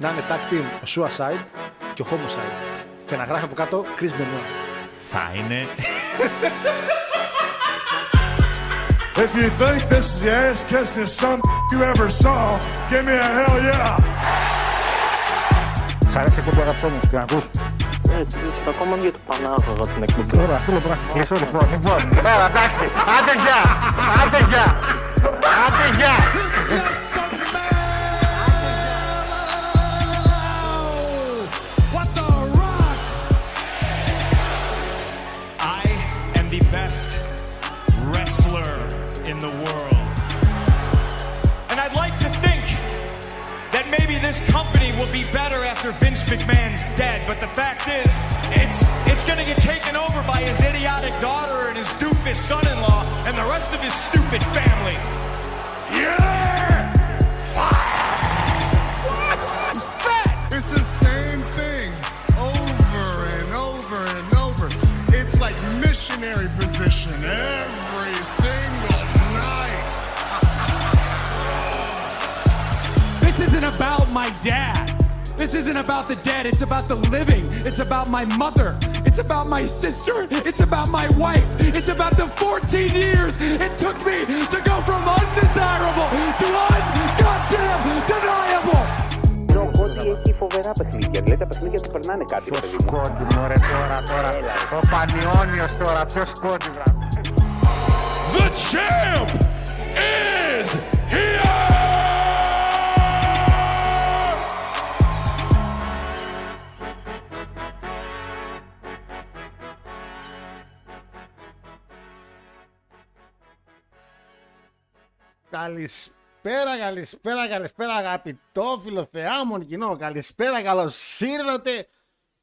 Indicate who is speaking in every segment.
Speaker 1: να είναι tag team ο Suicide και ο Homicide. Και να γράφει από κάτω Chris Benoit.
Speaker 2: Θα είναι.
Speaker 3: If you think this is the ass kissing some you ever saw, give me a hell yeah.
Speaker 4: Σ' αρέσει η εκπομπή αγαπητό μου, την ακούς;
Speaker 5: Έτσι, ακόμα για το Πανάγωγα την εκπομπή.
Speaker 4: Τώρα, αυτό να σε κλείσω, λοιπόν, λοιπόν. Τώρα, εντάξει, άντε γεια, άντε γεια, άντε γεια.
Speaker 6: McMahon's dead, but the fact is, it's it's gonna get taken over by his idiotic daughter and his doofus son-in-law and the rest of his stupid family.
Speaker 7: This isn't about the dead. It's about the living. It's about my mother. It's about my sister. It's about my wife. It's about the 14 years it took me to go from undesirable to ungoddamn deniable.
Speaker 5: Ξέρω ότι έχει φοβερά παιχνίδια. Δηλαδή τα παιχνίδια του περνάνε κάτι. ρε παιδί μου.
Speaker 4: Σκόντι, μωρέ, τώρα, τώρα. Ο Πανιόνιος τώρα, ποιος σκόντι, βράδυ.
Speaker 6: The champ is
Speaker 1: Καλησπέρα, καλησπέρα, καλησπέρα αγαπητό φιλοθεάμον κοινό. Καλησπέρα, καλώς ήρθατε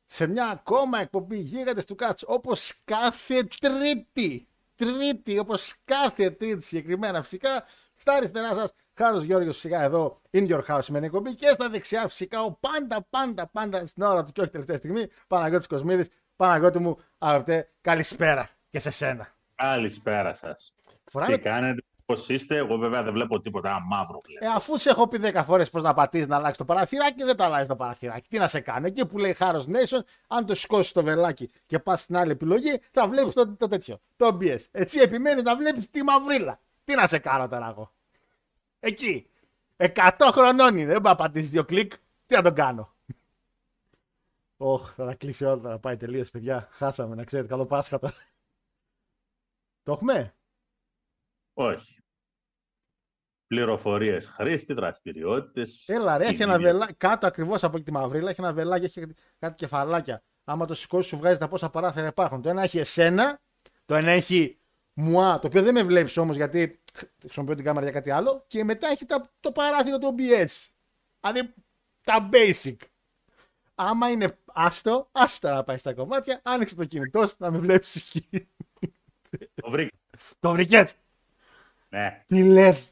Speaker 1: σε μια ακόμα εκπομπή γίγαντες του Κάτς όπως κάθε τρίτη. Τρίτη, όπως κάθε τρίτη συγκεκριμένα φυσικά. Στα αριστερά σας, Χάρος Γιώργος φυσικά εδώ, in your house με εκπομπή και στα δεξιά φυσικά ο πάντα, πάντα, πάντα στην ώρα του και όχι τελευταία στιγμή, Παναγιώτης Κοσμίδης. Παναγιώτη μου, αγαπητέ, καλησπέρα και σε σένα.
Speaker 2: Καλησπέρα σας.
Speaker 1: Φοράμε
Speaker 2: Τι κάνετε, πώ είστε. Εγώ βέβαια δεν βλέπω τίποτα. Ένα μαύρο βλέπω.
Speaker 1: Ε, αφού σε έχω πει 10 φορές πώς να πατήσεις να αλλάξεις το παραθυράκι, δεν το αλλάζεις το παραθυράκι. Τι να σε κάνω. Εκεί που λέει Χάρος Nation, αν το σηκώσεις το βελάκι και πας στην άλλη επιλογή, θα βλέπεις το, το τέτοιο. Το OBS. Έτσι επιμένεις να βλέπεις τη μαυρίλα. Τι να σε κάνω τώρα εγώ. Εκεί. 100 χρονών είναι. Δεν πάω να πατήσεις δύο κλικ. Τι να τον κάνω. Ωχ, θα τα κλείσει όλα, θα πάει τελείως, παιδιά. Χάσαμε, να ξέρετε. Καλό Πάσχα τώρα. Το έχουμε;
Speaker 2: Όχι. Πληροφορίες χρήστη, δραστηριότητες.
Speaker 1: Έλα, ρε, έχει ένα βελάκι. Κάτω ακριβώς από εκεί τη μαυρίλα έχει ένα βελάκι, έχει κάτι κεφαλάκια. Άμα το σηκώσεις, σου βγάζει τα πόσα παράθυρα υπάρχουν. Το ένα έχει εσένα, το ένα έχει μουά, το οποίο δεν με βλέπεις όμως γιατί χρησιμοποιώ την κάμερα για κάτι άλλο. Και μετά έχει τα, το παράθυρο του OBS. Δηλαδή τα basic. Άμα είναι άστο, άστα να πάει στα κομμάτια. Άνοιξε το κινητό σου να με βλέπεις εκεί.
Speaker 2: Το βρήκα.
Speaker 1: το βρήκες.
Speaker 2: Ναι.
Speaker 1: Τι λες.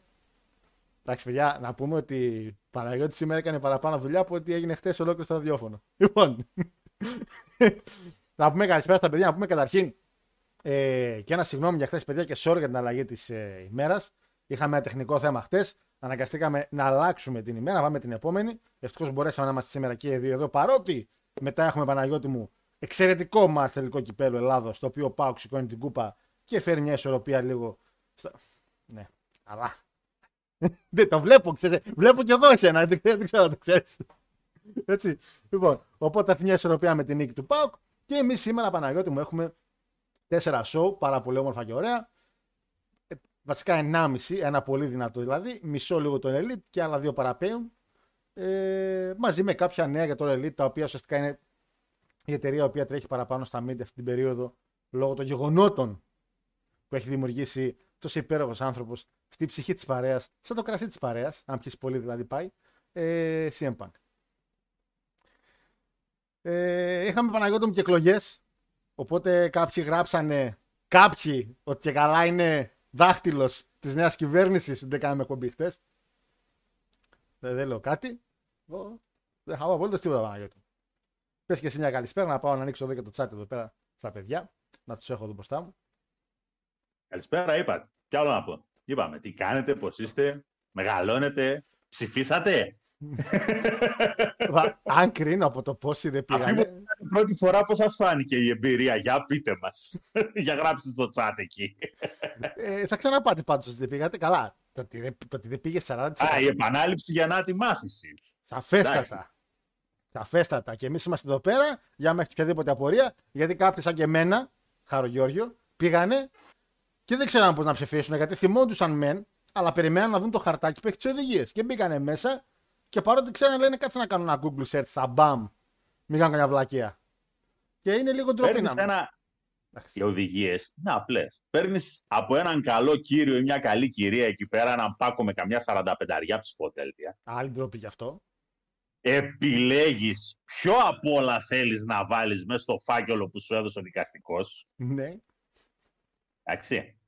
Speaker 1: Εντάξει, παιδιά, να πούμε ότι Παναγιώτης σήμερα έκανε παραπάνω δουλειά από ότι έγινε χθες ολόκληρο στο ραδιόφωνο. Λοιπόν. να πούμε καλησπέρα στα παιδιά, να πούμε καταρχήν ε, και ένα συγγνώμη για χθες, παιδιά, και sorry για την αλλαγή της ε, ημέρας. Είχαμε ένα τεχνικό θέμα χθες. Αναγκαστήκαμε να αλλάξουμε την ημέρα, να πάμε την επόμενη. Ευτυχώς μπορέσαμε να είμαστε σήμερα και οι δύο εδώ. Παρότι μετά έχουμε Παναγιώτη μου εξαιρετικό μα τελικό κυπέλο Ελλάδος, το οποίο ο Πάουк σηκώνει την κούπα και φέρει μια ισορροπία λίγο. στα- Ναι, αλλά. δεν το βλέπω, ξέρεις. Βλέπω και εγώ εσένα, δεν ξέρω, δεν ξέρω, το ξέρεις. Έτσι. Λοιπόν, οπότε αυτή μια ισορροπία με την νίκη του Πάουκ. Και εμείς σήμερα, Παναγιώτη μου, έχουμε τέσσερα show, πάρα πολύ όμορφα και ωραία. Ε, Βασικά 1,5, ένα πολύ δυνατό δηλαδή. Μισό λίγο τον Elite και άλλα δύο παραπέουν. Ε, μαζί με κάποια νέα για τον Elite, τα οποία ουσιαστικά είναι η εταιρεία η οποία τρέχει παραπάνω στα media αυτή την περίοδο λόγω των γεγονότων που έχει δημιουργήσει τόσο υπέροχος άνθρωπος στη ψυχή της παρέας, σαν το κρασί της παρέας, αν πιεις πολύ δηλαδή πάει, ε, CM Punk. Ε, είχαμε Παναγιώτο μου και εκλογές. Οπότε κάποιοι γράψανε, κάποιοι, ότι και καλά είναι δάχτυλος της νέας κυβέρνησης ότι δεν κάναμε εκπομπή χτες. Δεν, δεν λέω κάτι. Εγώ δεν θα πω απολύτως τίποτα Παναγιώτη. Πες και εσύ μια καλησπέρα να πάω να ανοίξω εδώ και το chat εδώ πέρα στα παιδιά. Να τους έχω εδώ μπροστά μου.
Speaker 2: Καλησπέρα, είπα. Τι άλλο να πω. Είπαμε, τι κάνετε, πώς είστε, μεγαλώνετε, ψηφίσατε;
Speaker 1: Βα- Αν κρίνω από το πώς είδε
Speaker 2: Αυτή μου
Speaker 1: πήγανε.
Speaker 2: ήταν η πρώτη φορά πώς σας φάνηκε η εμπειρία. Για πείτε μας. Για γράψτε στο chat εκεί.
Speaker 1: Ε, θα ξαναπάτε πάντως ότι δεν πήγατε. Καλά. Το ότι δεν, το ότι δεν πήγε 40%.
Speaker 2: Α, η επανάληψη για να τη μάθηση.
Speaker 1: Σαφέστατα.
Speaker 2: Εντάξει.
Speaker 1: Σαφέστατα. Και εμείς είμαστε εδώ πέρα για να έχετε οποιαδήποτε απορία. Γιατί κάποιοι σαν και εμένα, Χάρο Γιώργιο, πήγανε και δεν ξέραν πώς να ψηφίσουν. Γιατί θυμόντουσαν μεν, αλλά περιμέναν να δουν το χαρτάκι που έχει τις οδηγίες. Και μπήκανε μέσα και παρότι ξέραν, λένε κάτσε να κάνουν ένα Google search στα μπαμ. Μην κάνουν καμιά βλακεία. Και είναι λίγο ντροπή
Speaker 2: Παίρνεις
Speaker 1: να
Speaker 2: ένα...
Speaker 1: Εντάξει.
Speaker 2: Οι οδηγίες είναι απλές. Παίρνεις από έναν καλό κύριο ή μια καλή κυρία εκεί πέρα έναν πάκο με καμιά 45 ψηφοδέλτια.
Speaker 1: Άλλη ντροπή γι' αυτό.
Speaker 2: Επιλέγεις ποιο από όλα θέλεις να βάλεις μέσα στο φάκελο που σου έδωσε ο δικαστικός.
Speaker 1: Ναι.
Speaker 2: Εντάξει.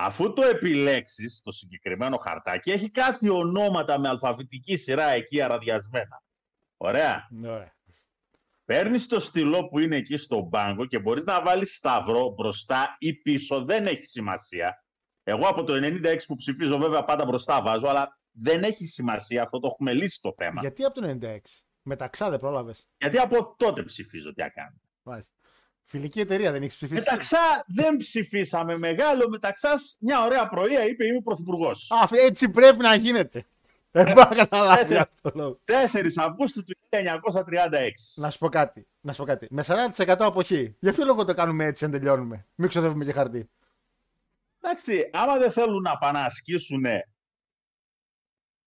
Speaker 2: Αφού το επιλέξεις το συγκεκριμένο χαρτάκι, έχει κάτι ονόματα με αλφαβητική σειρά εκεί αραδιασμένα. Ωραία.
Speaker 1: ναι, Ωραία.
Speaker 2: Παίρνεις το στυλό που είναι εκεί στον πάγκο και μπορείς να βάλεις σταυρό μπροστά ή πίσω, δεν έχει σημασία. Εγώ από το 96 που ψηφίζω βέβαια πάντα μπροστά βάζω, αλλά δεν έχει σημασία, αυτό το έχουμε λύσει το θέμα.
Speaker 1: Γιατί από το 96. Μεταξά δεν πρόλαβες;
Speaker 2: Γιατί από τότε ψηφίζω τι έκανε.
Speaker 1: Μάλιστα. Φιλική εταιρεία δεν έχεις ψηφίσει;
Speaker 2: Μεταξά δεν ψηφίσαμε μεγάλο, μεταξά μια ωραία πρωία είπε είμαι πρωθυπουργός.
Speaker 1: Α, έτσι πρέπει να γίνεται. Δεν μπορώ να καταλάβει
Speaker 2: Έτσι.
Speaker 1: αυτό το λόγο.
Speaker 2: 4 Αυγούστου του 1936.
Speaker 1: Να σου πω κάτι. Να σου πω κάτι. Με 40% αποχή. Για ποιο λόγο το κάνουμε έτσι αν τελειώνουμε; Μην ξοδεύουμε και χαρτί.
Speaker 2: Εντάξει, άμα δεν θέλουν να πάνε να ασκήσουν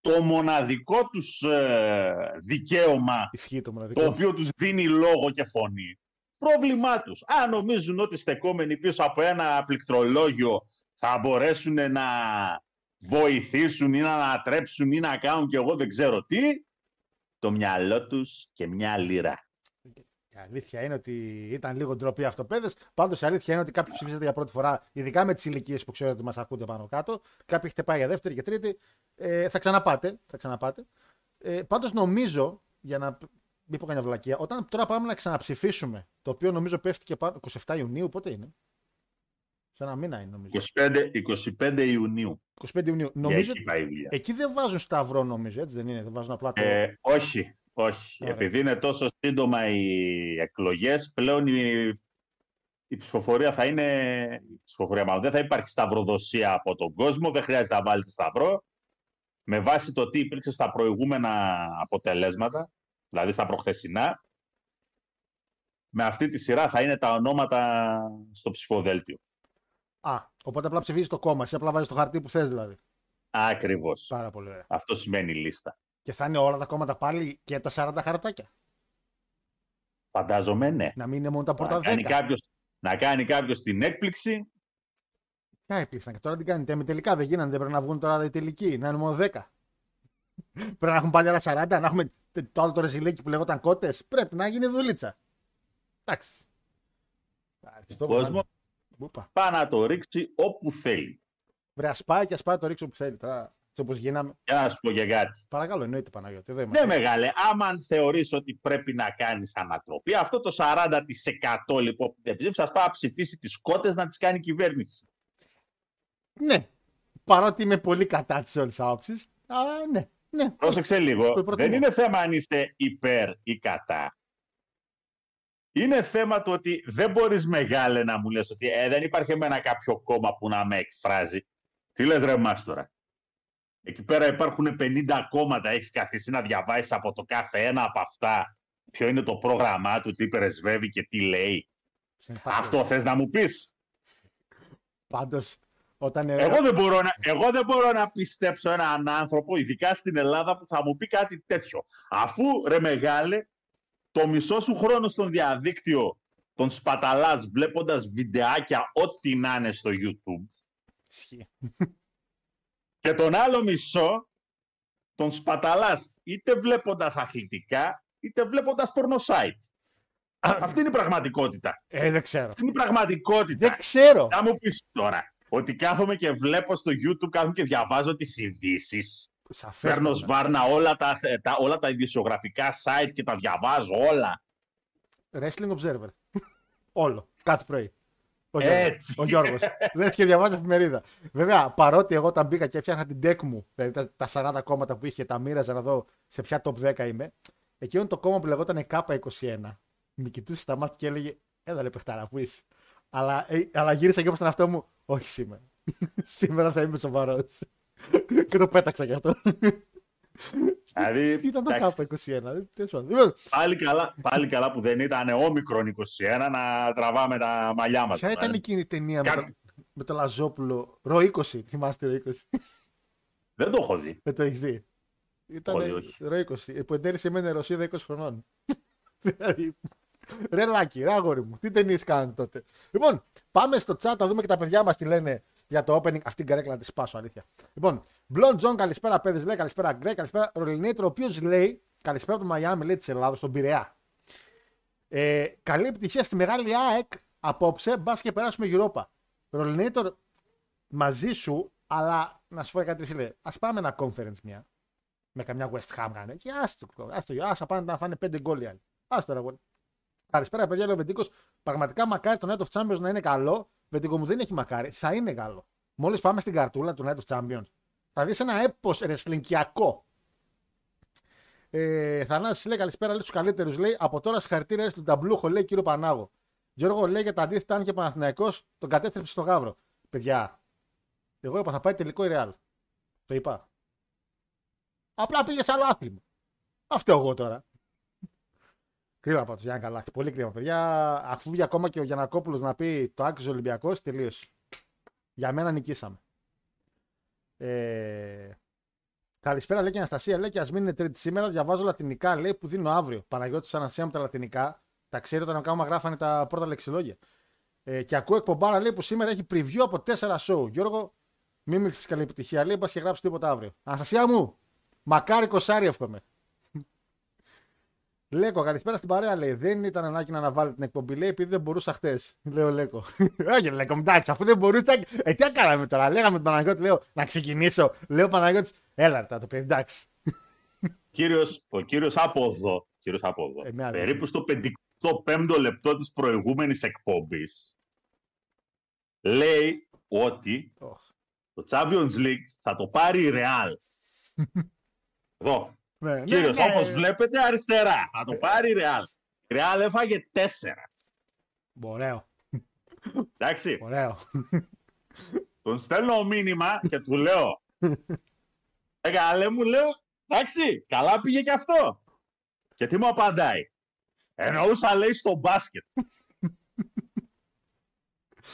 Speaker 2: το μοναδικό τους ε, δικαίωμα,
Speaker 1: Ισχύει το
Speaker 2: το
Speaker 1: μοναδικό.
Speaker 2: οποίο τους δίνει λόγο και φωνή, πρόβλημά τους. Αν νομίζουν ότι στεκόμενοι πίσω από ένα πληκτρολόγιο θα μπορέσουν να βοηθήσουν ή να ανατρέψουν ή να κάνουν και εγώ δεν ξέρω τι, το μυαλό τους και μια λίρα.
Speaker 1: Η αλήθεια είναι ότι ήταν λίγο ντροπή αυτοπαίδε. Πάντως η αλήθεια είναι ότι κάποιοι ψηφίσατε για πρώτη φορά, ειδικά με τις ηλικίες που ξέρω ότι μας ακούτε πάνω κάτω. Κάποιοι έχετε πάει για δεύτερη και τρίτη. Ε, θα ξαναπάτε. Θα ξαναπάτε. Ε, Πάντως νομίζω, για να μην πω καμιά βλακεία, όταν τώρα πάμε να ξαναψηφίσουμε, το οποίο νομίζω πέφτει και πάνω 27 Ιουνίου, πότε είναι; Σε ένα μήνα είναι νομίζω.
Speaker 2: 25, 25 Ιουνίου.
Speaker 1: 25 Ιουνίου.
Speaker 2: Και
Speaker 1: Νομίζω
Speaker 2: εκεί πάει η δουλειά.
Speaker 1: εκεί δεν βάζουν σταυρό, νομίζω, έτσι δεν είναι. Δεν βάζουν απλά το.
Speaker 2: Ε, όχι, όχι.
Speaker 1: Ωραία.
Speaker 2: Επειδή είναι τόσο σύντομα οι εκλογές, πλέον η, η ψηφοφορία θα είναι... Η ψηφοφορία μάλλον δεν θα υπάρχει σταυροδοσία από τον κόσμο, δεν χρειάζεται να βάλετε σταυρό. Με βάση το τι υπήρξε στα προηγούμενα αποτελέσματα, δηλαδή στα προχθεσινά, με αυτή τη σειρά θα είναι τα ονόματα στο ψηφοδέλτιο.
Speaker 1: Α, οπότε απλά ψηφίζεις το κόμμα. Εσύ απλά βάζεις το χαρτί που θες δηλαδή.
Speaker 2: Ακριβώς.
Speaker 1: Πάρα πολύ ωραία.
Speaker 2: Αυτό σημαίνει λίστα.
Speaker 1: Και θα είναι όλα τα κόμματα πάλι και τα 40 χαρτάκια.
Speaker 2: Φαντάζομαι ναι.
Speaker 1: Να μην είναι μόνο τα πρώτα
Speaker 2: Να κάνει
Speaker 1: 10.
Speaker 2: κάποιος, να κάνει κάποιος την έκπληξη
Speaker 1: Ποια έπληξαν και τώρα τι κάνετε. Με τελικά δεν γίνανε, δεν πρέπει να βγουν τώρα οι τελικοί, να είναι μόνο 10. πρέπει να έχουν πάλι άλλα 40, να έχουμε τε- το άλλο το ρεζιλέκι που λεγόταν κότες. Πρέπει να γίνει δουλίτσα. Εντάξει. Ευχαριστώ που
Speaker 2: κόσμο
Speaker 1: βάλε- Πού είπα.
Speaker 2: πάει να το ρίξει όπου θέλει.
Speaker 1: Βρε, ας πάει και ας πάει το ρίξω που θέλει. Τώρα, έτσι όπως γίναμε.
Speaker 2: Για να σου πω και κάτι.
Speaker 1: Παρακαλώ, εννοείται Παναγιώτη. Εδώ
Speaker 2: Ναι,
Speaker 1: είμαστε.
Speaker 2: μεγάλε, άμα θεωρείς ότι πρέπει να κάνεις ανατροπή, αυτό το 40% λοιπόν που δεν ψήφισε, ας πάει να ψηφίσει τις κότες να τις κάνει η κυβέρνηση.
Speaker 1: Ναι. Παρότι είμαι πολύ κατά της όλης άποψης. Αλλά ναι. Ναι.
Speaker 2: Πρόσεξε λίγο,
Speaker 1: Το προτιμώ.
Speaker 2: δεν είναι θέμα αν είστε υπέρ ή κατά. Είναι θέμα του ότι δεν μπορείς μεγάλε να μου λες ότι ε, δεν υπάρχει εμένα κάποιο κόμμα που να με εκφράζει. Τι λες ρε μάστορα. Εκεί πέρα υπάρχουν 50 κόμματα, έχεις καθίσει να διαβάσεις από το κάθε ένα από αυτά ποιο είναι το πρόγραμμά του, τι πρεσβεύει και τι λέει. Αυτό θες να μου πεις;
Speaker 1: Πάντως, όταν. ε,
Speaker 2: Εγώ δεν, μπορώ να, εγώ δεν μπορώ να πιστέψω έναν άνθρωπο, ειδικά στην Ελλάδα, που θα μου πει κάτι τέτοιο. Αφού, ρε μεγάλε, το μισό σου χρόνο στον διαδίκτυο τον σπαταλάς βλέποντας βιντεάκια ό,τι να είναι στο YouTube
Speaker 1: Ισχύει.
Speaker 2: και τον άλλο μισό τον σπαταλάς είτε βλέποντας αθλητικά είτε βλέποντας πορνοσάιτ. Αυτή είναι η πραγματικότητα.
Speaker 1: Ε, δεν ξέρω.
Speaker 2: Αυτή είναι η πραγματικότητα.
Speaker 1: Δεν ξέρω.
Speaker 2: Να μου πεις τώρα ότι κάθομαι και βλέπω στο YouTube, κάθομαι και διαβάζω τις ειδήσεις.
Speaker 1: Σαφέστατα.
Speaker 2: Παίρνω σβάρνα όλα τα, τα, όλα τα ειδησιογραφικά site και τα διαβάζω όλα.
Speaker 1: Wrestling Observer. Όλο. Κάθε πρωί. Ο Γιώργος.
Speaker 2: Έτσι.
Speaker 1: Ο Γιώργος. Δεν έχει και διαβάσει εφημερίδα. Βέβαια, παρότι εγώ όταν μπήκα και έφτιαχνα την deck μου, δηλαδή τα, τα 40 κόμματα που είχε, τα μοίραζα να δω σε ποια top 10 είμαι, εκείνο το κόμμα που λεγόταν K21, με κοιτούσε στα μάτια και έλεγε Έλα ρε παιχτάρα, που είσαι. Αλλά, ε, αλλά γύρισα και είπα στον εαυτό μου, Όχι σήμερα. σήμερα θα είμαι σοβαρός. και το πέταξα κι αυτό.
Speaker 2: Δηλαδή,
Speaker 1: Ήταν το
Speaker 2: εντάξει,
Speaker 1: K21. δεν- τέλος πάντων. Λοιπόν,
Speaker 2: πάλι, καλά, πάλι καλά που δεν ήταν όμικρον 21 να τραβάμε τα μαλλιά μας.
Speaker 1: Ποια ήταν εκείνη η ταινία με
Speaker 2: Κάνε-
Speaker 1: το, με το Λαζόπουλο, Ρο 20, θυμάστε Ρο 20.
Speaker 2: Δεν το έχω δει.
Speaker 1: Δεν το έχεις δει; Ήταν
Speaker 2: Όχι, όχι.
Speaker 1: Ρο 20, ε, που εντέλεσε εμένα Ρωσίδα 20 χρονών. Δηλαδή, ρε Λάκη, ρε αγόρι μου, τι ταινίες κάνετε τότε. Λοιπόν, πάμε στο chat να δούμε και τα παιδιά μας τι λένε για το opening. Αυτή την καρέκλα να τη σπάσω, αλήθεια. Λοιπόν, Blond John, καλησπέρα παιδε, λέει καλησπέρα Γκρέ, καλησπέρα Ρολινέιτρο, ο οποίος λέει καλησπέρα από το Μαϊάμι, λέει της Ελλάδα, στον Πειραιά. Ε, καλή επιτυχία στη μεγάλη ΑΕΚ απόψε, μπας και περάσουμε Europa. Ρολινέιτορ, μαζί σου, αλλά να σου πω κάτι, φίλε, ας πάμε ένα conference μια. Με καμιά West Ham κάνε. Και άστο, άστο, άσα πάνε να φάνε πέντε γκολ οι άλλοι. Άστο, ρε, αγόρι. Καλησπέρα, παιδιά, λέει ο Βεντίκος. Πραγματικά μακάρι το Night of Champions να είναι καλό. Βεντίκο μου δεν έχει μακάρι. Θα είναι καλό. Μόλις πάμε στην καρτούλα του Night of Champions, θα δεις ένα έπος ρεσλινκιακό. Ε, Θανάσης λέει καλησπέρα, λέει τους καλύτερους. Λέει από τώρα συγχαρητήρια στον ταμπλούχο, λέει κύριο Πανάγο. Γιώργο λέει για τα αντίθετα, αν και Παναθηναϊκός τον κατέστρεψε στο γάβρο. Παιδιά, εγώ είπα θα πάει τελικό η Real. Το είπα. Απλά πήγες σε άλλο άθλημα. Αυτό εγώ τώρα. Κρίμα πάντως, Γιάννη Καλάθι. Πολύ κρίμα, παιδιά. Αφού βγει ακόμα και ο Γιανακόπουλος να πει το άξιζε Ολυμπιακός, τελείωσε. Για μένα νικήσαμε. Ε... Καλησπέρα, λέει και η Αναστασία. Λέει και ας μην είναι τρίτη σήμερα. Διαβάζω λατινικά, λέει που δίνω αύριο. Παναγιώτης Αναστασία με τα λατινικά. Τα ξέρει όταν ακόμα γράφανε τα πρώτα λεξιλόγια. Ε, και ακούω εκπομπάρα λέει που σήμερα έχει preview από 4 show. Γιώργο, μην μίξει καλή επιτυχία. Λέει, μπα και γράψεις τίποτα αύριο. Αναστασία μου, μακάρι κοσάρι εύχομαι. Λέκο, καλησπέρα στην παρέα. Λέει: Δεν ήταν ανάγκη να αναβάλει την εκπομπή. Λέει: Επειδή δεν μπορούσα χτες. Λέω Λέκο. Όχι, Λέκο, εντάξει, αφού δεν μπορούσα. Ε, τι κάναμε τώρα. Λέγαμε τον Παναγιώτη, λέω να ξεκινήσω. Λέω Παναγιώτης, έλα τα το παιδί, εντάξει.
Speaker 2: Κύριος, ο κύριος από εδώ, κύριος από εδώ
Speaker 1: Ε, με άλλη.
Speaker 2: περίπου στο 55ο λεπτό της προηγούμενης εκπομπής, λέει ότι
Speaker 1: Οχ.
Speaker 2: το Champions League θα το πάρει η Real. Εδώ.
Speaker 1: Ναι, ναι,
Speaker 2: Κύριος,
Speaker 1: ναι.
Speaker 2: όπως βλέπετε αριστερά. Θα το πάρει η Real. Η Real έφαγε τέσσερα.
Speaker 1: Ωραίο.
Speaker 2: Εντάξει.
Speaker 1: Ωραίο.
Speaker 2: Τον στέλνω μήνυμα και του λέω. Ε, καλέ μου λέω, εντάξει, καλά πήγε και αυτό. Και τι μου απαντάει. Εννοούσα λέει στο μπάσκετ.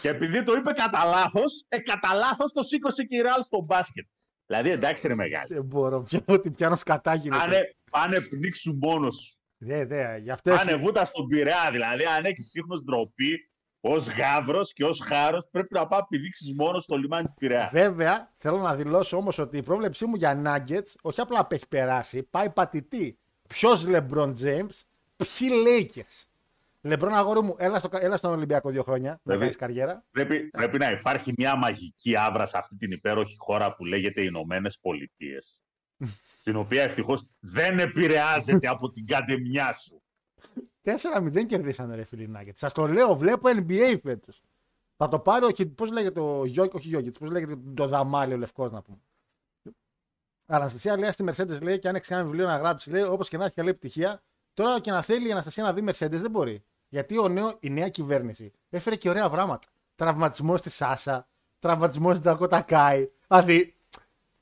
Speaker 2: και επειδή το είπε κατά λάθος, ε, κατά λάθος το σήκωσε και η Ρεάλ στο μπάσκετ. Δηλαδή εντάξει ρε μεγάλη.
Speaker 1: Δεν μπορώ πια ότι πιάνω σκατά γίνεται.
Speaker 2: Πάνε, πάνε πνίξου μόνος σου.
Speaker 1: Δε, δε, γι' αυτό
Speaker 2: Πάνε
Speaker 1: έτσι.
Speaker 2: βούτα στον Πειραιά. Δηλαδή, αν έχεις σύγχρονο ντροπή, ως γάβρος και ως χάρος, πρέπει να πάει πηδήξει μόνος στο λιμάνι του Πειραιά.
Speaker 1: Βέβαια, θέλω να δηλώσω όμως ότι η πρόβλεψή μου για Nuggets όχι απλά απ' περάσει, πάει πατητή. Ποιος LeBron James, ποιοι Lakers. LeBron αγόρι μου, έλα, στο, έλα στον Ολυμπιακό δύο χρόνια να
Speaker 2: Βέβαια.
Speaker 1: κάνεις καριέρα.
Speaker 2: Πρέπει, πρέπει να υπάρχει μια μαγική άβρα σε αυτή την υπέροχη χώρα που λέγεται Ηνωμένες Πολιτείες. στην οποία ευτυχώς δεν επηρεάζεται από την καντεμιά σου.
Speaker 1: 4-0 κερδίσανε ρε φίλοι Nuggets. Σας το λέω, βλέπω NBA φέτος. Θα το πάρει, όχι, πώς λέγεται ο Γιώργη, όχι Γιώργη, πώς λέγεται το δαμάλι ο λευκός να πούμε. Αναστασία λέει στη Mercedes λέει και αν έχει κάνει βιβλίο να γράψει, λέει όπως και να έχει καλή επιτυχία. Τώρα και να θέλει η Αναστασία να δει Mercedes δεν μπορεί. Γιατί ο νέο, η νέα κυβέρνηση έφερε και ωραία πράγματα. Τραυματισμός στη Σάσα, τραυματισμός στην Τακότα Κάι. Δηλαδή,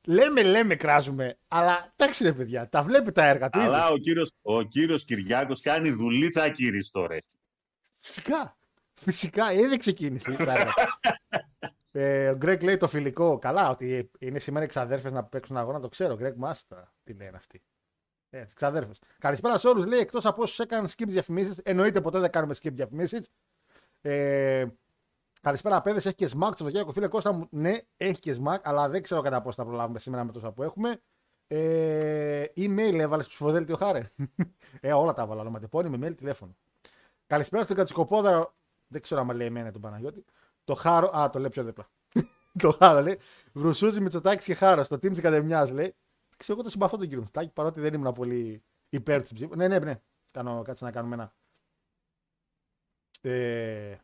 Speaker 1: λέμε, λέμε, κράζουμε. Αλλά εντάξει ρε παιδιά, τα βλέπει τα έργα του. ήδη.
Speaker 2: Αλλά ο κύριος, ο κύριος Κυριάκος κάνει δουλίτσα κύρις τώρα.
Speaker 1: Φυσικά. Φυσικά, ήδη ξεκίνησε. τα έργα. ε, ο Γκρέκ λέει το φιλικό. Καλά, ότι είναι σήμερα εξαδέρφε να παίξουν αγώνα, το ξέρω. Γκρέκ Μάστα, τι λένε αυτοί. Έτσι, ξαδέρφε. Καλησπέρα σε όλους. Λέει εκτός από όσους έκαναν skip διαφημίσεις. Εννοείται ποτέ δεν κάνουμε skip διαφημίσεις. Ε, καλησπέρα, παιδε. Έχεις και σμακ. Σαββατοκύριακο, φίλε Κώστα μου. Ναι, έχει και σμακ, αλλά δεν ξέρω κατά πόσο θα προλάβουμε σήμερα με τόσα που έχουμε. Ε, email έβαλες στο ψηφοδέλτιο χάρε. ε, όλα τα έβαλα. Ονοματεπώνυμο, email, τηλέφωνο. Καλησπέρα στον Κατσικοπόδαρο. Δεν ξέρω αν λέει εμένα τον Παναγιώτη. Το χάρο. Α, το λέει πιο δίπλα. το χάρο λέει. Βρουσούζη Μητσοτάκης και χάρος. Στο team τη Ακαδεμιά λέει. Ξέρω εγώ το συμπαθώ τον κύριο Μητσοτάκη παρότι δεν ήμουν πολύ υπέρ τη ψήφου. Ναι, ναι, ναι. Κάνω, κάτσε να κάνουμε ένα. Ε,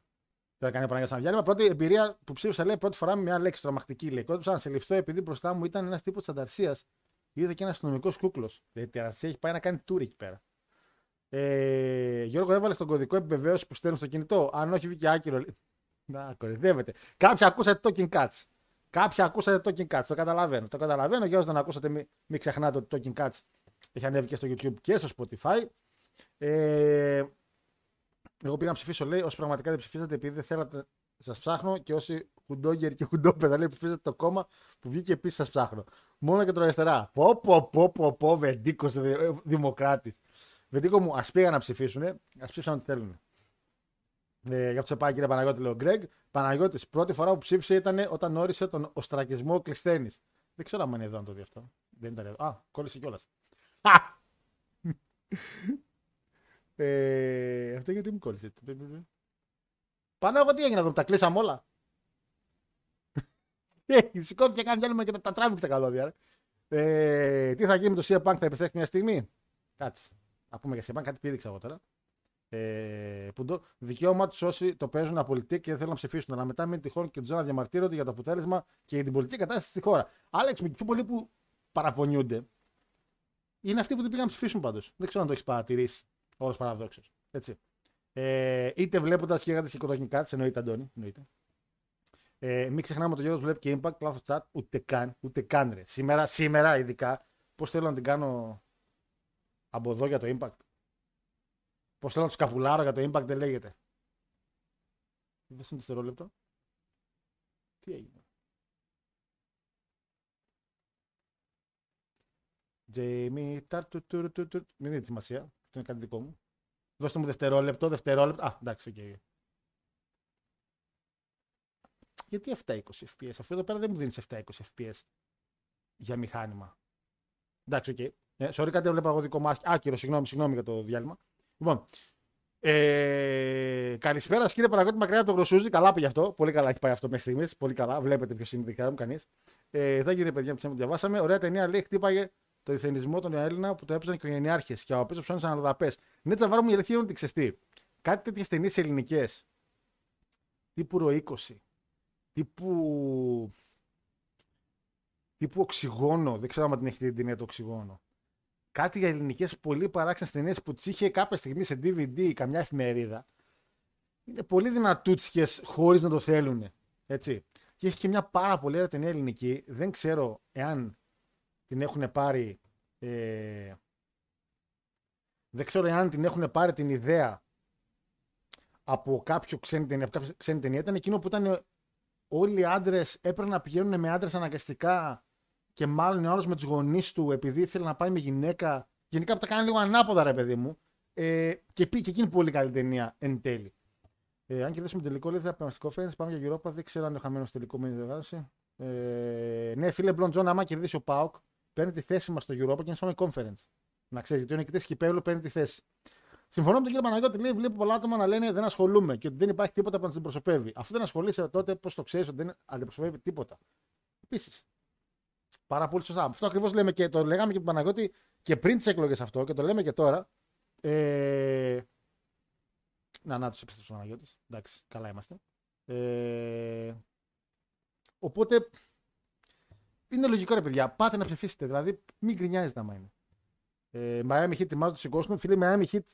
Speaker 1: Δεν έκανε Παναγιώτη ένα διάλειμμα. Πρώτη εμπειρία που ψήφισα λέει πρώτη φορά με μια λέξη τρομακτική. Λέει. Κόντουσα να σε ληφθώ επειδή μπροστά μου ήταν ένας τύπος της ανταρσίας. Είδε και ένας αστυνομικός κούκλος. Δηλαδή η ανταρσία έχει πάει να κάνει tour εκεί πέρα. Ε, Γιώργο, έβαλες στον κωδικό επιβεβαίωσης που στέλνουν στο κινητό. Αν όχι, βγήκε άκυρο. λέει. Να, κορυδεύετε. Κάποιοι ακούσατε Talking Cats. Κάποιοι ακούσατε Talking Cats. Το καταλαβαίνω. Το καταλαβαίνω. Για όσου δεν ακούσατε, μην, μην ξεχνάτε ότι το Talking Cats έχει ανέβει και στο YouTube και στο Spotify. Ε, εγώ πήγα να ψηφίσω, λέει, όσοι πραγματικά δεν ψηφίσατε επειδή δεν θέλατε, σας ψάχνω και όσοι χουντόγκερ και χουντόπεδα, λέει, ψηφίσατε το κόμμα που βγήκε επίσης, σας ψάχνω. Μόνο και το αριστερά. Πω, πω, πω, πω, πω, Βεντίκο δημοκράτης. Βεντίκο μου, ας πήγαν να ψηφίσουν, ας ψήφισαν ό,τι θέλουν. Ε, για αυτό σε πάει, κύριε Παναγιώτη, λέει ο Γκρέγκ. Παναγιώτης, πρώτη φορά που ψήφισε ήταν όταν όρισε τον οστρακισμό κλεισθένη. Δεν ξέρω αν είναι εδώ να το δει αυτό. Δεν ήταν εδώ. Α, κόλλησε κιόλας. Ε, αυτό γιατί μου κόλλησε. Πάνω εγώ τι έγινε εδώ, τα κλείσαμε όλα; Ε, σηκώθηκε κάνει διάλειμμα και τα, τα τράβηξε τα καλώδια. ρε. Ε, τι θα γίνει με το CM Punk, θα επιστρέψει μια στιγμή; Κάτσε. Να πούμε για CM Punk, κάτι πήδηξα εγώ τώρα. Ε, που το δικαίωμα τους όσοι το παίζουν απολυτή και δεν θέλουν να ψηφίσουν. Αλλά μετά μην τυχόν και του να διαμαρτύρονται για το αποτέλεσμα και για την πολιτική κατάσταση στη χώρα. Άλεξ, με πιο πολλοί που παραπονιούνται είναι αυτοί που δεν πήγαν να ψηφίσουν πάντως. Δεν ξέρω αν το έχεις παρατηρήσει. Όλος παραδόξως. Έτσι. Ε, είτε βλέποντας και γράτε οικοτοχικά της, εννοείται Αντώνη. Εννοείται. Ε, μην ξεχνάμε ότι ο Γιώργος βλέπει και impact, λάθος chat, ούτε καν, ούτε καν ρε. Σήμερα, σήμερα ειδικά, πώς θέλω να την κάνω από εδώ για το impact. Πώς θέλω να τους καπουλάρω για το impact δεν λέγεται. Δεν είναι δευτερόλεπτο. Τι έγινε. Jamie, τάρ, του, του, του, του. Μην δίνει σημασία. Αυτό είναι κάτι δικό μου. Δώστε μου δευτερόλεπτο, δευτερόλεπτο. Α, εντάξει, OK. Okay. Γιατί 720 FPS, αφού εδώ πέρα δεν μου δίνεις 720 FPS για μηχάνημα. Εντάξει, OK. Okay. Ε, sorry, κάτι έβλεπα εγώ δικό μου άκυρο. Συγγνώμη, συγγνώμη για το διάλειμμα. Λοιπόν, ε, καλησπέρα κύριε Παναγιώτη μακριά από το γρουσούζη. Καλά πήγε αυτό. Πολύ καλά έχει πάει αυτό μέχρι στιγμής. Πολύ καλά. Βλέπετε ποιος είναι δικά μου κανείς. Ε, εδώ κύριε παιδιά που διαβάσαμε. Ωραία ταινία λέει χτύπαγε το ηθενισμό των Έλληνα που το έπαιζαν και οι οικογενειάρχε και από πίσω ψώνησαν αλλοδαπέ. Ναι, τσαβάρο μου η αλήθεια είναι ότι ξεστή. Κάτι τέτοιες ταινίες ελληνικές τύπου ρο 20, τύπου. τύπου οξυγόνο. Δεν ξέρω αν την έχετε την ταινία το οξυγόνο. Κάτι για ελληνικές πολύ παράξενες ταινίες που τις είχε κάποια στιγμή σε DVD ή καμιά εφημερίδα. Είναι πολύ δυνατούτσικες χωρίς να το θέλουν. Έτσι. Και έχει και μια πάρα πολύ ωραία ταινία ελληνική. Δεν ξέρω εάν την έχουν πάρει. Ε, δεν ξέρω εάν την έχουν πάρει την ιδέα από κάποιο ξένη ταινία. Από κάποια ξένη ταινία. Ήταν εκείνο που ήταν όλοι οι άντρες έπρεπε να πηγαίνουν με άντρες αναγκαστικά και μάλλον ο άλλος με τους γονείς του επειδή ήθελε να πάει με γυναίκα. Γενικά που τα κάνει λίγο ανάποδα, ρε παιδί μου. Ε, και πήγε και εκείνη πολύ καλή ταινία εν τέλει. Ε, αν κερδίσουμε τελικό, λέει θα πάμε conference, πάμε για Europa. Δεν ξέρω αν είναι χαμένος τελικό με διοργάνωση. Ε, ναι, φίλε Μπλον Τζον, άμα κερδίσει ο Πάοκ, παίρνει τη θέση μας στο Europa και είναι στο conference. Να ξέρεις, γιατί ο νικητής κυπέλου παίρνει τη θέση. Συμφωνώ με τον κύριο Παναγιώτη, λέει: Βλέπω πολλά άτομα να λένε δεν ασχολούμαι και ότι δεν υπάρχει τίποτα που να την αντιπροσωπεύει. Αφού δεν ασχολείσαι, τότε πώς το ξέρεις ότι δεν αντιπροσωπεύει τίποτα. Επίσης. Πάρα πολύ σωστά. Αυτό ακριβώς λέμε και το λέγαμε και τον Παναγιώτη και πριν τις εκλογές αυτό και το λέμε και τώρα. Ε... Να, να τους επιστρέψει ο Παναγιώτης. Εντάξει, καλά είμαστε. Ε... Οπότε είναι λογικό ρε παιδιά. Πάτε να ψηφίσετε. Δηλαδή, μην γκρινιάζετε άμα είναι. Ε, Miami Heat ετοιμάζονται στον κόσμο. Φίλοι, Miami Heat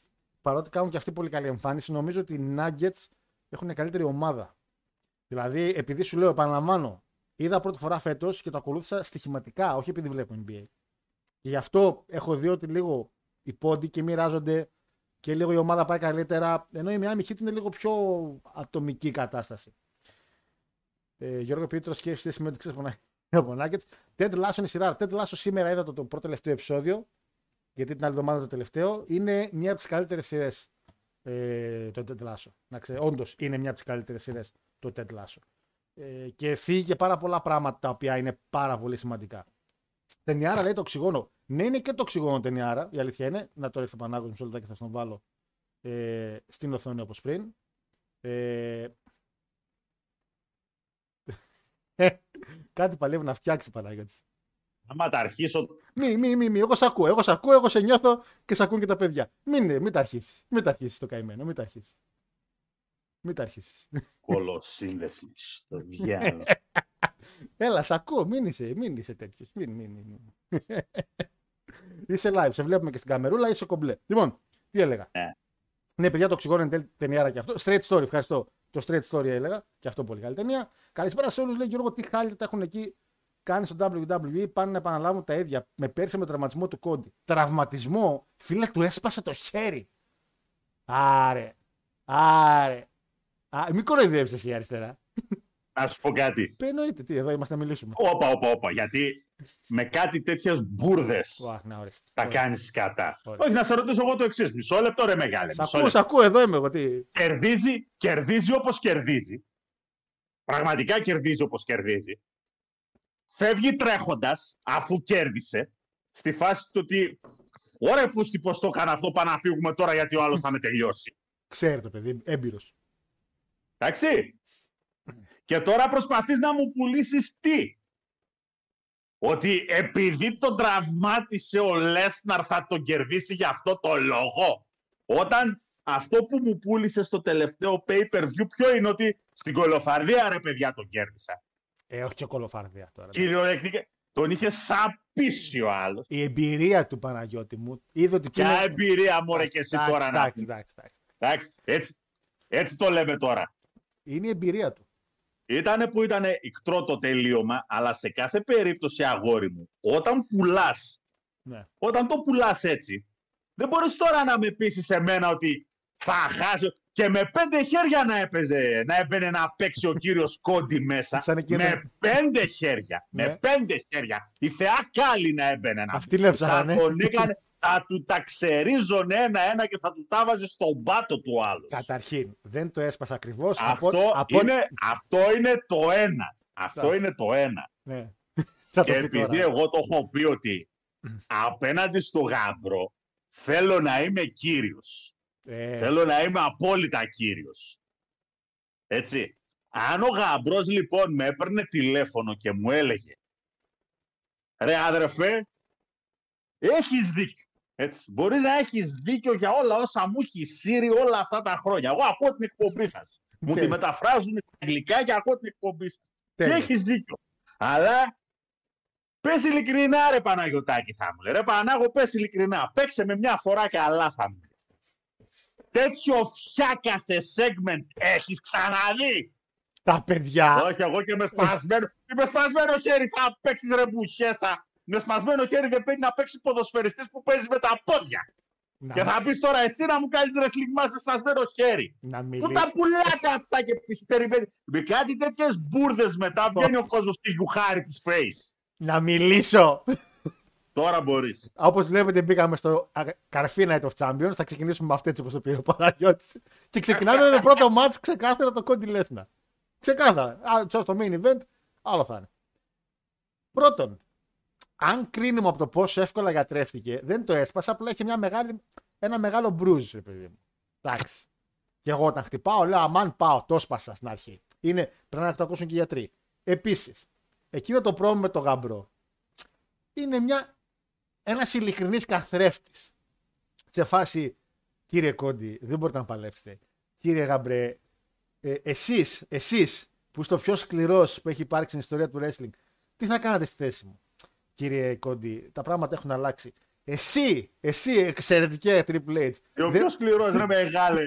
Speaker 1: παρότι κάνουν και αυτή πολύ καλή εμφάνιση, νομίζω ότι οι Nuggets έχουν καλύτερη ομάδα. Δηλαδή, επειδή σου λέω, επαναλαμβάνω, είδα πρώτη φορά φέτος και το ακολούθησα στοιχηματικά, όχι επειδή βλέπω NBA. Και γι' αυτό έχω δει ότι λίγο οι πόντι και μοιράζονται και λίγο η ομάδα πάει καλύτερα. Ενώ η Miami Heat είναι λίγο πιο ατομική κατάσταση. Ε, Γιώργο Πίτρος, σκέφτεσαι σημαίνει ότι ξέρει από Nuggets. Ted Lasso είναι σειρά. Ted Lasso σήμερα είδα το, το πρώτο τελευταίο επεισόδιο. Γιατί την άλλη εβδομάδα το τελευταίο. Είναι μια από τις καλύτερες σειρές. Ε, το Ted Lasso. Να ξέρει, όντως είναι μια από τις καλύτερες σειρές το Ted Lasso. Ε, και φύγει πολλά πολλά πράγματα τα οποία είναι πάρα πολύ σημαντικά. Ταινιάρα λέει το οξυγόνο. Ναι, είναι και το οξυγόνο ταινιάρα. Η αλήθεια είναι. Να το ρίξω πανάγω μισό λεπτό και θα τον βάλω ε, στην οθόνη όπως πριν. Ε, Κάτι παλεύει να φτιάξει Παναγιώτη.
Speaker 2: Άμα τα αρχίσω.
Speaker 1: Μη, μη, μη, μη. Εγώ σε ακούω. Εγώ σε ακούω, εγώ σε νιώθω και σε ακούν και τα παιδιά. Μην, μην τα αρχίσεις. Μην τα αρχίσεις το καημένο. Μην τα αρχίσεις. Μην τα αρχίσεις.
Speaker 2: Κολοσύνδεση στο διάλογο.
Speaker 1: Έλα, σ' ακούω, μην είσαι, μην είσαι τέτοιος. Μην, μην, μην. μην. είσαι live, σε βλέπουμε και στην καμερούλα, είσαι κομπλέ. Λοιπόν, τι έλεγα;
Speaker 2: Ναι.
Speaker 1: Ναι, παιδιά, το οξυγόνο είναι τέλ- ταινιάρα και αυτό. Straight story, ευχαριστώ. Το straight story έλεγα. Και αυτό πολύ καλή ταινία. Καλησπέρα σε όλους. Λέει Γιώργο, τι χάλια τα έχουν εκεί κάνει στο WWE. Πάνε να επαναλάβουν τα ίδια. Με πέρσι με τραυματισμό του Κόντι. Τραυματισμό, φίλε, του έσπασε το χέρι. Άρε. Άρε. Α, μην κοροϊδεύεις εσύ αριστερά.
Speaker 2: Να σου πω κάτι.
Speaker 1: Πε εννοείται, τι, εδώ είμαστε να μιλήσουμε.
Speaker 2: Όπα, όπα, όπα. Γιατί με κάτι τέτοιες μπουρδες
Speaker 1: Ουαχ, να ορίστε.
Speaker 2: τα
Speaker 1: Ορίστε.
Speaker 2: κάνεις κατά.
Speaker 1: Ωραία.
Speaker 2: Όχι, να σε ρωτήσω εγώ το εξής. Μισό λεπτό, ρε μεγάλε.
Speaker 1: Σ'
Speaker 2: Μισό
Speaker 1: ακούω,
Speaker 2: λεπτό.
Speaker 1: σ' ακούω, εδώ είμαι εγώ. Τι.
Speaker 2: Κερδίζει, κερδίζει όπως κερδίζει. Πραγματικά κερδίζει όπως κερδίζει. Φεύγει τρέχοντας αφού κέρδισε. Στη φάση του ότι. Ωραία, φούστη, πώ το έκανα αυτό. Πάμε να φύγουμε τώρα γιατί ο άλλος θα με τελειώσει.
Speaker 1: Ξέρει το παιδί, έμπειρος.
Speaker 2: Εντάξει. Και τώρα προσπαθείς να μου πουλήσεις τι; Ότι επειδή τον τραυμάτισε ο Λέσναρ θα τον κερδίσει για αυτό το λόγο. Όταν αυτό που μου πούλησε στο τελευταίο pay-per-view ποιο είναι ότι στην κολοφαρδία ρε παιδιά τον κέρδισα.
Speaker 1: Ε, όχι και κολοφαρδία τώρα.
Speaker 2: Κυριολεκτικά τον είχε σαπίσει ο άλλος.
Speaker 1: Η εμπειρία του Παναγιώτη μου είδε ότι
Speaker 2: Ποια
Speaker 1: πήγε-
Speaker 2: εμπειρία μωρέ και εσύ
Speaker 1: Εντάξει,
Speaker 2: τώρα να
Speaker 1: εντάξει,
Speaker 2: πεις.
Speaker 1: εντάξει, εντάξει.
Speaker 2: Εντάξει, έτσι, έτσι το λέμε τώρα.
Speaker 1: Είναι η εμπειρία του.
Speaker 2: Ήτανε που ήταν ικτρό το τελείωμα, αλλά σε κάθε περίπτωση, αγόρι μου, όταν πουλάς,
Speaker 1: Ναι.
Speaker 2: όταν το πουλάς έτσι, δεν μπορείς τώρα να με πείσεις εμένα ότι θα χάσω και με πέντε χέρια να έπαιζε, να έμπαινε να παίξει ο κύριος Κόντι μέσα.
Speaker 1: Σαν εκείνο-
Speaker 2: Με πέντε χέρια,
Speaker 1: Ναι.
Speaker 2: με πέντε χέρια. Η θεά κάλλη να έμπαινε να
Speaker 1: Αυτή είναι ψάχανε.
Speaker 2: θα τον έκανε, θα του τα ξερίζωνε ένα-ένα και θα του τα βάζε στον πάτο του άλλου.
Speaker 1: Καταρχήν, δεν το έσπασα ακριβώς.
Speaker 2: Αυτό, είναι, αυτό είναι το ένα. Αυτό
Speaker 1: Αυτά.
Speaker 2: είναι το ένα.
Speaker 1: Ναι. Θα
Speaker 2: Και
Speaker 1: το πει
Speaker 2: επειδή
Speaker 1: τώρα.
Speaker 2: εγώ το έχω πει ότι απέναντι στο γάμπρο θέλω να είμαι κύριος.
Speaker 1: Έτσι.
Speaker 2: Θέλω να είμαι απόλυτα κύριος. Έτσι. Αν ο γαμπρός λοιπόν με έπαιρνε τηλέφωνο και μου έλεγε «Ρε αδερφέ, έχεις δίκιο». Έτσι. Μπορείς να έχεις δίκιο για όλα όσα μου έχει σύρει όλα αυτά τα χρόνια. Εγώ ακούω την εκπομπή σας. Μου τη
Speaker 1: Τέλεια.
Speaker 2: μεταφράζουν στα αγγλικά και ακούω την εκπομπή σας. Και
Speaker 1: Τέλεια.
Speaker 2: έχεις δίκιο. Αλλά πες ειλικρινά ρε Παναγιωτάκη θα μου λέει. Ρε Πανάγο πες ειλικρινά. Παίξε με μια φορά καλά θα μου λέει. Τέτοιο φτιάκα σε segment έχεις ξαναδεί.
Speaker 1: Τα παιδιά.
Speaker 2: Όχι, εγώ και με σπασμένο, και με σπασμένο χέρι θα παίξεις ρε μπουχέσα. Με σπασμένο χέρι δεν παίρνει να παίξει ποδοσφαιριστής που παίζεις με τα πόδια.
Speaker 1: Να,
Speaker 2: Και θα πεις τώρα εσύ να μου κάνεις wrestling match με σπασμένο χέρι.
Speaker 1: να
Speaker 2: Πού
Speaker 1: μιλήσει.
Speaker 2: τα πουλάτε αυτά και πεις περιμένεις. Με κάτι τέτοιες μπουρδες μετά βγαίνει ο κόσμος και γιουχάρει τους face.
Speaker 1: Να μιλήσω.
Speaker 2: Τώρα μπορείς.
Speaker 1: Όπως βλέπετε, μπήκαμε στο α, καρφί Night of Champions. Θα ξεκινήσουμε με αυτό έτσι όπως το πήρε ο Παναγιώτης. Και ξεκινάμε με πρώτο match ξεκάθαρα το Cody Lesnar. Ξεκάθαρα. Α, στο main event, άλλο θα είναι. Πρώτον, αν κρίνουμε από το πόσο εύκολα γιατρεύτηκε, δεν το έσπασα, απλά είχε μια μεγάλη, ένα μεγάλο μπρούζ, ρε παιδί μου. Εντάξει. Και εγώ όταν χτυπάω, λέω Αμάν πάω, το έσπασα στην αρχή. Είναι, πρέπει να το ακούσουν και οι γιατροί. Επίσης, εκείνο το πρόβλημα με το γαμπρό είναι μια, ένας ειλικρινής καθρέφτης. Σε φάση, κύριε Κόντι, δεν μπορείτε να παλέψετε. Κύριε Γαμπρέ, ε, εσείς, εσείς που είστε ο πιο σκληρός που έχει υπάρξει στην ιστορία του wrestling, τι θα κάνατε στη θέση μου. Κύριε Κόντι, τα πράγματα έχουν αλλάξει. Εσύ, εσύ, εξαιρετική Triple H.
Speaker 2: Και ο
Speaker 1: δεν-
Speaker 2: πιο σκληρός ρε μεγάλε.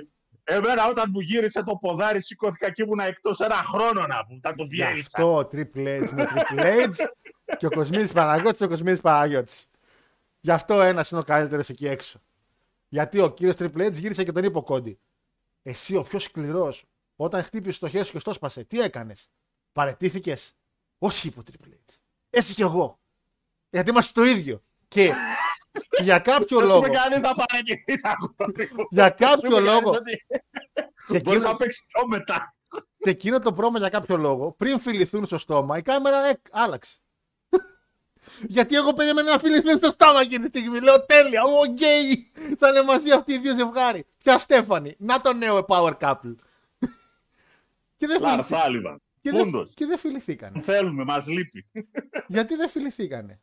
Speaker 2: Εμένα όταν μου γύρισε το ποδάρι σηκώθηκα και ήμουν εκτός ένα χρόνο να πούμε. Τα το
Speaker 1: Γι'
Speaker 2: διέλυσα.
Speaker 1: αυτό ο Triple H είναι Triple H και ο Κοσμίδης Παναγιώτης ο Κοσμίδης Παναγιώτης. Γι' αυτό ένας είναι ο καλύτερος εκεί έξω. Γιατί ο κύριος Triple H γύρισε και τον είπε ο Κόντι. Εσύ ο πιο σκληρός, όταν χτύπησε το χέρι σου και στο σπάσε, τι έκανες. Παρετήθηκες; Όχι, είπε ο Triple H. Έτσι κι εγώ. Γιατί είμαστε το ίδιο. Και, και για κάποιο
Speaker 2: Δεν σου
Speaker 1: λόγο.
Speaker 2: με κάνεις να παραγγελείς αγόρι μου.
Speaker 1: Για
Speaker 2: Δεν σου
Speaker 1: κάποιο
Speaker 2: με κάνεις
Speaker 1: λόγο.
Speaker 2: ότι
Speaker 1: σε
Speaker 2: Μπορεί
Speaker 1: εκείνο-
Speaker 2: να παίξει πιο μετά.
Speaker 1: σε εκείνο το πρόμο για κάποιο λόγο, πριν φιληθούν στο στόμα, η κάμερα ε, άλλαξε. Γιατί εγώ περίμενα να φιληθούν στο στόμα εκείνη τη στιγμή. Λέω τέλεια, ο γκέι θα είναι μαζί αυτοί οι δύο ζευγάρι. Ποια Στέφανη, να το νέο power couple. και δεν
Speaker 2: Λαρ
Speaker 1: φιληθήκανε.
Speaker 2: Σάλιβαν.
Speaker 1: Και δεν,
Speaker 2: Πούντος.
Speaker 1: και δεν φιληθήκανε.
Speaker 2: Θέλουμε, μας λείπει.
Speaker 1: Γιατί δεν φιληθήκανε.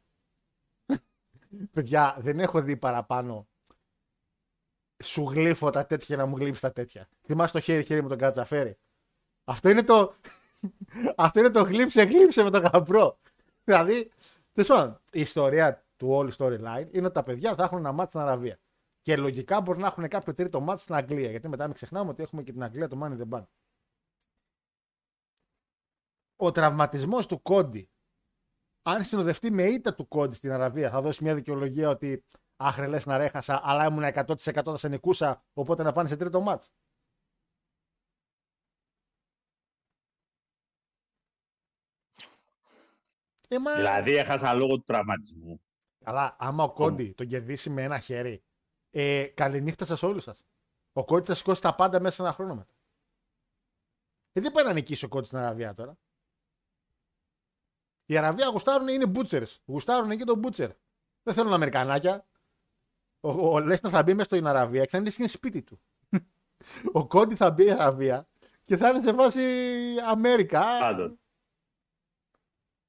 Speaker 1: Παιδιά, δεν έχω δει παραπάνω σου γλύφω τα τέτοια να μου γλύψεις τα τέτοια. Θυμάσαι το χέρι-χέρι με τον κατσαφέρι. Αυτό είναι το. Αυτό είναι το γλύψε, γλύψε με τον γαμπρό. Δηλαδή, τέλος πάντων, η ιστορία του όλη storyline είναι ότι τα παιδιά θα έχουν ένα μάτι στην Αραβία. Και λογικά μπορεί να έχουν κάποιο τρίτο μάτι στην Αγγλία. Γιατί μετά μην ξεχνάμε ότι έχουμε και την Αγγλία το Money in the Bank. Ο τραυματισμός του Κόντι, αν συνοδευτεί με ήττα του Κόντι στην Αραβία, θα δώσει μια δικαιολογία ότι άχρε να ρέχασα, αλλά ήμουν 100% θα σε νικούσα, οπότε να πάνε σε τρίτο μάτς. Ε, μα...
Speaker 2: Δηλαδή έχασα λόγω του τραυματισμού.
Speaker 1: Αλλά άμα ο Κόντι τον κερδίσει με ένα χέρι, ε, καληνύχτα σας όλους σας. Ο Κόντι θα σηκώσει τα πάντα μέσα σε ένα χρόνο μετά. Ε, δεν πάει να νικήσει ο Κόντι στην Αραβία τώρα. Η Αραβία γουστάρουν είναι μπούτσερ. Γουστάρουν και τον μπούτσερ. Δεν θέλουν Αμερικανάκια. Ο, ο Λέσνα θα μπει μέσα στην Αραβία και θα είναι στην σπίτι του. ο Κόντι θα μπει στην Αραβία και θα είναι σε βάση Αμέρικα.
Speaker 2: Πάντων.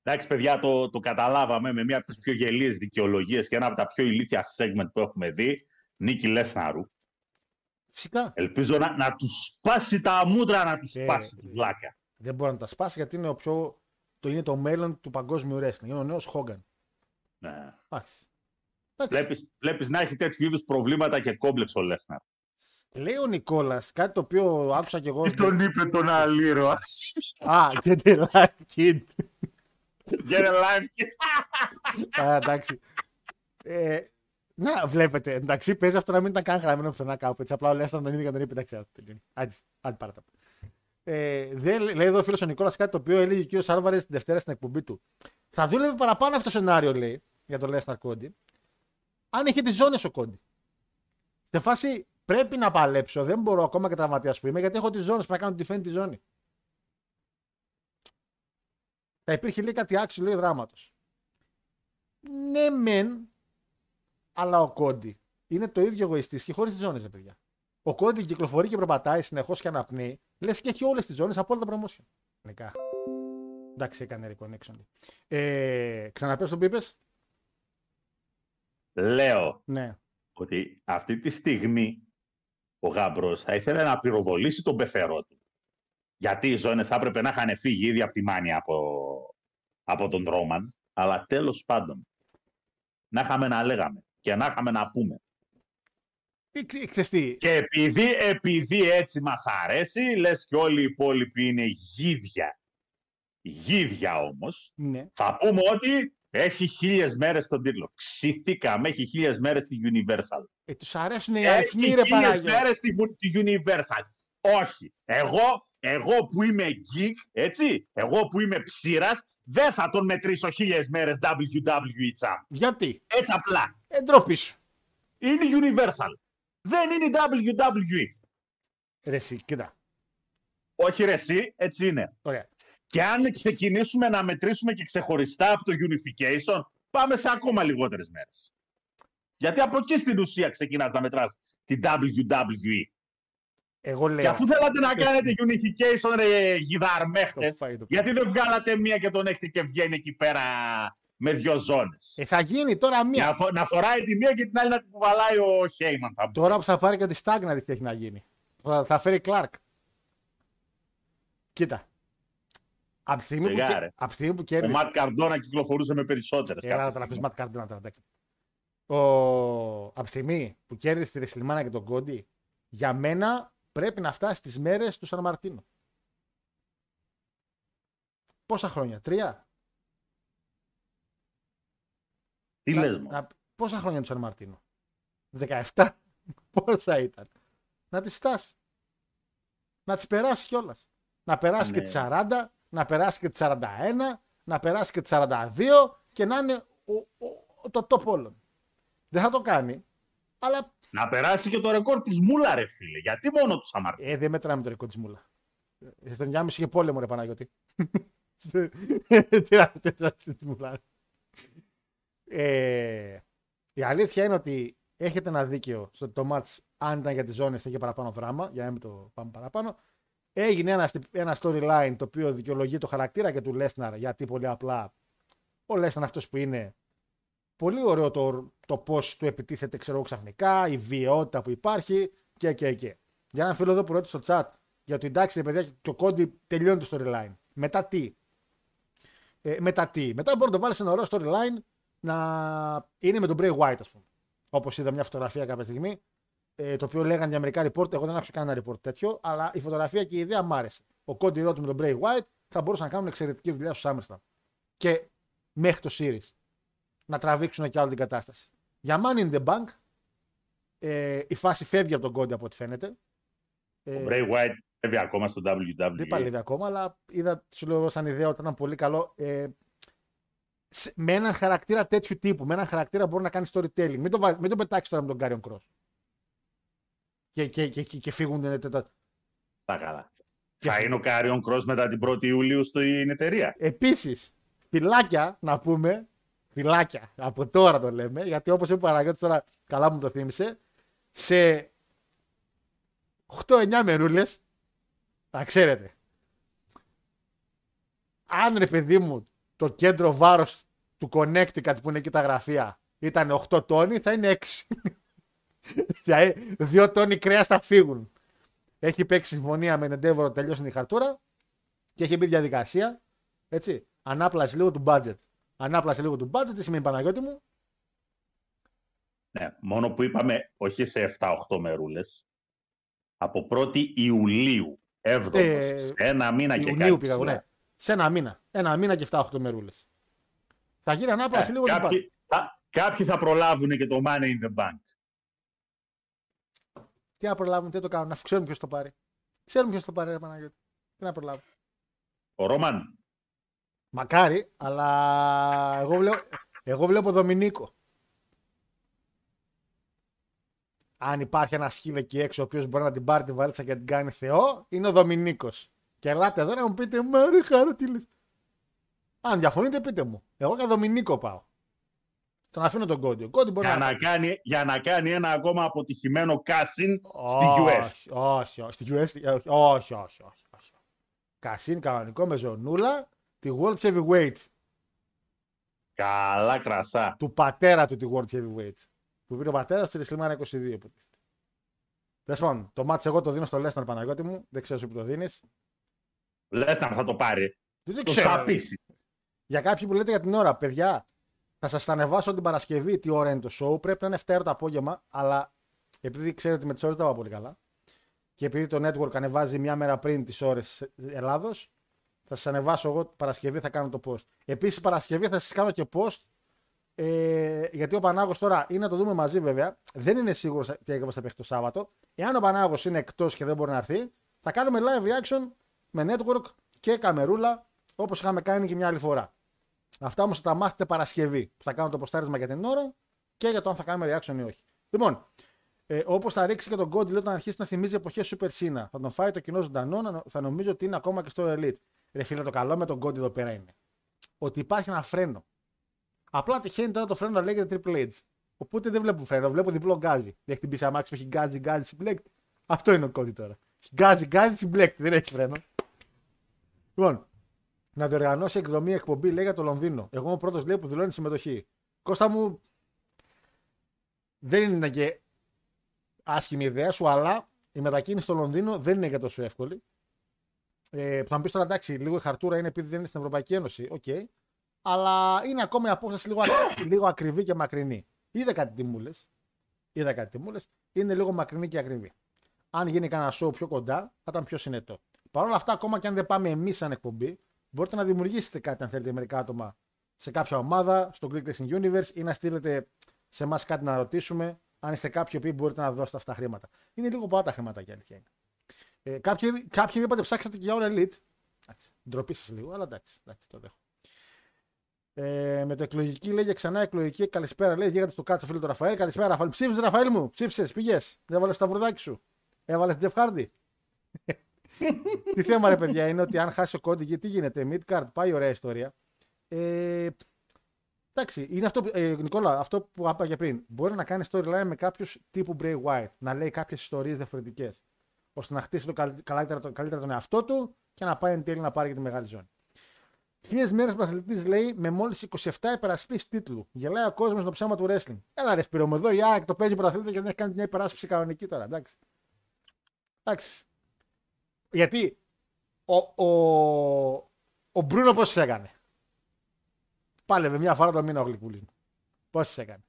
Speaker 2: Εντάξει, παιδιά, το, το καταλάβαμε με μία από τις πιο γελίες δικαιολογίες και ένα από τα πιο ηλίθια segment που έχουμε δει. Νίκη Λέσναρου.
Speaker 1: Φυσικά.
Speaker 2: Ελπίζω να, να τους σπάσει τα μούτρα, να τους
Speaker 1: Ε,
Speaker 2: σπάσει του βλάκα.
Speaker 1: Δεν μπορεί να τα σπάσει γιατί είναι, ο πιο, το, είναι το μέλλον του παγκόσμιου wrestling. Είναι ο νέος Χόγκαν.
Speaker 2: Ναι.
Speaker 1: Εντάξει. Εντάξει.
Speaker 2: Βλέπεις, βλέπεις να έχει τέτοιου είδους προβλήματα και κόμπλεξ ο Λέσναρ.
Speaker 1: Λέει ο Νικόλας κάτι το οποίο άκουσα κι εγώ.
Speaker 2: Τι τον είπε τον Αλήρο.
Speaker 1: Α, get the life kid.
Speaker 2: Get a life.
Speaker 1: Α, εντάξει. Ε, να, βλέπετε. Εντάξει, παίζει αυτό να μην ήταν καν γραμμένο πουθενά κάπου. Έτσι, απλά ο Λέσταν τον είδε και τον είπε. Εντάξει, άντε, τελειώνει. άντε, άντε πάρα τα. Ε, δεν, λέει εδώ ο φίλος ο Νικόλας κάτι το οποίο έλεγε και ο Σάρβαρη την Δευτέρα στην εκπομπή του. Θα δούλευε παραπάνω αυτό το σενάριο, λέει, για τον Λέσναρ Κόντι, αν είχε τις ζώνες ο Κόντι. Σε φάση πρέπει να παλέψω, δεν μπορώ ακόμα και τραυματίας που είμαι, γιατί έχω τις ζώνες. Πρέπει να κάνω defend τη ζώνη. Θα υπήρχε λέει κάτι άξιο λέει δράματος. Ναι, μεν, αλλά ο Κόντι είναι το ίδιο εγωιστής και χωρίς τις ζώνες, ρε παιδιά. Ο Κόντι κυκλοφορεί και προπατάει συνεχώς και αναπνέει, λες και έχει όλες τις ζώνες από όλα τα promotion. Νικά. Εντάξει, έκανε reconnection. Ε, Ξαναπες τον πίπε.
Speaker 2: Λέω
Speaker 1: Ναι.
Speaker 2: ότι αυτή τη στιγμή ο Γάμπρος θα ήθελε να πυροβολήσει τον πεθερό του. Γιατί οι ζώνες θα έπρεπε να είχαν φύγει ήδη από τη μάνια από, από τον Ρόμαν. Αλλά τέλος πάντων, να είχαμε να λέγαμε και να είχαμε να πούμε.
Speaker 1: Ε, ξε- Ξέρεις τι,
Speaker 2: Και επειδή, επειδή έτσι μας αρέσει, λες και όλοι οι υπόλοιποι είναι γίδια. Γίδια όμως,
Speaker 1: ναι.
Speaker 2: θα πούμε ότι έχει χίλιες μέρες στον τίτλο. Ξηθήκαμε, έχει χίλιες μέρες στη Universal.
Speaker 1: Ε, τους αρέσουν οι αριθμοί,
Speaker 2: Έχει
Speaker 1: ρε
Speaker 2: χίλιες
Speaker 1: Παναγιώτη.
Speaker 2: μέρες στη, στη Universal. Όχι. Εγώ, εγώ που είμαι geek, έτσι, εγώ που είμαι ψήρας, δεν θα τον μετρήσω χίλιες μέρες WWE Champ.
Speaker 1: Γιατί,
Speaker 2: Έτσι απλά.
Speaker 1: ε, ντροπή σου.
Speaker 2: Είναι Universal. Δεν είναι η WWE.
Speaker 1: Ρε εσύ, κοίτα.
Speaker 2: Όχι ρε εσύ, έτσι είναι.
Speaker 1: Ωραία.
Speaker 2: Και αν ξεκινήσουμε να μετρήσουμε και ξεχωριστά από το Unification, πάμε σε ακόμα λιγότερες μέρες. Γιατί από εκεί στην ουσία ξεκινάς να μετράς την WWE.
Speaker 1: Εγώ λέω.
Speaker 2: Και αφού θέλατε να
Speaker 1: πες
Speaker 2: κάνετε unification, ρε γιδαρμέχτες,
Speaker 1: Το φάει το
Speaker 2: γιατί δεν βγάλατε μία και τον έχετε και βγαίνει εκεί πέρα με δυο ζώνες.
Speaker 1: Ε, θα γίνει τώρα μία.
Speaker 2: Να, φο- να φοράει τη μία και την άλλη να την κουβαλάει ο Χέιμαν. Θα
Speaker 1: Τώρα που θα πάρει και τη Στάγκ να δει τι έχει να γίνει. Θα, θα φέρει Κλάρκ. Κοίτα. Από τη στιγμή, που,
Speaker 2: Σιγά,
Speaker 1: κε-
Speaker 2: ρε.
Speaker 1: απ' τη στιγμή που
Speaker 2: Ο
Speaker 1: κέρδισε.
Speaker 2: Ματ Καρντόνα κυκλοφορούσε με περισσότερες.
Speaker 1: Έλα
Speaker 2: κάποια
Speaker 1: να πεις
Speaker 2: στιγμή.
Speaker 1: Ματ Κάρντονα τώρα, εντάξει. Ο... Από τη στιγμή που κέρδισε τη Ρεσιλμάνα και τον Κόντι, για μένα πρέπει να φτάσει στις μέρες του Σαν Μαρτίνο. Πόσα χρόνια, τρία;
Speaker 2: Τι
Speaker 1: Να-
Speaker 2: λες μου.
Speaker 1: να- πόσα χρόνια του Σαν Μαρτίνο; 17. πόσα ήταν; Να τη φτάσει. Να τις περάσει κιόλας. Να περάσει και
Speaker 2: Ναι.
Speaker 1: τι 40, να περάσει και τι 41, να περάσει και τι 42 και να είναι ο, ο- το top όλων. Δεν θα το κάνει, αλλά
Speaker 2: Να περάσει και το ρεκόρ της Μούλα, ρε φίλε. Γιατί μόνο του Σαμαρτίνο.
Speaker 1: ε, δεν μετράμε το ρεκόρ της Μούλα. Ε, Στον 9,5 είχε πόλεμο, ρε Παναγιώτη. Τι να μετράς τη Μούλα. Ε, η αλήθεια είναι ότι έχετε ένα δίκαιο στο ότι το match, αν ήταν για τις ζώνες, είχε παραπάνω δράμα, για να μην το πάμε παραπάνω. Έγινε ένα, ένα storyline το οποίο δικαιολογεί το χαρακτήρα και του Λέσναρ, γιατί πολύ απλά ο Λέσναρ αυτός που είναι πολύ ωραίο το, το πώς του επιτίθεται ξέρω, εγώ, ξαφνικά, η βιαιότητα που υπάρχει και και και. Για έναν φίλο εδώ που ρώτησε στο chat για το εντάξει, ρε παιδιά, το κόντι τελειώνει το storyline. Μετά τι; Ε, μετά τι; Μετά μπορεί να το βάλεις σε ένα ωραίο storyline να είναι με τον Bray White, ας πούμε. Όπως είδα μια φωτογραφία κάποια στιγμή, ε, το οποίο λέγανε οι Αμερικάνοι report. Εγώ δεν άκουσα κανένα report τέτοιο, αλλά η φωτογραφία και η ιδέα μ' άρεσε. Ο Cody Rhodes με τον Bray White θα μπορούσαν να κάνουν εξαιρετική δουλειά στο SummerSlam. Και μέχρι το Series να τραβήξουν και άλλο την κατάσταση. Για Money in the Bank, ε, η φάση φεύγει από τον Cody από ό,τι φαίνεται. Ε,
Speaker 2: Ο Bray Wyatt φεύγει ακόμα στο WWE.
Speaker 1: δεν παλεύει ακόμα, αλλά είδα, σου λέω σαν ιδέα ότι ήταν πολύ καλό. Ε, σε- με έναν χαρακτήρα τέτοιου τύπου, με έναν χαρακτήρα που μπορεί να κάνει storytelling. Μην το, βα- μην το πετάξεις τώρα με τον Karrion Kross. Και, και, και, και, και φύγουν. ε, τα- τα-
Speaker 2: Τα καλά.
Speaker 1: Και
Speaker 2: Θα
Speaker 1: φι-
Speaker 2: είναι ο Karrion Kross μετά την 1η Ιουλίου στην εταιρεία.
Speaker 1: Επίσης, φιλάκια να πούμε. Φιλάκια. Από τώρα το λέμε. Γιατί όπως είπε ο Παναγιώτης τώρα, καλά μου το θύμισε. Σε 8-9 μερούλες. Να ξέρετε. Αν ρε παιδί μου το κέντρο βάρος του Connecticut που είναι εκεί τα γραφεία ήταν 8 τόνοι, θα είναι 6. Δηλαδή, δύο τόνοι κρέας θα φύγουν. Έχει παίξει συμφωνία με Endeavor να τελειώσει η χαρτούρα και έχει μπει διαδικασία. Έτσι. Ανάπλαση λίγο του budget. Ανάπλαση λίγο του budget, τι σημαίνει Παναγιώτη μου.
Speaker 2: Ναι, μόνο που είπαμε όχι σε 7-8 μερούλες. Από 1η Ιουλίου. 7
Speaker 1: Ε,
Speaker 2: σε ένα μήνα και
Speaker 1: Ιουνίου
Speaker 2: κάτι.
Speaker 1: πήγα εγώ,
Speaker 2: σειρά.
Speaker 1: ναι. Σε ένα μήνα. Ένα μήνα και 7-8 μερούλες. Θα γίνει ανάπλαση
Speaker 2: Ε,
Speaker 1: λίγο του budget.
Speaker 2: κάποιοι, θα, κάποιοι θα προλάβουν και το Money in the Bank.
Speaker 1: Τι να προλάβουν, τι το κάνουν, αφού ξέρουν ποιος το πάρει. Ξέρουν ποιος το πάρει, ρε Παναγιώτη. Τι να προλάβουν.
Speaker 2: Ο Ρόμαν,
Speaker 1: Μακάρι, αλλά εγώ βλέπω, εγώ βλέπω Δομινίκο. Αν υπάρχει ένας σκύλο εκεί έξω ο οποίος μπορεί να την πάρει τη βαλίτσα και να την κάνει Θεό, είναι ο Δομινίκος. Και ελάτε εδώ να μου πείτε, Μα ρε χαρά, τι λες». Αν διαφωνείτε, πείτε μου. Εγώ για Δομινίκο πάω. Τον αφήνω τον Κόντι. Ο Κόντι μπορεί
Speaker 2: για
Speaker 1: να.
Speaker 2: να, κάνει, για να κάνει ένα ακόμα αποτυχημένο casting στη US.
Speaker 1: Όχι, όχι, όχι. Στη US, όχι, όχι, όχι. όχι, όχι. Κασίν κανονικό με ζωνούλα τη World Heavyweight.
Speaker 2: Καλά κρασά.
Speaker 1: του πατέρα του τη World Heavyweight. Που πήρε ο πατέρας του στη WrestleMania 22. Τέλος πάντων, το μάτς εγώ το δίνω στο Λέσναρ Παναγιώτη μου. Δεν ξέρω εσύ που το δίνεις.
Speaker 2: Λες να θα το πάρει.
Speaker 1: Δεν
Speaker 2: Το
Speaker 1: ξέρω.
Speaker 2: σαπίσει.
Speaker 1: Για κάποιοι που λέτε για την ώρα, παιδιά, θα σας τα ανεβάσω την Παρασκευή τι ώρα είναι το show. Πρέπει να είναι 7 ώρα το απόγευμα, αλλά επειδή ξέρετε ότι με τις ώρες δεν πάω πολύ καλά και επειδή το network ανεβάζει μια μέρα πριν τις ώρες Ελλάδος, θα σας ανεβάσω εγώ Παρασκευή, θα κάνω το post. Επίσης, Παρασκευή θα σας κάνω και post. Ε, γιατί ο Πανάγος τώρα είναι να το δούμε μαζί βέβαια. Δεν είναι σίγουρος τι ακριβώ θα παίξει το Σάββατο. Εάν ο Πανάγος είναι εκτός και δεν μπορεί να έρθει, θα κάνουμε live reaction με network και καμερούλα όπως είχαμε κάνει και μια άλλη φορά. Αυτά όμως θα τα μάθετε Παρασκευή. Που θα κάνω το ποστάρισμα για την ώρα και για το αν θα κάνουμε reaction ή όχι. Λοιπόν, ε, όπως θα ρίξει και τον Cody όταν αρχίσει να θυμίζει εποχές Super Cena. Θα τον φάει το κοινό ζωντανό, να- θα νομίζω ότι είναι ακόμα και στο Elite. Ρε φίλε, το καλό με τον Cody εδώ πέρα είναι ότι υπάρχει ένα φρένο. Απλά τυχαίνει τώρα το φρένο να λέγεται Triple H. Οπότε δεν βλέπω φρένο, βλέπω διπλό γκάζι. Δεν έχει την πίσα αμάξι που έχει γκάζι, γκάζι, συμπλέκτη. Αυτό είναι ο Cody τώρα. Έχει Γκάζι, γκάζι, συμπλέκτη, δεν έχει φρένο. Λοιπόν, να διοργανώσει εκδρομή εκπομπή λέει για το Λονδίνο. Εγώ είμαι ο πρώτος λέει που δηλώνει συμμετοχή. Κώστα μου, δεν είναι και άσχημη ιδέα σου, αλλά η μετακίνηση στο Λονδίνο δεν είναι και τόσο εύκολη. Ε, που θα μου πεις τώρα εντάξει, λίγο η χαρτούρα είναι επειδή δεν είναι στην Ευρωπαϊκή Ένωση. Οκ. Αλλά είναι ακόμα η απόσταση λίγο, ακ- λίγο ακριβή και μακρινή. Είδα κάτι τιμούλες. Είδα κάτι τιμούλε. Είναι λίγο μακρινή και ακριβή. Αν γίνει κανένα show πιο κοντά, θα ήταν πιο συνετό. Παρ' όλα αυτά, ακόμα και αν δεν πάμε εμείς σαν εκπομπή, μπορείτε να δημιουργήσετε κάτι αν θέλετε μερικά άτομα σε κάποια ομάδα, στο Greek Wrestling Universe ή να στείλετε σε εμάς κάτι να ρωτήσουμε. Αν είστε κάποιοι που μπορείτε να δώσετε αυτά τα χρήματα. Είναι λίγο πολλά τα χρήματα και αλήθεια είναι. Ε, κάποιοι, κάποιοι είπατε ψάξατε και για όλα Elite. Εντάξει, ντροπή σας λίγο, αλλά εντάξει, εντάξει το δέχομαι. Ε, με το εκλογική λέγε ξανά εκλογική. Καλησπέρα, λέει. Γίγατε στο κάτσε φίλο του Ραφαέλ. Καλησπέρα, Ραφαέλ. Ψήφισες, Ραφαέλ μου. Ψήφισες, πήγες. Δεν βάλε τα βρουδάκι σου. Έβαλες την Jeff Hardy. Τι θέμα, ρε παιδιά, είναι ότι αν χάσει ο Κόντι, γιατί γίνεται. Midcard, πάει ωραία ιστορία. Ε, εντάξει, είναι αυτό, που- ε, Νικόλα, αυτό που είπα και πριν. Μπορεί να κάνει storyline με κάποιους τύπου Bray White. Να λέει κάποιες ιστορίες διαφορετικές. ώστε να χτίσει το καλ- καλύτερα, το, καλύτερα τον εαυτό του και να πάει εν τέλει να πάρει και τη μεγάλη ζώνη. Χίλιες μέρες πρωταθλητή λέει με μόλις 27 υπερασπίσεις τίτλου. Γελάει ο κόσμος το ψέμα του wrestling. Έλα ρε Σπύρο μου εδώ, η ΑΕΚ το παίζει πρωταθλητή και δεν έχει κάνει μια υπεράσπιση κανονική τώρα. Εντάξει. Εντάξει. Γιατί ο, ο, ο Μπρούνο πώς έκανε; Πάλευε μια φορά το μήνα ο γλυκούλη μου. Πώ έκανε;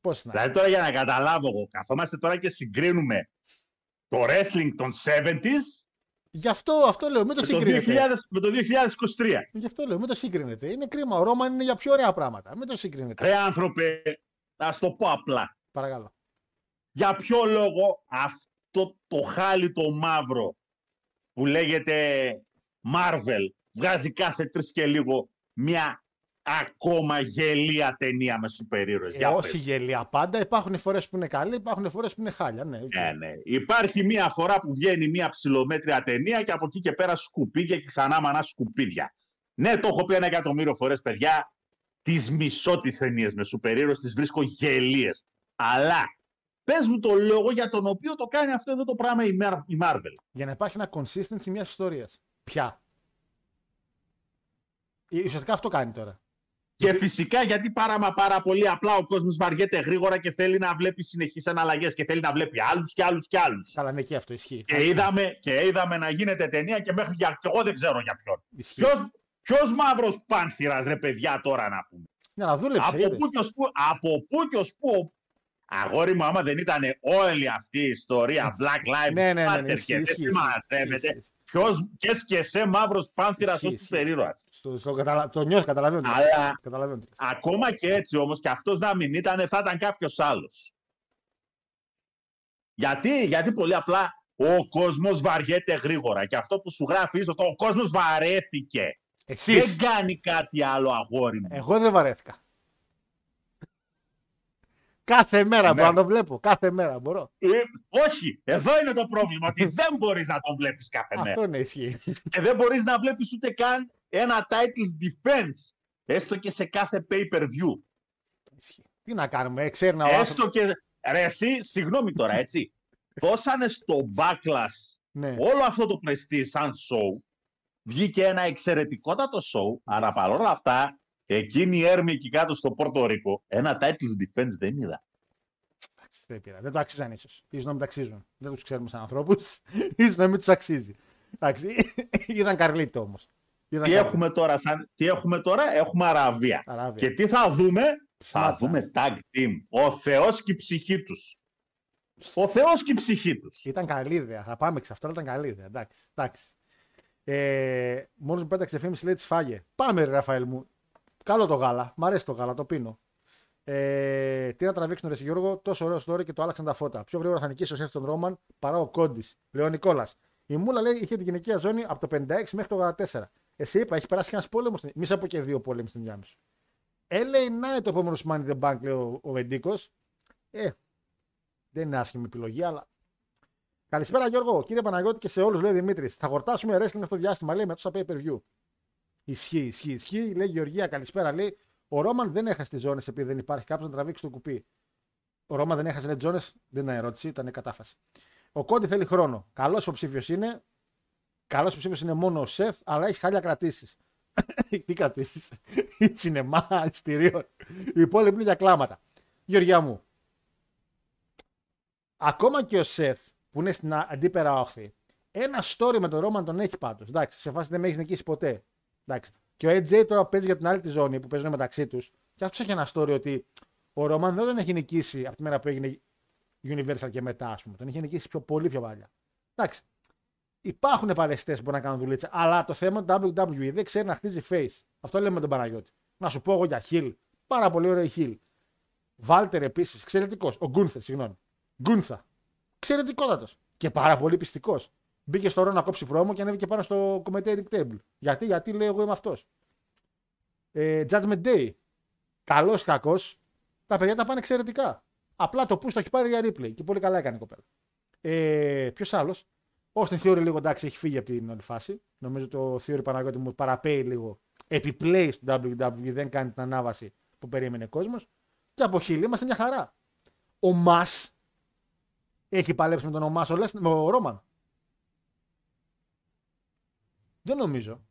Speaker 1: Πώς να.
Speaker 2: Δηλαδή τώρα για να καταλάβω εγώ, καθόμαστε τώρα και συγκρίνουμε το wrestling των 70s
Speaker 1: Γι' αυτό, αυτό λέω, μην το
Speaker 2: με το,
Speaker 1: συγκρίνετε.
Speaker 2: 2000, με το 2023.
Speaker 1: Γι' αυτό λέω, μην το συγκρίνετε. Είναι κρίμα. Ο Ρόμαν είναι για πιο ωραία πράγματα. Μην το συγκρίνετε.
Speaker 2: Ρε άνθρωπε, να σου το πω απλά.
Speaker 1: Παρακαλώ.
Speaker 2: Για ποιο λόγο αυτό το χάλι το μαύρο που λέγεται Marvel βγάζει κάθε τρεις και λίγο μια ακόμα γελία ταινία με σούπερ ήρωες.
Speaker 1: Ε,
Speaker 2: Για
Speaker 1: όχι
Speaker 2: πες.
Speaker 1: γελία πάντα. Υπάρχουν φορές που είναι καλή, υπάρχουν φορές που είναι χάλια. Ναι, οκ.
Speaker 2: Ναι, ναι. Υπάρχει μία φορά που βγαίνει μία ψιλομέτρια ταινία και από εκεί και πέρα σκουπίδια και ξανά μανά σκουπίδια. Ναι, το έχω πει ένα εκατομμύριο φορές, παιδιά. Τις μισώ τις ταινίες με σούπερ ήρωες τις βρίσκω γελίες. Αλλά πες μου το λόγο για τον οποίο το κάνει αυτό εδώ το πράγμα η Mar- η Marvel.
Speaker 1: Για να υπάρχει ένα consistency μιας ιστορίας. Πια. Ε, Ουσιαστικά αυτό κάνει τώρα.
Speaker 2: Και φυσικά γιατί πάρα μα πάρα πολύ απλά ο κόσμος βαριέται γρήγορα και θέλει να βλέπει συνεχείς αναλλαγές και θέλει να βλέπει άλλους και άλλους και άλλους.
Speaker 1: Καλά, ναι, και αυτό ισχύει.
Speaker 2: Και είδαμε, και είδαμε να γίνεται ταινία και μέχρι για. και εγώ δεν ξέρω για ποιον.
Speaker 1: Ισχύει.
Speaker 2: Ποιος, ποιος μαύρος πάνθυρας ρε παιδιά τώρα να πούμε.
Speaker 1: Ναι, αλλά δούλεψε.
Speaker 2: από,
Speaker 1: είδες.
Speaker 2: πού και ως πού, από πού και ως πού. Αγόρι μου, άμα δεν ήταν όλη αυτή η ιστορία Black Lives
Speaker 1: Ναι, ναι, ναι, ναι,
Speaker 2: Matter
Speaker 1: ισχύει,
Speaker 2: και δεν
Speaker 1: ισχύει,
Speaker 2: τι μαζεύεται,
Speaker 1: ισχύει, ισχύει.
Speaker 2: ποιος και και σε μαύρος πάνθυρας
Speaker 1: Ισχύει,
Speaker 2: ως
Speaker 1: ισχύει.
Speaker 2: περίρωας.
Speaker 1: Στο, στο καταλα... Το νιώθω, καταλαβαίνω.
Speaker 2: Αλλά-
Speaker 1: Καταλαβαίνω. τι λες.
Speaker 2: Ακόμα και έτσι όμως, και αυτός να μην ήταν, θα ήταν κάποιος άλλος. Γιατί, γιατί πολύ απλά ο κόσμος βαριέται γρήγορα και αυτό που σου γράφει ίσως το ο κόσμος βαρέθηκε.
Speaker 1: Εσείς.
Speaker 2: Δεν κάνει κάτι άλλο αγόρι μου.
Speaker 1: Εγώ δεν βαρέθηκα. Κάθε μέρα
Speaker 2: Ναι.
Speaker 1: μπορώ να το βλέπω. Κάθε μέρα μπορώ.
Speaker 2: Ε, όχι, εδώ είναι το πρόβλημα, ότι δεν μπορείς να τον βλέπεις κάθε μέρα.
Speaker 1: Αυτό ναι, ισχύει.
Speaker 2: Και δεν μπορείς να βλέπεις ούτε καν ένα titles defense, έστω και σε κάθε pay-per-view.
Speaker 1: Ισχύει. Τι να κάνουμε, ε, ξέρει να ο άνθρωπος-
Speaker 2: Έστω και... Ρε εσύ, συγγνώμη τώρα, έτσι. Δώσανε στο backlash
Speaker 1: Ναι.
Speaker 2: όλο αυτό το prestige σαν show. Βγήκε ένα εξαιρετικότατο show, αλλά παρόλα αυτά, εκείνη η έρμη εκεί κάτω στο Πόρτο Ρίκο, ένα titles defense δεν είδα.
Speaker 1: Εντάξει, Δεν πήρα. Δεν το αξίζαν ίσως. σω να μην τα αξίζουν. Δεν τους ξέρουμε σαν ανθρώπους. σω να μην τους αξίζει. Εντάξει. Ήταν καρλίτο όμως.
Speaker 2: Τι έχουμε τώρα, σαν... τι έχουμε τώρα, έχουμε Αραβία.
Speaker 1: Αράβια.
Speaker 2: Και τι θα δούμε, θα
Speaker 1: Σμάτσα.
Speaker 2: δούμε tag team. Ο Θεός και η ψυχή τους. Ο Θεός και η ψυχή τους.
Speaker 1: Ήταν καλή ιδέα. Θα πάμε σε αυτό, αλλά ήταν καλή ιδέα. Εντάξει. εντάξει. Ε, Μόνος μου πέταξε φήμη, λέει τη φάγε. Πάμε, ρε Ραφαέλ μου. Καλό το γάλα. Μ' αρέσει το γάλα, το πίνω. Ε, τι να τραβήξουν ρε Γιώργο, τόσο ωραίο story και το άλλαξαν τα φώτα. Πιο γρήγορα θα νικήσει ο Σεφ τον Ρόμαν παρά ο Κόντις. Λέει ο Νικόλας. Η Μούλα λέει είχε την γυναικεία ζώνη από το 56 μέχρι το 84. Εσύ είπα, έχει περάσει και ένας πόλεμος. Στην... Μη σε πω και δύο πόλεμοι στην διάμεση. LA Knight το επόμενο Money in the Bank, λέει ο, ο Βεντίκος. Ε, δεν είναι άσχημη επιλογή, αλλά. Καλησπέρα Γιώργο, κύριε Παναγιώτη και σε όλους, λέει Δημήτρης. Θα χορτάσουμε wrestling αυτό το διάστημα, λέει με τόσα pay per view. Ισχύει, ισχύει, ισχύει. Λέει Γεωργία, καλησπέρα. Λέει ο Ρόμαν δεν έχασε τις ζώνες επειδή δεν υπάρχει κάποιο να τραβήξει το κουπί. Ο Ρόμαν δεν έχασε τις ζώνες, δεν ήταν ερώτηση, ήταν κατάφαση. Ο Κόντι θέλει χρόνο. Καλός υποψήφιος είναι. Καλός υποψήφιος είναι μόνο ο Σεφ, αλλά έχει χάλια κρατήσεις. Τι κρατήσεις; Σινεμά, ειστηρίων. Οι υπόλοιποι είναι για κλάματα. Γεωργιά μου, ακόμα και ο Σεφ που είναι στην αντίπερα όχθη, ένα story με τον Ρόμαν τον έχει πάντως. Εντάξει, σε φάση δεν με έχεις νικήσει ποτέ. Εντάξει. Και ο AJ τώρα παίζει για την άλλη τη ζώνη που παίζουν μεταξύ τους. Και αυτός έχει ένα story ότι ο Ρόμαν δεν τον έχει νικήσει από τη μέρα που έγινε Universal και μετά, ας πούμε. Τον είχε νικήσει πιο, πολύ πιο παλιά. Εντάξει. Υπάρχουν παλαιστέ που μπορούν να κάνουν δουλίτσα. Αλλά το θέμα του WWE δεν ξέρει να χτίζει face. Αυτό λέμε με τον Παναγιώτη. Να σου πω εγώ για Hill. Πάρα πολύ ωραίο η Hill. Βάλτερ επίσης, εξαιρετικός. Ο Γκούνθερ, συγγνώμη. Γκούνθα. Εξαιρετικότατος. Και πάρα πολύ πιστικός. Μπήκε στο ρόλο να κόψει πρόμο και ανέβηκε πάνω στο commentating table. Γιατί, γιατί λέει εγώ είμαι αυτός. Ε, Judgment Day. Καλός ή κακός. Τα παιδιά τα πάνε εξαιρετικά. Απλά το push το έχει πάρει για replay και πολύ καλά έκανε η κοπέλα. Ε, Ποιος άλλος; Ο Austin Theory λίγο εντάξει έχει φύγει από την όλη φάση. Νομίζω το Theory Παναγιώτη μου παραπέει λίγο. Επιπλέει στο WWE, δεν κάνει την ανάβαση που περίμενε ο κόσμος. Και από χείλη είμαστε μια χαρά. Ο Μα έχει παλέψει με τον Ομά ο, Λες- με ο Ρόμαν. Δεν νομίζω.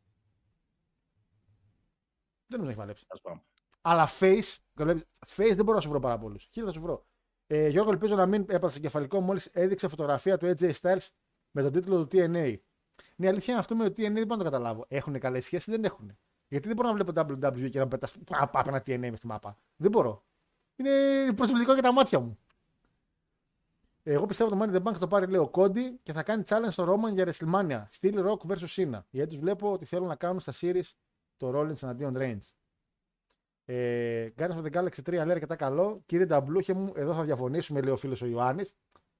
Speaker 1: Δεν νομίζω να έχει παλέψει.
Speaker 2: Ας πούμε.
Speaker 1: Αλλά face, το βλέπεις, face δεν μπορώ να σου βρω πάρα πολλού. Χίλια θα σου βρω. Ε, Γιώργο, ελπίζω να μην έπαθες κεφαλικό μόλις έδειξε φωτογραφία του AJ Styles με τον τίτλο του TNA. Ναι, η αλήθεια είναι αυτό με το TNA δεν μπορώ να το καταλάβω. Έχουν καλές σχέσεις, δεν έχουν. Γιατί δεν μπορώ να βλέπω WWE και να πετάς από ένα TNA μες στη μάπα. Δεν μπορώ. Είναι προσβλητικό για τα μάτια μου. Εγώ πιστεύω το Money in the Bank θα το πάρει λέει ο Κόντι και θα κάνει challenge στο Roman για WrestleMania. Steel Rock vs Cena. Γιατί τους βλέπω ότι θέλουν να κάνουν στα series το Rollins εναντίον Reigns. Ε, Guardians of the Galaxy 3 λέει αρκετά καλό. Κύριε Νταμπλούχε μου, εδώ θα διαφωνήσουμε, λέει ο φίλος ο Ιωάννης.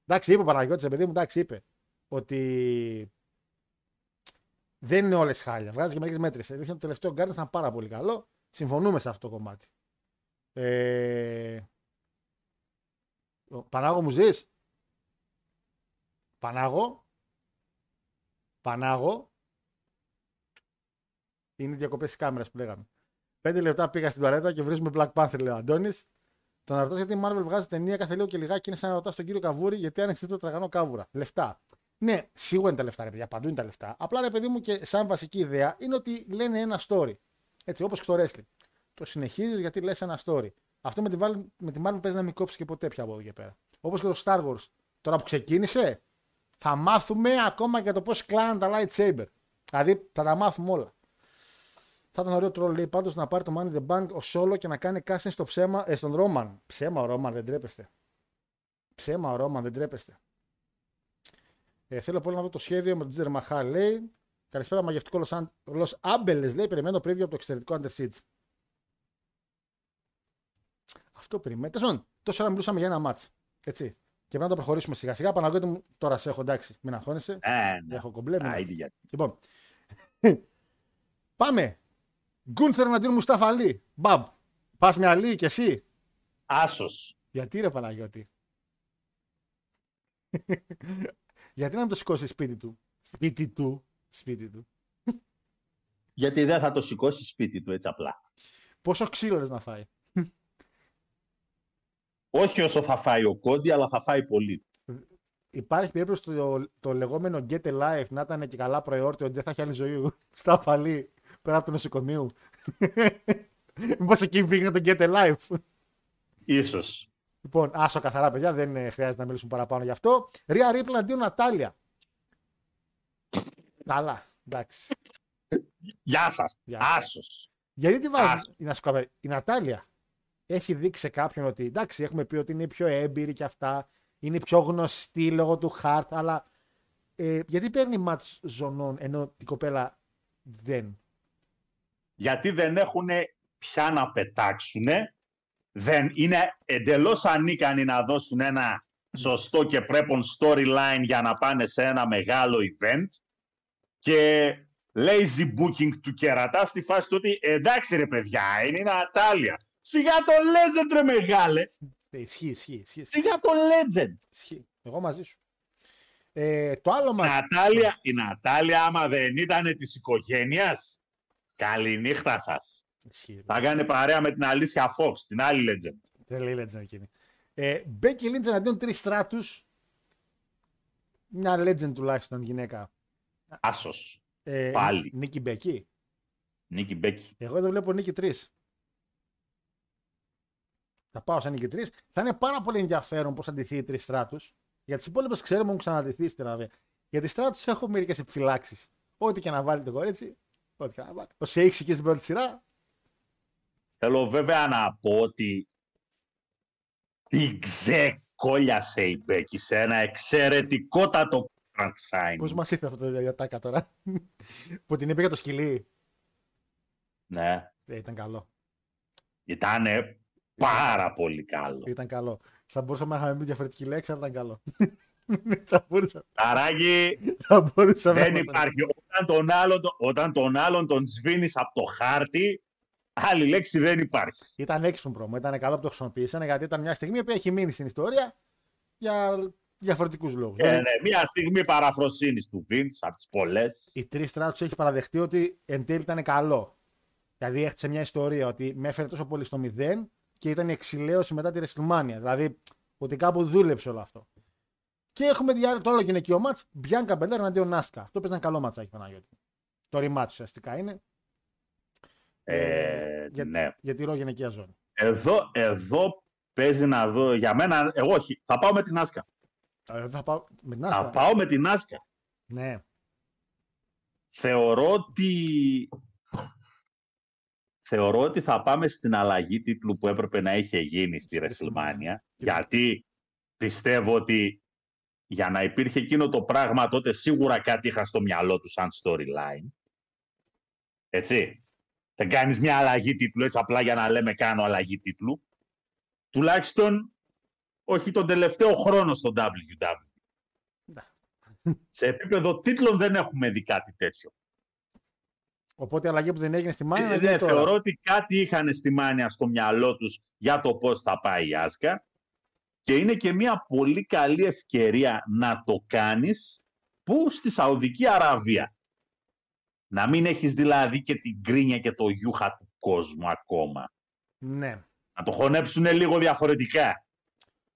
Speaker 1: Εντάξει, είπε ο Παναγιώτης, παιδί μου, εντάξει, είπε ότι δεν είναι όλες χάλια. Βγάζει και μερικές μέτρες. Δείχνει ότι το τελευταίο Guardians ήταν πάρα πολύ καλό. Συμφωνούμε σε αυτό το κομμάτι. Ε... ο- Πανάγο μου ζεις; Πανάγο. Πανάγο. Είναι οι διακοπές τη κάμερα που λέγαμε. Πέντε λεπτά πήγα στην τουαλέτα και βρίζουμε Black Panther, λέει ο Αντώνης. Τον ρωτά γιατί η Marvel βγάζει ταινία κάθε λίγο και λιγάκι είναι σαν να ρωτάς τον κύριο Καβούρη γιατί άνοιξε το τραγανό κάβουρα. Λεφτά. Ναι, σίγουρα είναι τα λεφτά, ρε παιδιά, παντού είναι τα λεφτά. Απλά ρε παιδί μου και σαν βασική ιδέα είναι ότι λένε ένα story. Έτσι, όπως και στο wrestling. Το συνεχίζεις γιατί λες ένα story. Αυτό με τη, Val- με τη Marvel παίζει να μην κόψεις και ποτέ πια από εδώ και πέρα. Όπως και το Star Wars. Τώρα που ξεκίνησε, θα μάθουμε ακόμα για το πώς κλάνουν τα lightsaber. Δηλαδή θα τα μάθουμε όλα. Θα ήταν ωραίο τρόλ, λέει πάντως να πάρει το Money in the Bank ο Solo και να κάνει casting στο ψέμα, ε, στον Ρόμαν. Ψέμα ο Ρόμαν, δεν τρέπεστε. Ψέμα ο Ρόμαν, δεν τρέπεστε. Ε, θέλω πολύ να δω το σχέδιο με τον Τζέρ Μαχά, λέει. Καλησπέρα, μαγευτικό Los Άμπελες, λέει. Περιμένω preview από το εξαιρετικό Under Siege. Αυτό περιμένει. Τέλος πάντων, τόσο ώρα μιλούσαμε για ένα μάτ. Έτσι. Και πρέπει να το προχωρήσουμε σιγά σιγά. Παναγιώτη μου, τώρα σε έχω εντάξει, μην αγχώνεσαι.
Speaker 2: Ε, ναι.
Speaker 1: Έχω κομπλέ. μην
Speaker 2: Α, ήδη γιατί.
Speaker 1: Λοιπόν. Πάμε. Γκούνθερ εναντίον Μουστάφα Αλή. Μπαμπ. Πας με Αλή και εσύ.
Speaker 2: Άσος.
Speaker 1: Γιατί ρε Παναγιώτη. Γιατί να μην το σηκώσει σπίτι του; Σπίτι του. Σπίτι του.
Speaker 2: Γιατί δεν θα το σηκώσει σπίτι του έτσι απλά.
Speaker 1: Πόσο ξύλο λες να φάει;
Speaker 2: Όχι όσο θα φάει ο Κόντι, αλλά θα φάει πολύ.
Speaker 1: Υπάρχει περίπτωση το, το λεγόμενο Get a Life να ήταν και καλά προεόρτιο ότι δεν θα έχει άλλη ζωή στα αφαλή πέρα από το νοσοκομείο. Μήπως εκεί πήγαινε το Get a Life;
Speaker 2: Ίσως.
Speaker 1: Λοιπόν, άσο καθαρά, παιδιά, δεν ε, χρειάζεται να μιλήσουμε παραπάνω γι' αυτό. Ρία Ρίπλ αντίον Νατάλια. Καλά, εντάξει.
Speaker 2: Γεια σας.
Speaker 1: Γεια σας.
Speaker 2: Άσος.
Speaker 1: Γιατί τη βάζεις
Speaker 2: Άσος.
Speaker 1: να σου πω, η Νατάλια; Έχει δείξει σε κάποιον ότι εντάξει, έχουμε πει ότι είναι η πιο έμπειρη και αυτά, είναι η πιο γνωστή λόγω του χαρτ, αλλά ε, γιατί παίρνει μάτς ζωνών ενώ η κοπέλα δεν;
Speaker 2: Γιατί δεν έχουν πια να πετάξουν. Δεν είναι εντελώς ανίκανοι να δώσουν ένα σωστό και πρέπον storyline για να πάνε σε ένα μεγάλο event. Και lazy booking του κερατά στη φάση του ότι εντάξει ρε παιδιά, είναι η Νατάλια. Σιγά το legend ρε μεγάλε.
Speaker 1: Ε, ισχύει, ισχύει, ισχύει, ισχύει,
Speaker 2: Σιγά το legend.
Speaker 1: ισχύει. Εγώ μαζί σου. Ε, το άλλο
Speaker 2: Η
Speaker 1: μάτς,
Speaker 2: Νατάλια, η Νατάλια άμα δεν ήταν της οικογένειας, καληνύχτα σας.
Speaker 1: ισχύει,
Speaker 2: Θα έκανε παρέα με την Αλήσια Fox, την άλλη legend.
Speaker 1: δεν λέει legend εκείνη. Ε, Becky Lynch εναντίον τρεις στράτους, μια legend τουλάχιστον γυναίκα.
Speaker 2: Άσος.
Speaker 1: Ε,
Speaker 2: Πάλι.
Speaker 1: Νίκη Μπέκη.
Speaker 2: Νίκη Μπέκη.
Speaker 1: Εγώ εδώ βλέπω νίκη 3. Θα πάω σαν νίκη 3. Θα είναι πάρα πολύ ενδιαφέρον πώς θα αντιθεί οι τρεις στράτους. Για τις υπόλοιπες ξέρουμε έχουν ξαναντηθεί στην βέβαια. Για τις στράτους έχω μερικές επιφυλάξεις. Ό,τι και να βάλει το κορίτσι. Ό,τι και να βάλει. Ο Σέιξ εκεί στην πρώτη σειρά.
Speaker 2: Θέλω βέβαια να πω ότι την ξεκόλιασε η Μπέκη σε ένα εξαιρετικότατο contract sign.
Speaker 1: Πώς μας ήρθε αυτό το διατάκα τώρα; που την είπε για το σκυλί.
Speaker 2: Ναι,
Speaker 1: Ε, ήταν καλό.
Speaker 2: ήταν πάρα πολύ καλό.
Speaker 1: Ήταν καλό. Θα μπορούσαμε να είχαμε μια διαφορετική λέξη, αλλά ήταν καλό. θα μπορούσαμε.
Speaker 2: Ταράκι,
Speaker 1: Θα μπορούσαμε
Speaker 2: δεν
Speaker 1: να-
Speaker 2: υπάρχει. Όταν τον άλλον, όταν τον, άλλον τον σβήνεις από το χάρτη, άλλη λέξη δεν υπάρχει.
Speaker 1: Ήταν έξυπνο πρόμο. Ήταν καλό που το χρησιμοποίησαν γιατί ήταν μια στιγμή που έχει μείνει στην ιστορία για διαφορετικούς λόγους.
Speaker 2: Ε, ναι, μια στιγμή παραφροσύνης του Vince από τις πολλές.
Speaker 1: οι τρει στράτου έχει παραδεχτεί ότι εν τέλει ήταν καλό. Δηλαδή έχτισε μια ιστορία ότι με έφερε τόσο πολύ στο μηδέν και ήταν η εξηλαίωση μετά τη WrestleMania. Δηλαδή ότι κάπου δούλεψε όλο αυτό. Και έχουμε δια- το άλλο γυναικείο μάτς, Bianca Belair εναντίον Νάσκα. Αυτό παίζει ένα καλό μάτσάκι Παναγιώτη. Το rematch ουσιαστικά είναι.
Speaker 2: Ε,
Speaker 1: Για,
Speaker 2: ναι.
Speaker 1: για τη ρο γυναικεία ζώνη.
Speaker 2: Εδώ, εδώ παίζει να δω. Για μένα, εγώ όχι. Θα πάω με την Άσκα.
Speaker 1: Ε, Θα πάω με την
Speaker 2: Θα
Speaker 1: Άσκα.
Speaker 2: πάω με την Άσκα.
Speaker 1: Ναι.
Speaker 2: Θεωρώ ότι... Θεωρώ ότι θα πάμε στην αλλαγή τίτλου που έπρεπε να είχε γίνει στη
Speaker 1: Στη
Speaker 2: WrestleMania.
Speaker 1: Και-
Speaker 2: Γιατί πιστεύω ότι για να υπήρχε εκείνο το πράγμα τότε σίγουρα κάτι είχα στο μυαλό τους σαν storyline. Έτσι. Δεν κάνεις μια αλλαγή τίτλου έτσι απλά για να λέμε κάνω αλλαγή τίτλου. Τουλάχιστον όχι τον τελευταίο χρόνο στο WWE.
Speaker 1: Ναι.
Speaker 2: Σε επίπεδο τίτλων δεν έχουμε δει κάτι τέτοιο.
Speaker 1: Οπότε η αλλαγή που δεν έγινε στη Μάνια να
Speaker 2: Ε,
Speaker 1: γίνει
Speaker 2: ναι,
Speaker 1: τώρα.
Speaker 2: θεωρώ ότι κάτι είχαν στη Μάνια στο μυαλό τους για το πώς θα πάει η Άσκα και είναι και μια πολύ καλή ευκαιρία να το κάνεις που στη Σαουδική Αραβία. Να μην έχεις δηλαδή και την κρίνια και το γιούχα του κόσμου ακόμα.
Speaker 1: Ναι.
Speaker 2: Να το χωνέψουν λίγο διαφορετικά.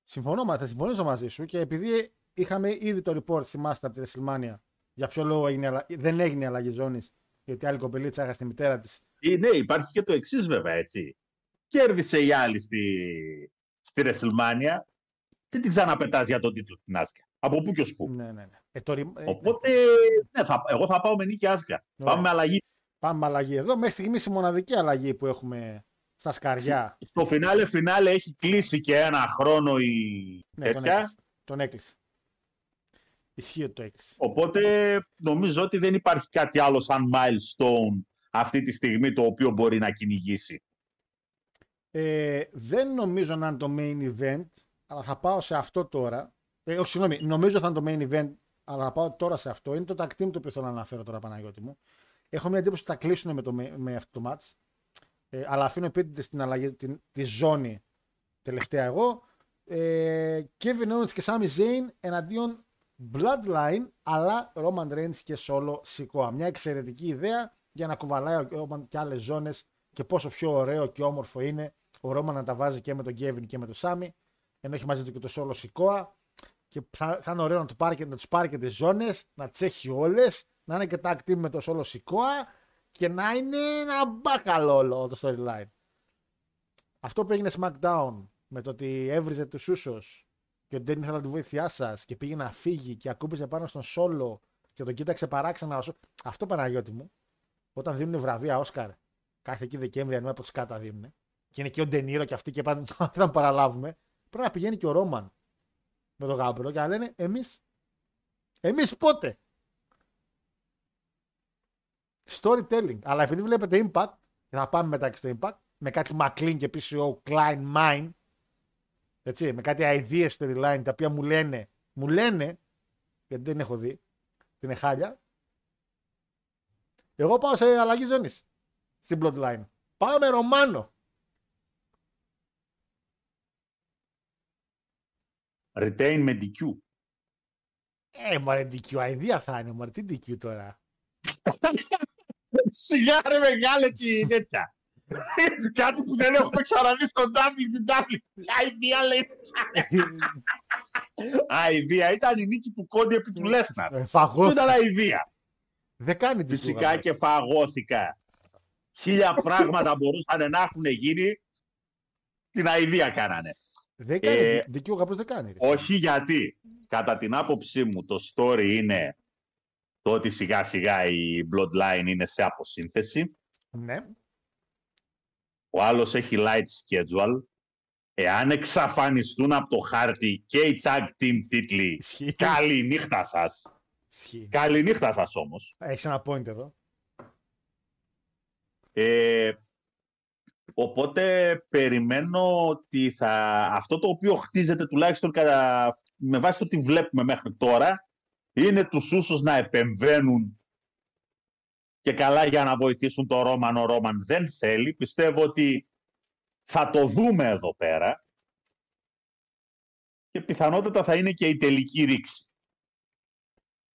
Speaker 1: Συμφωνώ, μα θα συμφωνήσω μαζί σου και επειδή είχαμε ήδη το report, θυμάστε από τη WrestleMania, για ποιο λόγο έγινε, αλλα- δεν έγινε η αλλαγή ζώνης, γιατί άλλη κοπελίτσα έχασε τη μητέρα της.
Speaker 2: Ε, ναι, υπάρχει και το εξής βέβαια, έτσι. Κέρδισε η άλλη στη, στη WrestleMania. Δεν την ξαναπετάς για τον τίτλο την Άσκα. Από πού και ως πού.
Speaker 1: Ναι, ναι, ναι. Ε, το, re- ε,
Speaker 2: Οπότε, ναι, θα, εγώ θα πάω με νίκη Άσκα.
Speaker 1: Ωραία.
Speaker 2: Πάμε με αλλαγή.
Speaker 1: Πάμε με αλλαγή εδώ. Μέχρι στιγμής η μοναδική αλλαγή που έχουμε στα σκαριά.
Speaker 2: Στο φινάλε φινάλε έχει κλείσει και ένα χρόνο η
Speaker 1: Ναι, τον
Speaker 2: τέτοια.
Speaker 1: έκλεισε. Τον έκλεισε. Ισχύει ότι το έκλεισε.
Speaker 2: Οπότε νομίζω ότι δεν υπάρχει κάτι άλλο σαν milestone αυτή τη στιγμή το οποίο μπορεί να κυνηγήσει.
Speaker 1: Ε, δεν νομίζω να είναι το main event, αλλά θα πάω σε αυτό τώρα. Ε, όχι, συγγνώμη, νομίζω θα είναι το main event, αλλά θα πάω τώρα σε αυτό. Είναι το tag team το οποίο θέλω να αναφέρω τώρα, Παναγιώτη μου. Έχω μια εντύπωση ότι θα κλείσουν με, το, με αυτό το match. Ε, αλλά αφήνω επίτηδε στην αλλαγή, την, τη ζώνη τελευταία εγώ. Ε, Kevin Owens και Sami Zayn εναντίον Bloodline, αλλά Roman Reigns και Solo Sikoa. Μια εξαιρετική ιδέα για να κουβαλάει ο Roman και άλλες ζώνες και πόσο πιο ωραίο και όμορφο είναι ο Roman να τα βάζει και με τον Kevin και με τον Sami, ενώ έχει μαζί του και το Solo Sikoa. Και θα, θα είναι ωραίο να, του πάρει, και- να τους πάρει και τις ζώνες, να τις έχει όλες, να είναι και tag team με το Solo Sikoa και να είναι ένα μπάκαλο όλο το storyline. Αυτό που έγινε SmackDown με το ότι έβριζε τους Ούσος και ότι δεν ήθελα τη βοήθειά σας και πήγε να φύγει και ακούμπησε πάνω στον Solo και τον κοίταξε παράξενα. ο Σο- Αυτό Παναγιώτη μου, όταν δίνουν βραβεία Όσκαρ κάθε εκεί Δεκέμβρη, ενώ από του κάτα δίνουν, και είναι και ο Ντενίρο και αυτοί και πάνε, δεν θα παραλάβουμε, πρέπει να πηγαίνει και ο Ρόμαν με τον Γάμπρο και να λένε εμείς. Εμείς πότε; Storytelling. Αλλά επειδή βλέπετε Impact, και θα πάμε μετά και στο Impact, με κάτι McLean και PCO Klein Mine, έτσι, με κάτι ideas storyline τα οποία μου λένε, μου λένε, γιατί δεν έχω δει, την είναι χάλια. Εγώ πάω σε αλλαγή ζώνης στην Bloodline. Πάω με Ρωμάνο.
Speaker 2: Retain με DQ.
Speaker 1: Ε, μωρέ, DQ idea θα είναι, μωρέ, τι DQ τώρα.
Speaker 2: Σιγά ρε μεγάλε και τέτοια. Κάτι που δεν έχουμε ξαναδεί στο WWE. Αηδία λέει. Αηδία ήταν η νίκη του Κόντι επί του Λέσναρ.
Speaker 1: Ε,
Speaker 2: Δεν
Speaker 1: Φαγώθηκα.
Speaker 2: ήταν αηδία.
Speaker 1: Δεν κάνει DQ.
Speaker 2: Φυσικά
Speaker 1: γαμώ.
Speaker 2: και φαγώθηκα. Χίλια πράγματα μπορούσαν να έχουν γίνει. Την αηδία κάνανε.
Speaker 1: Δεν κάνει
Speaker 2: Ε,
Speaker 1: DQ, ο Γαμπρός δεν κάνει. ρε.
Speaker 2: Όχι γιατί. Κατά την άποψή μου το story είναι το ότι σιγά σιγά η Bloodline είναι σε αποσύνθεση.
Speaker 1: Ναι.
Speaker 2: Ο άλλος έχει light schedule. Εάν εξαφανιστούν από το χάρτη και οι tag team τίτλοι,
Speaker 1: Ισχύει.
Speaker 2: καλή νύχτα σας.
Speaker 1: Ισχύει.
Speaker 2: Καλή νύχτα σας όμως.
Speaker 1: Έχεις ένα point εδώ.
Speaker 2: Ε, οπότε περιμένω ότι θα, αυτό το οποίο χτίζεται τουλάχιστον κατά, με βάση το τι βλέπουμε μέχρι τώρα είναι τους ούσους να επεμβαίνουν και καλά για να βοηθήσουν το Ρόμαν. Ο Ρόμαν δεν θέλει. Πιστεύω ότι θα το δούμε εδώ πέρα και πιθανότατα θα είναι και η τελική ρήξη.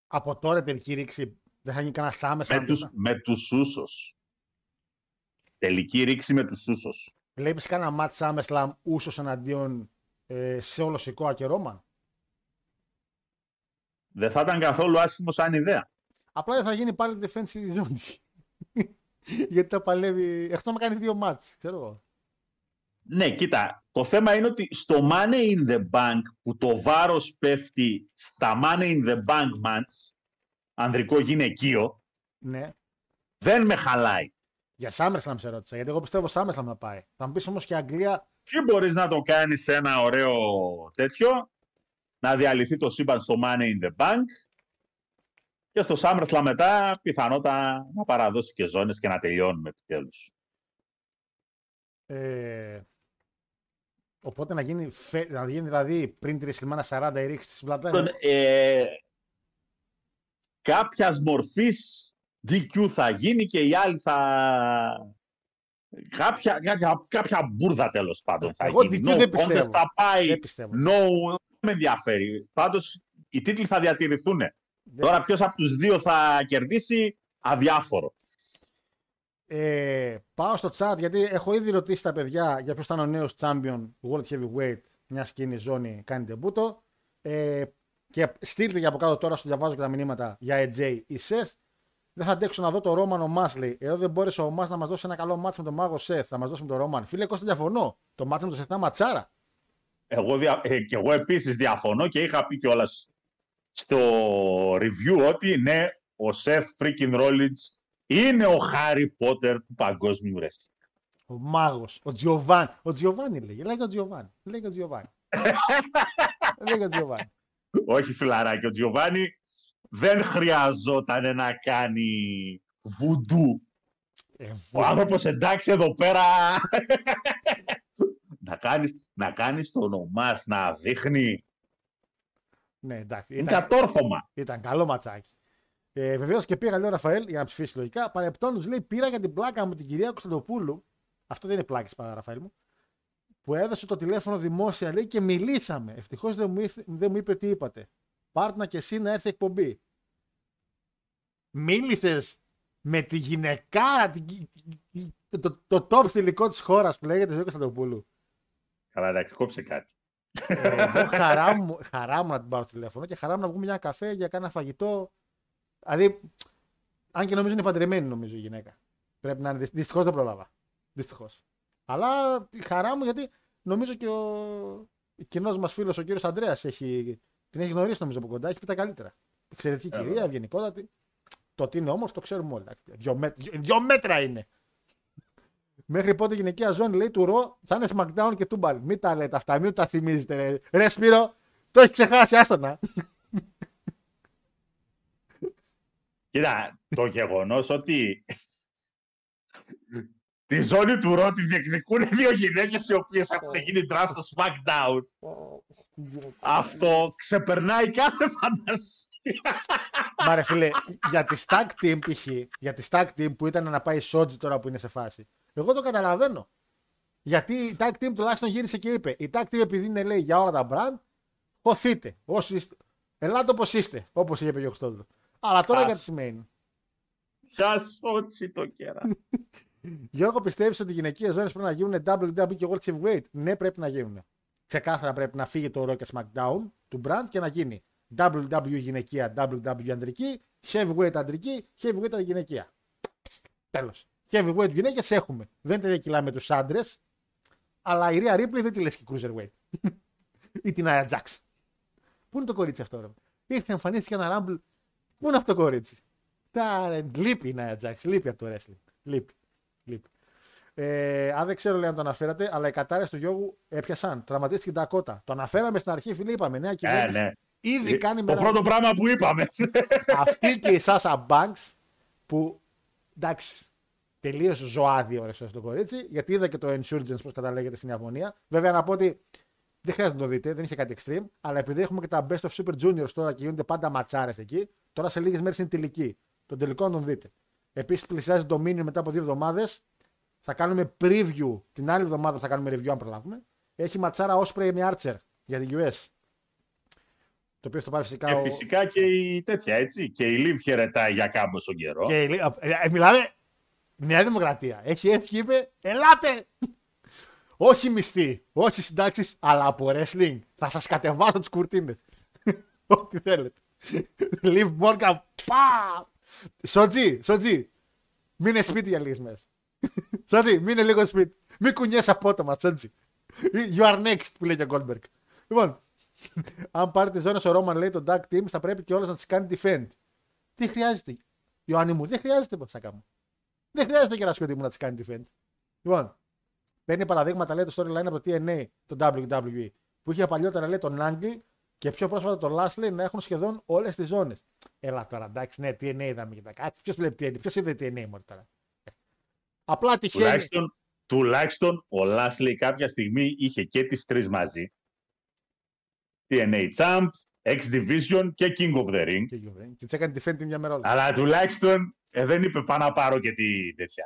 Speaker 1: Από τώρα η τελική ρήξη δεν θα γίνει κανένα άμεσα.
Speaker 2: Με τους, με τους ούσους. Τελική ρήξη με τους ούσους.
Speaker 1: Βλέπεις κανένα μάτς SummerSlam ούσος εναντίον ε, σε όλο Σικόα και Ρόμαν;
Speaker 2: Δεν θα ήταν καθόλου άσχημο σαν ιδέα.
Speaker 1: Απλά δεν θα γίνει πάλι defensive zone. Γιατί τα παλεύει. Εκτό να κάνει δύο μάτς, ξέρω εγώ.
Speaker 2: Ναι, κοίτα, το θέμα είναι ότι στο Money in the Bank που το βάρος πέφτει στα Money in the Bank match, ανδρικό γυναικείο,
Speaker 1: Ναι.
Speaker 2: δεν με χαλάει.
Speaker 1: Για SummerSlam σε ρώτησα, γιατί εγώ πιστεύω SummerSlam να πάει. Θα μου πεις όμως και Αγγλία.
Speaker 2: Και μπορείς να το κάνεις σε ένα ωραίο τέτοιο, να διαλυθεί το σύμπαν στο Money in the Bank και στο SummerSlam μετά πιθανότατα να παραδώσει και ζώνες και να τελειώνουμε επιτέλους.
Speaker 1: Ε, οπότε να γίνει, φε- να γίνει δηλαδή πριν τη WrestleMania 40 η ρήξη της Bloodline.
Speaker 2: Τον, ε, κάποιας μορφής DQ θα γίνει και οι άλλοι θα... Κάποια, κάποια, κάποια μπουρδα τέλος πάντων θα
Speaker 1: Εγώ
Speaker 2: γίνει.
Speaker 1: DQ δεν
Speaker 2: contest
Speaker 1: πιστεύω.
Speaker 2: θα πάει.
Speaker 1: Δεν πιστεύω.
Speaker 2: No, δεν με ενδιαφέρει. Πάντως οι τίτλοι θα διατηρηθούν.
Speaker 1: Δεν-
Speaker 2: Τώρα ποιος από τους δύο θα κερδίσει, αδιάφορο.
Speaker 1: Ε, πάω στο chat γιατί έχω ήδη ρωτήσει τα παιδιά για ποιος ήταν ο νέος champion World Heavyweight. Μια σκηνή ζώνη κάνει τεμπούτο. Ε, και στείλτε για από κάτω τώρα, σου διαβάζω και τα μηνύματα για AJ ή Seth. Δεν θα αντέξω να δω το Ρόμαν ο Μάσλι. Εδώ δεν μπόρεσε ο Μάς να μας δώσει ένα καλό μάτσο με τον μάγο Seth. Θα μας δώσει με τον Ρόμαν. Φίλε, Κώστα, διαφωνώ. Το μάτσο με τον Seth ήταν ματσάρα.
Speaker 2: Εγώ, δια, ε, και εγώ επίσης διαφωνώ και είχα πει κιόλας στο review ότι ναι, ο Seth freaking Rollins είναι ο Harry Potter του παγκόσμιου wrestling.
Speaker 1: Ο μάγος. Ο Τζιοβάν. Ο Τζιοβάνι λέγε. Λέγε ο Τζιοβάνι. Λέγε ο Τζιοβάνι. λέγε ο Τζιοβάνι.
Speaker 2: Όχι φιλαράκι, ο Τζιοβάνι δεν χρειαζόταν να κάνει βουντού.
Speaker 1: Ε,
Speaker 2: Ο
Speaker 1: βου-
Speaker 2: άνθρωπος εντάξει εδώ πέρα να κάνεις, να κάνεις το όνομά να δείχνει
Speaker 1: ναι, εντάξει.
Speaker 2: είναι
Speaker 1: Ήταν,
Speaker 2: κατόρθωμα.
Speaker 1: Ήταν καλό ματσάκι. Ε, Βεβαίως και πήγα, λέει ο Ραφαέλ, για να ψηφίσει λογικά. Παρεπτόντως λέει: Πήρα για την πλάκα μου την κυρία Κωνσταντοπούλου. Αυτό δεν είναι πλάκη, παρά Ραφαέλ μου. Που έδωσε το τηλέφωνο δημόσια, λέει και μιλήσαμε. Ευτυχώς δεν, μου ήρθε- δεν μου είπε τι είπατε. Πάρτνα και εσύ να έρθει εκπομπή. Μίλησες με τη γυναικάρα, την- το, το, το top θηλυκό της χώρας που λέγεται Ζωή Κωνσταντοπούλου.
Speaker 2: Καλά εντάξει, κόψε κάτι.
Speaker 1: Ε, εγώ χαρά μου, χαρά μου να την πάρω στο τηλέφωνο και χαρά μου να βγούμε μια καφέ για κάνα φαγητό. Δηλαδή, αν και νομίζω είναι παντρεμένη νομίζω η γυναίκα. Πρέπει να είναι. Δυστυχώς δεν πρόλαβα. Δυστυχώς. Αλλά τη χαρά μου γιατί νομίζω και ο κοινός μας φίλος ο κύριος Αντρέα έχει... την έχει γνωρίσει νομίζω από κοντά. Έχει πει τα καλύτερα. Εξαιρετική
Speaker 2: Ε,
Speaker 1: κυρία, ευγενικότατη. Το ότι είναι όμως το ξέρουμε όλοι. εντάξει. Δυο, μέ- δυο- δυο μέτρα είναι. Μέχρι πότε η γυναικεία ζώνη λέει του Ρο θα είναι SmackDown και τούμπαλ. Μην τα λέτε αυτά, μην τα θυμίζετε. Ρε, ρε Σπύρο, το έχεις ξεχάσει, άστονα.
Speaker 2: Κοίτα, το γεγονός ότι τη ζώνη του Ρο τη διεκδικούν δύο γυναίκες οι οποίες έχουν γίνει draft στο SmackDown. Αυτό ξεπερνάει κάθε φαντασία.
Speaker 1: Μα ρε φίλε, για τη Stack Team π.χ. Για τη Stack Team που ήταν να πάει Σότζι τώρα που είναι σε φάση. Εγώ το καταλαβαίνω. Γιατί η Tag Team τουλάχιστον γύρισε και είπε: Η Tag Team επειδή είναι λέει για όλα τα brand, χωθείτε. Όσοι είστε. Ελάτε όπως είστε, όπως είχε πει ο Χριστόδουλο. Αλλά τώρα
Speaker 2: Ας.
Speaker 1: για τη main.
Speaker 2: Ποια σότσι το κέρα.
Speaker 1: Γιώργο, πιστεύεις ότι οι γυναικείες ζώνε πρέπει να γίνουν WWE και World Heavyweight; Ναι, πρέπει να γίνουν. Ξεκάθαρα πρέπει να φύγει το Raw και SmackDown του brand και να γίνει WWE γυναικεία, WWE ανδρική, Heavyweight ανδρική, Heavyweight γυναικεία. Τέλος. Heavyweight γυναίκες έχουμε. Δεν τα διακυλάμε με τους άντρες, αλλά η Rhea Ripley δεν τη λες και Cruiserweight. Ή την Aya Jax. Πού είναι το κορίτσι αυτό, ρε. Ήρθε, εμφανίστηκε ένα Rumble. Πού είναι αυτό το κορίτσι; Τα, ρε, λείπει η Nia Jax, λείπει από το wrestling. Λείπει. λείπει. Ε, αν δεν ξέρω λέει αν το αναφέρατε, αλλά οι κατάρε του Γιώργου έπιασαν. Τραυματίστηκε την Τακότα. Το αναφέραμε στην αρχή, φίλε, είπαμε. Νέα
Speaker 2: Ε,
Speaker 1: κυβέρνηση.
Speaker 2: ναι.
Speaker 1: Ήδη κάνει
Speaker 2: Το
Speaker 1: μέρα.
Speaker 2: πρώτο πράγμα που είπαμε.
Speaker 1: Αυτή και η Σάσα Μπάνξ που εντάξει, τελείω ζωάδι ώρε το κορίτσι, γιατί είδα και το Insurgents πώς καταλέγεται στην Ιαπωνία. Βέβαια να πω ότι δεν χρειάζεται να το δείτε, δεν είχε κάτι extreme, αλλά επειδή έχουμε και τα Best of Super Juniors τώρα και γίνονται πάντα ματσάρες εκεί, τώρα σε λίγες μέρες είναι τελική. Τον τελικό να τον δείτε. Επίσης πλησιάζει το Dominion μετά από δύο εβδομάδες. Θα κάνουμε preview την άλλη εβδομάδα, που θα κάνουμε review αν προλάβουμε. Έχει ματσάρα Osprey με Archer για την US. Το οποίο στο πάρει φυσικά
Speaker 2: Και
Speaker 1: ο-
Speaker 2: φυσικά και η τέτοια, έτσι. Και η Λιβ χαιρετάει για κάμποσο καιρό.
Speaker 1: Και λέει- ε, ε, μιλάμε Νέα Δημοκρατία. Έχει έρθει και είπε: Ελάτε! όχι μισθή, όχι συντάξεις, αλλά από wrestling. Θα σας κατεβάσω τις κουρτίνες. Ό,τι θέλετε. Liv Morgan, πα! Σότζι, Σότζι. Μείνε σπίτι για λίγες μέρες. Σάντι, μείνε λίγο σπίτι. Μην κουνιέσαι απότομα, Σάντζι. You are next, που λέει και ο Goldberg. Λοιπόν, αν πάρει τι ζώνε ο Ρόμαν λέει το Dark Team, θα πρέπει και όλε να τις κάνει defend. Τι χρειάζεται, Ιωάννη μου, δεν χρειάζεται Σάκα μου. Δεν χρειάζεται και ένα μου να τι κάνει defend. Λοιπόν, παίρνει παραδείγματα λέει το storyline από το TNA, το WWE, που είχε παλιότερα λέει τον Angle και πιο πρόσφατα τον Lashley να έχουν σχεδόν όλες τις ζώνες. Έλα τώρα, εντάξει, ναι, TNA είδαμε και τα κάτι. Ποιος βλέπει TNA, ποιος είδε TNA μόνο τώρα. Απλά τυχαίνει.
Speaker 2: Τουλάχιστον, τουλάχιστον ο Λάσλι κάποια στιγμή είχε και τις τρεις μαζί. TNA Champ, X Division και King of the Ring.
Speaker 1: Και τι έκανε defend την μια μέρα όλα.
Speaker 2: Αλλά τουλάχιστον ε, δεν είπε πάω να πάρω και τη τέτοια.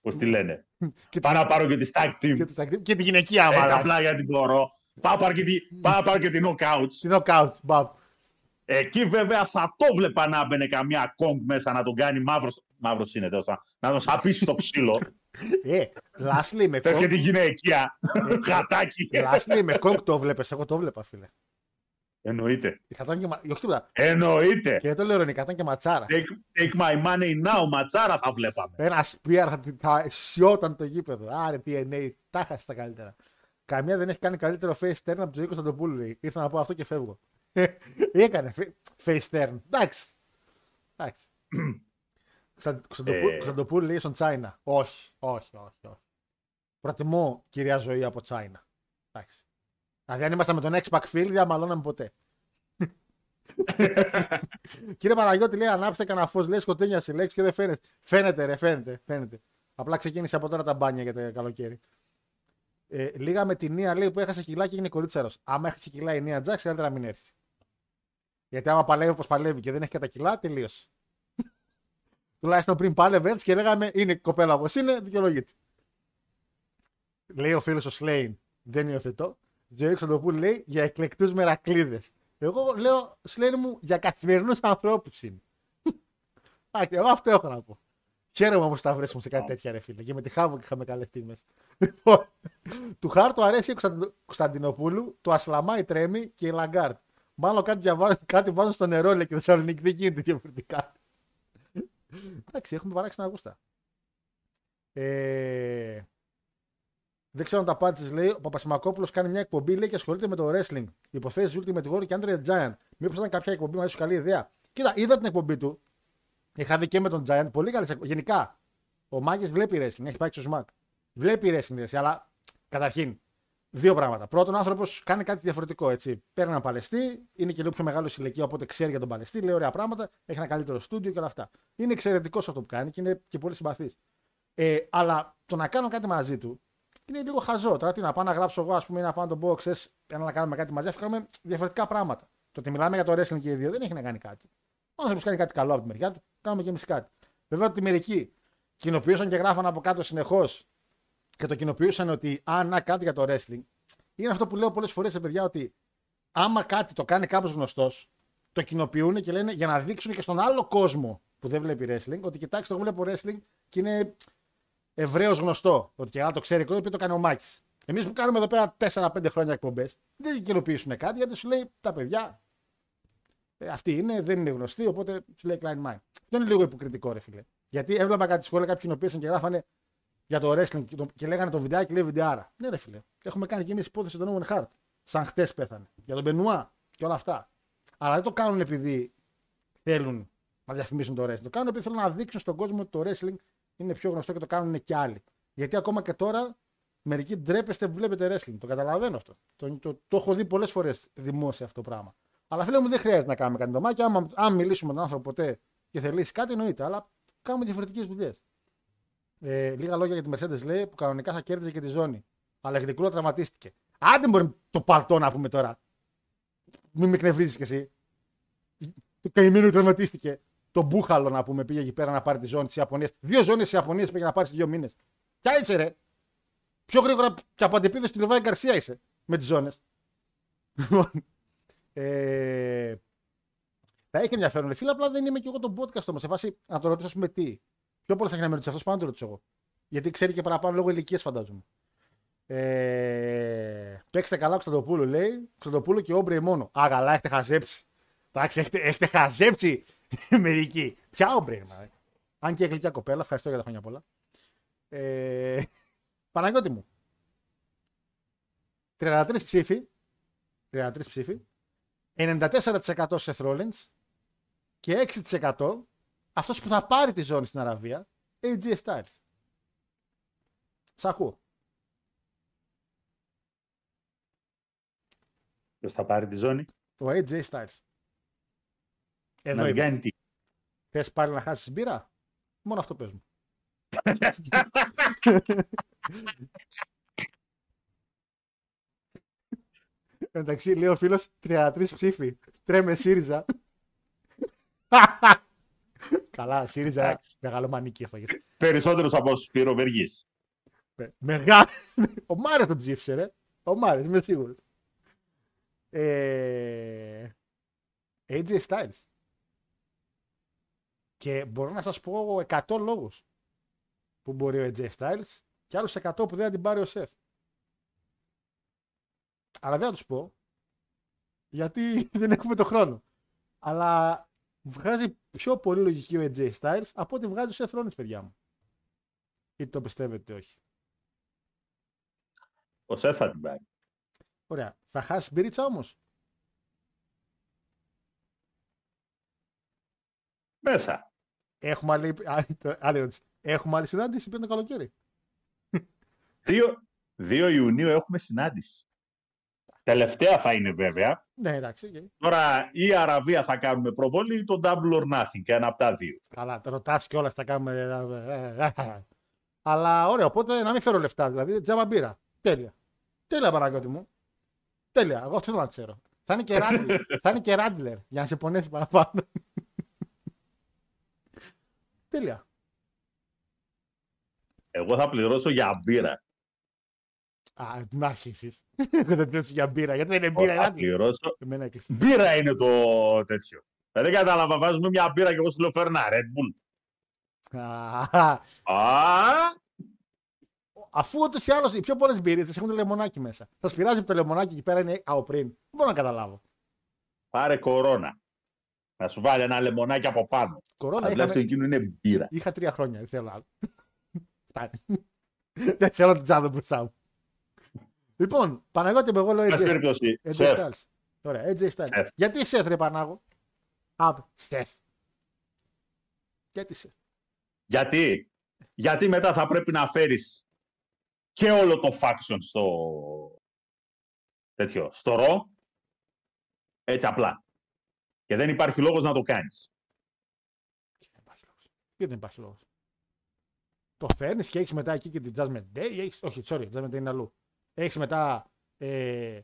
Speaker 2: Πώς τη λένε.
Speaker 1: Και
Speaker 2: Πάω να πάρω και τη Stack Team.
Speaker 1: Και, τη- και τη γυναικεία
Speaker 2: Έτσι
Speaker 1: άμα.
Speaker 2: απλά γιατί μπορώ. Πάω να πάρω και τη, πάω να πάρω και τη Knockouts.
Speaker 1: Την knockout, μπαμ.
Speaker 2: Εκεί βέβαια θα το βλέπα να μπαινε καμιά κόγκ μέσα να τον κάνει μαύρο. Μαύρος είναι τέλος πάντων. Να τον σαπίσει στο ξύλο.
Speaker 1: Ε, Λάσλι με
Speaker 2: Θες και
Speaker 1: κόγκ.
Speaker 2: τη γυναικεία. Γατάκι.
Speaker 1: Λάσλι με κόγκ το βλέπες. Εγώ το βλέπα, φίλε.
Speaker 2: Εννοείται.
Speaker 1: Θα ήταν και. μα- Όχι τίποτα.
Speaker 2: Εννοείται.
Speaker 1: Και δεν το λέω ειρωνικά, ήταν και ματσάρα.
Speaker 2: Take, take my money now, ματσάρα θα βλέπαμε.
Speaker 1: Ένα σπίαρ θα, θα σιώταν το γήπεδο. Άρε TNA, τα χάσει τα καλύτερα. Καμία δεν έχει κάνει καλύτερο face turn από τον Τζοίκο Κωνσταντοπούλου. λέει. Ήρθα να πω αυτό και φεύγω. Έκανε fe- face turn. Εντάξει. Εντάξει. Κωνσταν- Κωνσταντοπού-
Speaker 2: Ε.
Speaker 1: Κωνσταντοπούλου λέει στον Τσάινα. Όχι, όχι, όχι, όχι. Προτιμώ κυρία ζωή από Τσάινα. Εντάξει. Δηλαδή, αν ήμασταν με τον X-Pac Phil, δεν μαλώναμε ποτέ. Κύριε Παναγιώτη, λέει ανάψτε κανένα φως, λέει σκοτεινιά σε λέξη και δεν φαίνεται. Φαίνεται, ρε, φαίνεται, φαίνεται. Απλά ξεκίνησε από τώρα τα μπάνια για το καλοκαίρι. Ε, λίγα με την Νία λέει που έχασε κιλά και έγινε κορίτσαρος. Άμα έχασε κιλά η Νία Τζάξ, καλύτερα να μην έρθει. Γιατί άμα παλεύει όπως παλεύει και δεν έχει και τα κιλά, τελείωσε. Τουλάχιστον πριν πάλευε έτσι και λέγαμε είναι κοπέλα όπως είναι, δικαιολογείται. Λέει ο φίλος ο Σλέιν, δεν υιοθετώ. Ζωή Ξαντοπούλου λέει για εκλεκτούς μερακλείδες. Εγώ λέω, Σλέιν μου, για καθημερινούς ανθρώπους είναι. Εντάξει, εγώ αυτό έχω να πω. Χαίρομαι όμως που τα βρέσουμε σε κάτι τέτοια ρε φίλε. Και με τη Χάβο και είχαμε καλές τιμές. Λοιπόν, του Χάρτου αρέσει η Κωνσταντινο- Κωνσταντινοπούλου, του Ασλαμάι τρέμει και η Λαγκάρτ. Μάλλον κάτι, διαβάζ- κάτι βάζουν στο νερό λέει και η Θεσσαλονίκη δεν γίνεται διαφορετικά. Εντάξει, έχουμε παράξει την Αγούστα. Ε, δεν ξέρω αν τα πάτησε, λέει. Ο Παπασημακόπουλος κάνει μια εκπομπή λέει, και ασχολείται με το wrestling. Υποθέσεις Ultimate Warrior και Andre the Giant. Μήπως ήταν κάποια εκπομπή μαζί σου καλή ιδέα. Κοίτα, είδα την εκπομπή του. Είχα δει και με τον Giant. Πολύ καλή εκπομπή. Γενικά, ο Μάκη βλέπει wrestling. Έχει πάει και στο Smack. Βλέπει wrestling, wrestling, αλλά καταρχήν δύο πράγματα. Πρώτον, ο άνθρωπος κάνει κάτι διαφορετικό. Έτσι. Παίρνει έναν παλαιστή, είναι και λίγο πιο μεγάλο σε ηλικία, οπότε ξέρει για τον παλαιστή, λέει ωραία πράγματα, έχει ένα καλύτερο στούντιο και όλα αυτά. Είναι εξαιρετικό αυτό που κάνει και είναι και πολύ συμπαθής. Ε, αλλά το να κάνω κάτι μαζί του είναι λίγο χαζό. Τώρα τι να πάω να γράψω εγώ, ας πούμε, ή να πάω να τον πω, ξέρεις, ένα να κάνουμε κάτι μαζί, αφού κάνουμε διαφορετικά πράγματα. Το ότι μιλάμε για το wrestling και οι δύο δεν έχει να κάνει κάτι. Ο άνθρωπος κάνει κάτι καλό από τη μεριά του, κάνουμε και εμείς κάτι. Βέβαια ότι μερικοί κοινοποιούσαν και γράφαν από κάτω συνεχώς και το κοινοποιούσαν ότι αν να κάτι για το wrestling. Είναι αυτό που λέω πολλές φορές σε παιδιά ότι άμα κάτι το κάνει κάπω γνωστός, το κοινοποιούν και λένε για να δείξουν και στον άλλο κόσμο που δεν βλέπει wrestling ότι κοιτάξτε, εγώ βλέπω wrestling και είναι ευρέω γνωστό. Ότι και αν το ξέρει ο το κάνει ο Μάκης. Εμείς που κάνουμε εδώ πέρα 4-5 χρόνια εκπομπές, δεν κοινοποιήσουν κάτι γιατί σου λέει τα παιδιά. Ε, αυτοί είναι, δεν είναι γνωστοί, οπότε σου λέει Klein Mind. Αυτό είναι λίγο υποκριτικό, ρε φίλε. Γιατί έβλεπα κάτι σχόλια, κάποιοι κοινοποίησαν και γράφανε για το wrestling και, το, και λέγανε το βιντεάκι, λέει βιντεάρα. Ναι, ρε φίλε. Έχουμε κάνει και εμείς υπόθεση τον Owen Hart. Σαν χτες πέθανε. Για τον Μπενουά και όλα αυτά. Αλλά δεν το κάνουν επειδή θέλουν να διαφημίσουν το wrestling. Το κάνουν επειδή θέλουν να δείξουν στον κόσμο ότι το wrestling είναι πιο γνωστό και το κάνουν και άλλοι. Γιατί ακόμα και τώρα μερικοί ντρέπεστε που βλέπετε wrestling. Το καταλαβαίνω αυτό. Το, το, το έχω δει πολλές φορές δημόσια αυτό το πράγμα. Αλλά φίλε μου δεν χρειάζεται να κάνουμε κάτι ντομάκι. Αν, αν μιλήσουμε με τον άνθρωπο ποτέ και θελήσει κάτι, εννοείται. Αλλά κάνουμε διαφορετικές δουλειές. Ε, λίγα λόγια για τη Mercedes λέει που κανονικά θα κέρδιζε και τη ζώνη. Αλλά η γλυκούλα τραυματίστηκε. Άντε μπορεί το παλτό να πούμε τώρα. Μην με εκνευρίζεις κι εσύ. Το καημένο τραυματίστηκε. Το μπούχαλο να πούμε πήγε εκεί πέρα να πάρει τη ζώνη της Ιαπωνίας. Δύο ζώνες της Ιαπωνίας πήγε να πάρει σε δύο μήνες. Ποια είσαι, ρε; Πιο γρήγορα και από αντεπίδε του Λεβάη Γκαρσία είσαι με τις ζώνες. ε, θα έχει ενδιαφέρον, ρε φίλε, απλά δεν είμαι και εγώ τον podcast όμως. Σε φάση να το ρωτήσω, ας πούμε, τι. Πιο πολύ θα έχει να με ρωτήσει αυτός, πάνω να το ρωτήσω εγώ. Γιατί ξέρει και παραπάνω λόγω ηλικίας, φαντάζομαι. Ε, παίξτε καλά, Κωνσταντοπούλου λέει. Κωνσταντοπούλου και όμπρε μόνο. Α, καλά, έχετε χαζέψει. Εντάξει, έχετε, έχετε χαζέψει μερικοί. Ποια όμπρε, μα. Αν και γλυκιά κοπέλα, ευχαριστώ για τα χρόνια πολλά. Ε, Παναγιώτη μου. 33 ψήφοι. 33 ψήφοι. 94% σε Rollins και 6% αυτός που θα πάρει τη ζώνη στην Αραβία, AJ Styles. Σ' ακούω.
Speaker 2: Ποιος θα πάρει τη ζώνη;
Speaker 1: Το AJ Styles. Εδώ
Speaker 2: να
Speaker 1: είμαι.
Speaker 2: κάνει τι.
Speaker 1: Θες πάλι να χάσεις μπύρα; Μόνο αυτό πες μου. Εντάξει, λέει ο φίλος 33 ψήφοι. Τρέμε ΣΥΡΙΖΑ. Καλά, ΣΥΡΙΖΑ.
Speaker 2: Εντάξει.
Speaker 1: Μεγάλο μανίκι έφαγες.
Speaker 2: Περισσότερος από όσους πήρε ο Βεργής.
Speaker 1: Μεγάλο. Ο Μάριος τον ψήφισε, ρε. Ο Μάριος, είμαι σίγουρος. Ε... AJ Styles. Και μπορώ να σας πω 100 λόγους που μπορεί ο AJ Styles και άλλους 100 που δεν θα την πάρει ο Seth. Αλλά δεν θα τους πω γιατί δεν έχουμε το χρόνο. Αλλά βγάζει πιο πολύ λογική ο AJ Styles από ό,τι βγάζει ο Seth Rollins, παιδιά μου. Είτε το πιστεύετε είτε όχι.
Speaker 2: Ο Σεφ θα την πάρει.
Speaker 1: Ωραία. Θα χάσει μπυρίτσα όμως;
Speaker 2: Μέσα.
Speaker 1: Έχουμε άλλη, άλλη- άλλη ερώτηση. Έχουμε άλλη συνάντηση πριν το καλοκαίρι.
Speaker 2: 2, 2 Ιουνίου έχουμε συνάντηση. Τελευταία θα είναι βέβαια.
Speaker 1: Ναι, εντάξει. οκ.
Speaker 2: Τώρα ή η Αραβία θα κάνουμε προβολή ή το Double or Nothing. Και ένα από τα δύο.
Speaker 1: Καλά, το ρωτάς κιόλας θα κάνουμε. ε, ε, ε. Αλλά ωραία, οπότε να μην φέρω λεφτά. Δηλαδή, τζάμπα μπύρα. Τέλεια. Τέλεια, Παναγιώτη μου. Τέλεια. Εγώ αυτό θέλω να ξέρω. Θα είναι και, ράντλ, θα είναι και ράντλερ για να σε πονέσει παραπάνω. Τέλεια.
Speaker 2: Εγώ θα πληρώσω για μπύρα.
Speaker 1: Α, να αρχίσει. Εγώ δεν πλήρωσα για μπύρα. Γιατί δεν είναι μπύρα,
Speaker 2: θα
Speaker 1: ράντλερ.
Speaker 2: πληρώσω.
Speaker 1: Εμένα έκλεισε.
Speaker 2: Μπύρα είναι το τέτοιο. Ε, Δεν κατάλαβα, βάζουμε μια μπύρα και εγώ σου λέω φέρνα Red Bull.
Speaker 1: Α,
Speaker 2: Α,
Speaker 1: Αφού ούτως ή άλλως οι πιο πολλές μπύρε έχουν το λεμονάκι μέσα. Θα σφυράζει που το λεμονάκι εκεί πέρα είναι από πριν. Δεν μπορώ να καταλάβω.
Speaker 2: πάρε κορώνα. Να σου βάλει ένα λεμονάκι από πάνω.
Speaker 1: Κορώνα
Speaker 2: Αλλά
Speaker 1: είχαμε...
Speaker 2: τουλάχιστον εκείνο είναι μπύρα.
Speaker 1: είχα τρία χρόνια. Δεν θέλω άλλο. Φτάνει. δεν θέλω την τσάδα μπροστά μου. λοιπόν, Παναγιώτη μου, εγώ λέω
Speaker 2: Πάση
Speaker 1: AJ
Speaker 2: περιπτώσει,
Speaker 1: AJ
Speaker 2: σεφ,
Speaker 1: Styles. Ωραία, AJ Styles.
Speaker 2: Seth.
Speaker 1: Γιατί Σεφ, ρε Πανάγο; Α, Σεφ. Γιατί Σεφ.
Speaker 2: γιατί, γιατί μετά θα πρέπει να φέρεις και όλο το faction στο τέτοιο, στο ρο, έτσι απλά. Και δεν υπάρχει λόγος να το κάνεις.
Speaker 1: Γιατί δεν υπάρχει λόγος; Το φέρνεις και έχεις μετά εκεί και την Jasmine Day. Έχεις... Όχι, sorry, Jasmine Day είναι αλλού. Έχεις μετά. Ε...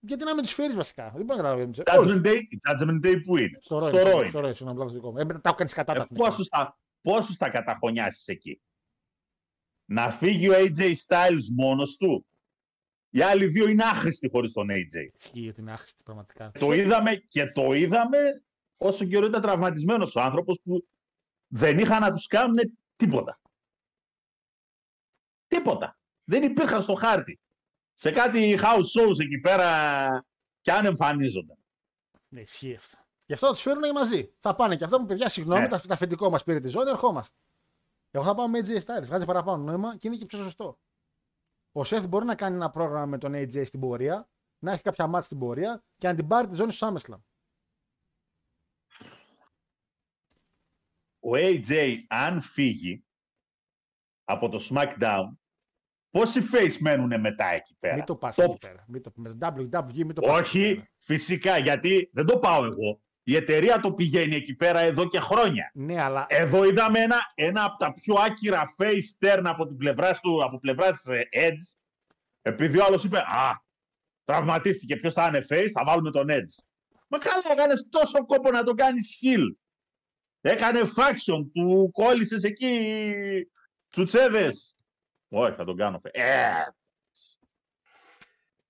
Speaker 1: Γιατί να μην τους φέρεις βασικά; Δεν μπορώ να καταλάβω. Όλους.
Speaker 2: Judgment Day, Judgment Day που είναι;
Speaker 1: Στο
Speaker 2: Στο
Speaker 1: Roy.
Speaker 2: ρο είναι.
Speaker 1: Στο Roy, συγγνώμη, λάθος δικό μου. Ε, μετά τα έχω κάνει κατά
Speaker 2: Ε,
Speaker 1: τα
Speaker 2: πόσους, θα, πόσους θα καταχωνιάσεις εκεί; Να φύγει ο AJ Styles μόνος του; Οι άλλοι δύο είναι άχρηστοι χωρίς τον AJ.
Speaker 1: Ισχύει ότι είναι άχρηστη πραγματικά.
Speaker 2: Το είδαμε και το είδαμε όσο καιρό ήταν τραυματισμένος ο άνθρωπος που δεν είχαν να τους κάνουν τίποτα. Τίποτα. Δεν υπήρχαν στο χάρτη. Σε κάτι house shows εκεί πέρα και αν εμφανίζονταν.
Speaker 1: Ναι, ισχύει αυτό. Γι' αυτό τους φέρουν μαζί. Θα πάνε και αυτό που παιδιά, συγγνώμη,
Speaker 2: Ναι.
Speaker 1: τα, τα αφεντικό μας πήρε τη ζώνη, ερχόμαστε. Εγώ θα πάω με AJ Styles. Βγάζει παραπάνω νόημα και είναι και πιο σωστό. Ο Σεφ μπορεί να κάνει ένα πρόγραμμα με τον AJ στην πορεία, να έχει κάποια μάτια στην πορεία και να την πάρει τη ζώνη στο SummerSlam.
Speaker 2: Ο AJ αν φύγει από το SmackDown πόσοι face μένουν μετά εκεί πέρα;
Speaker 1: Μην το πας
Speaker 2: Το-
Speaker 1: εκεί πέρα. Μην το, με το WWE, μην το πας εκεί
Speaker 2: Όχι,
Speaker 1: πέρα.
Speaker 2: φυσικά, γιατί δεν το πάω εγώ. Η εταιρεία το πηγαίνει εκεί πέρα εδώ και χρόνια.
Speaker 1: Ναι, αλλά
Speaker 2: Εδώ είδαμε ένα, ένα από τα πιο άκυρα face turn από την πλευρά του, από πλευράς ε, Edge. Επειδή ο άλλος είπε, α, τραυματίστηκε, ποιος θα είναι face, θα βάλουμε τον Edge. Μα καλά, έκανες τόσο κόπο να το κάνεις heel. Έκανε faction, του κόλλησες εκεί τσουτσέδες. Όχι, θα τον κάνω face. Ε,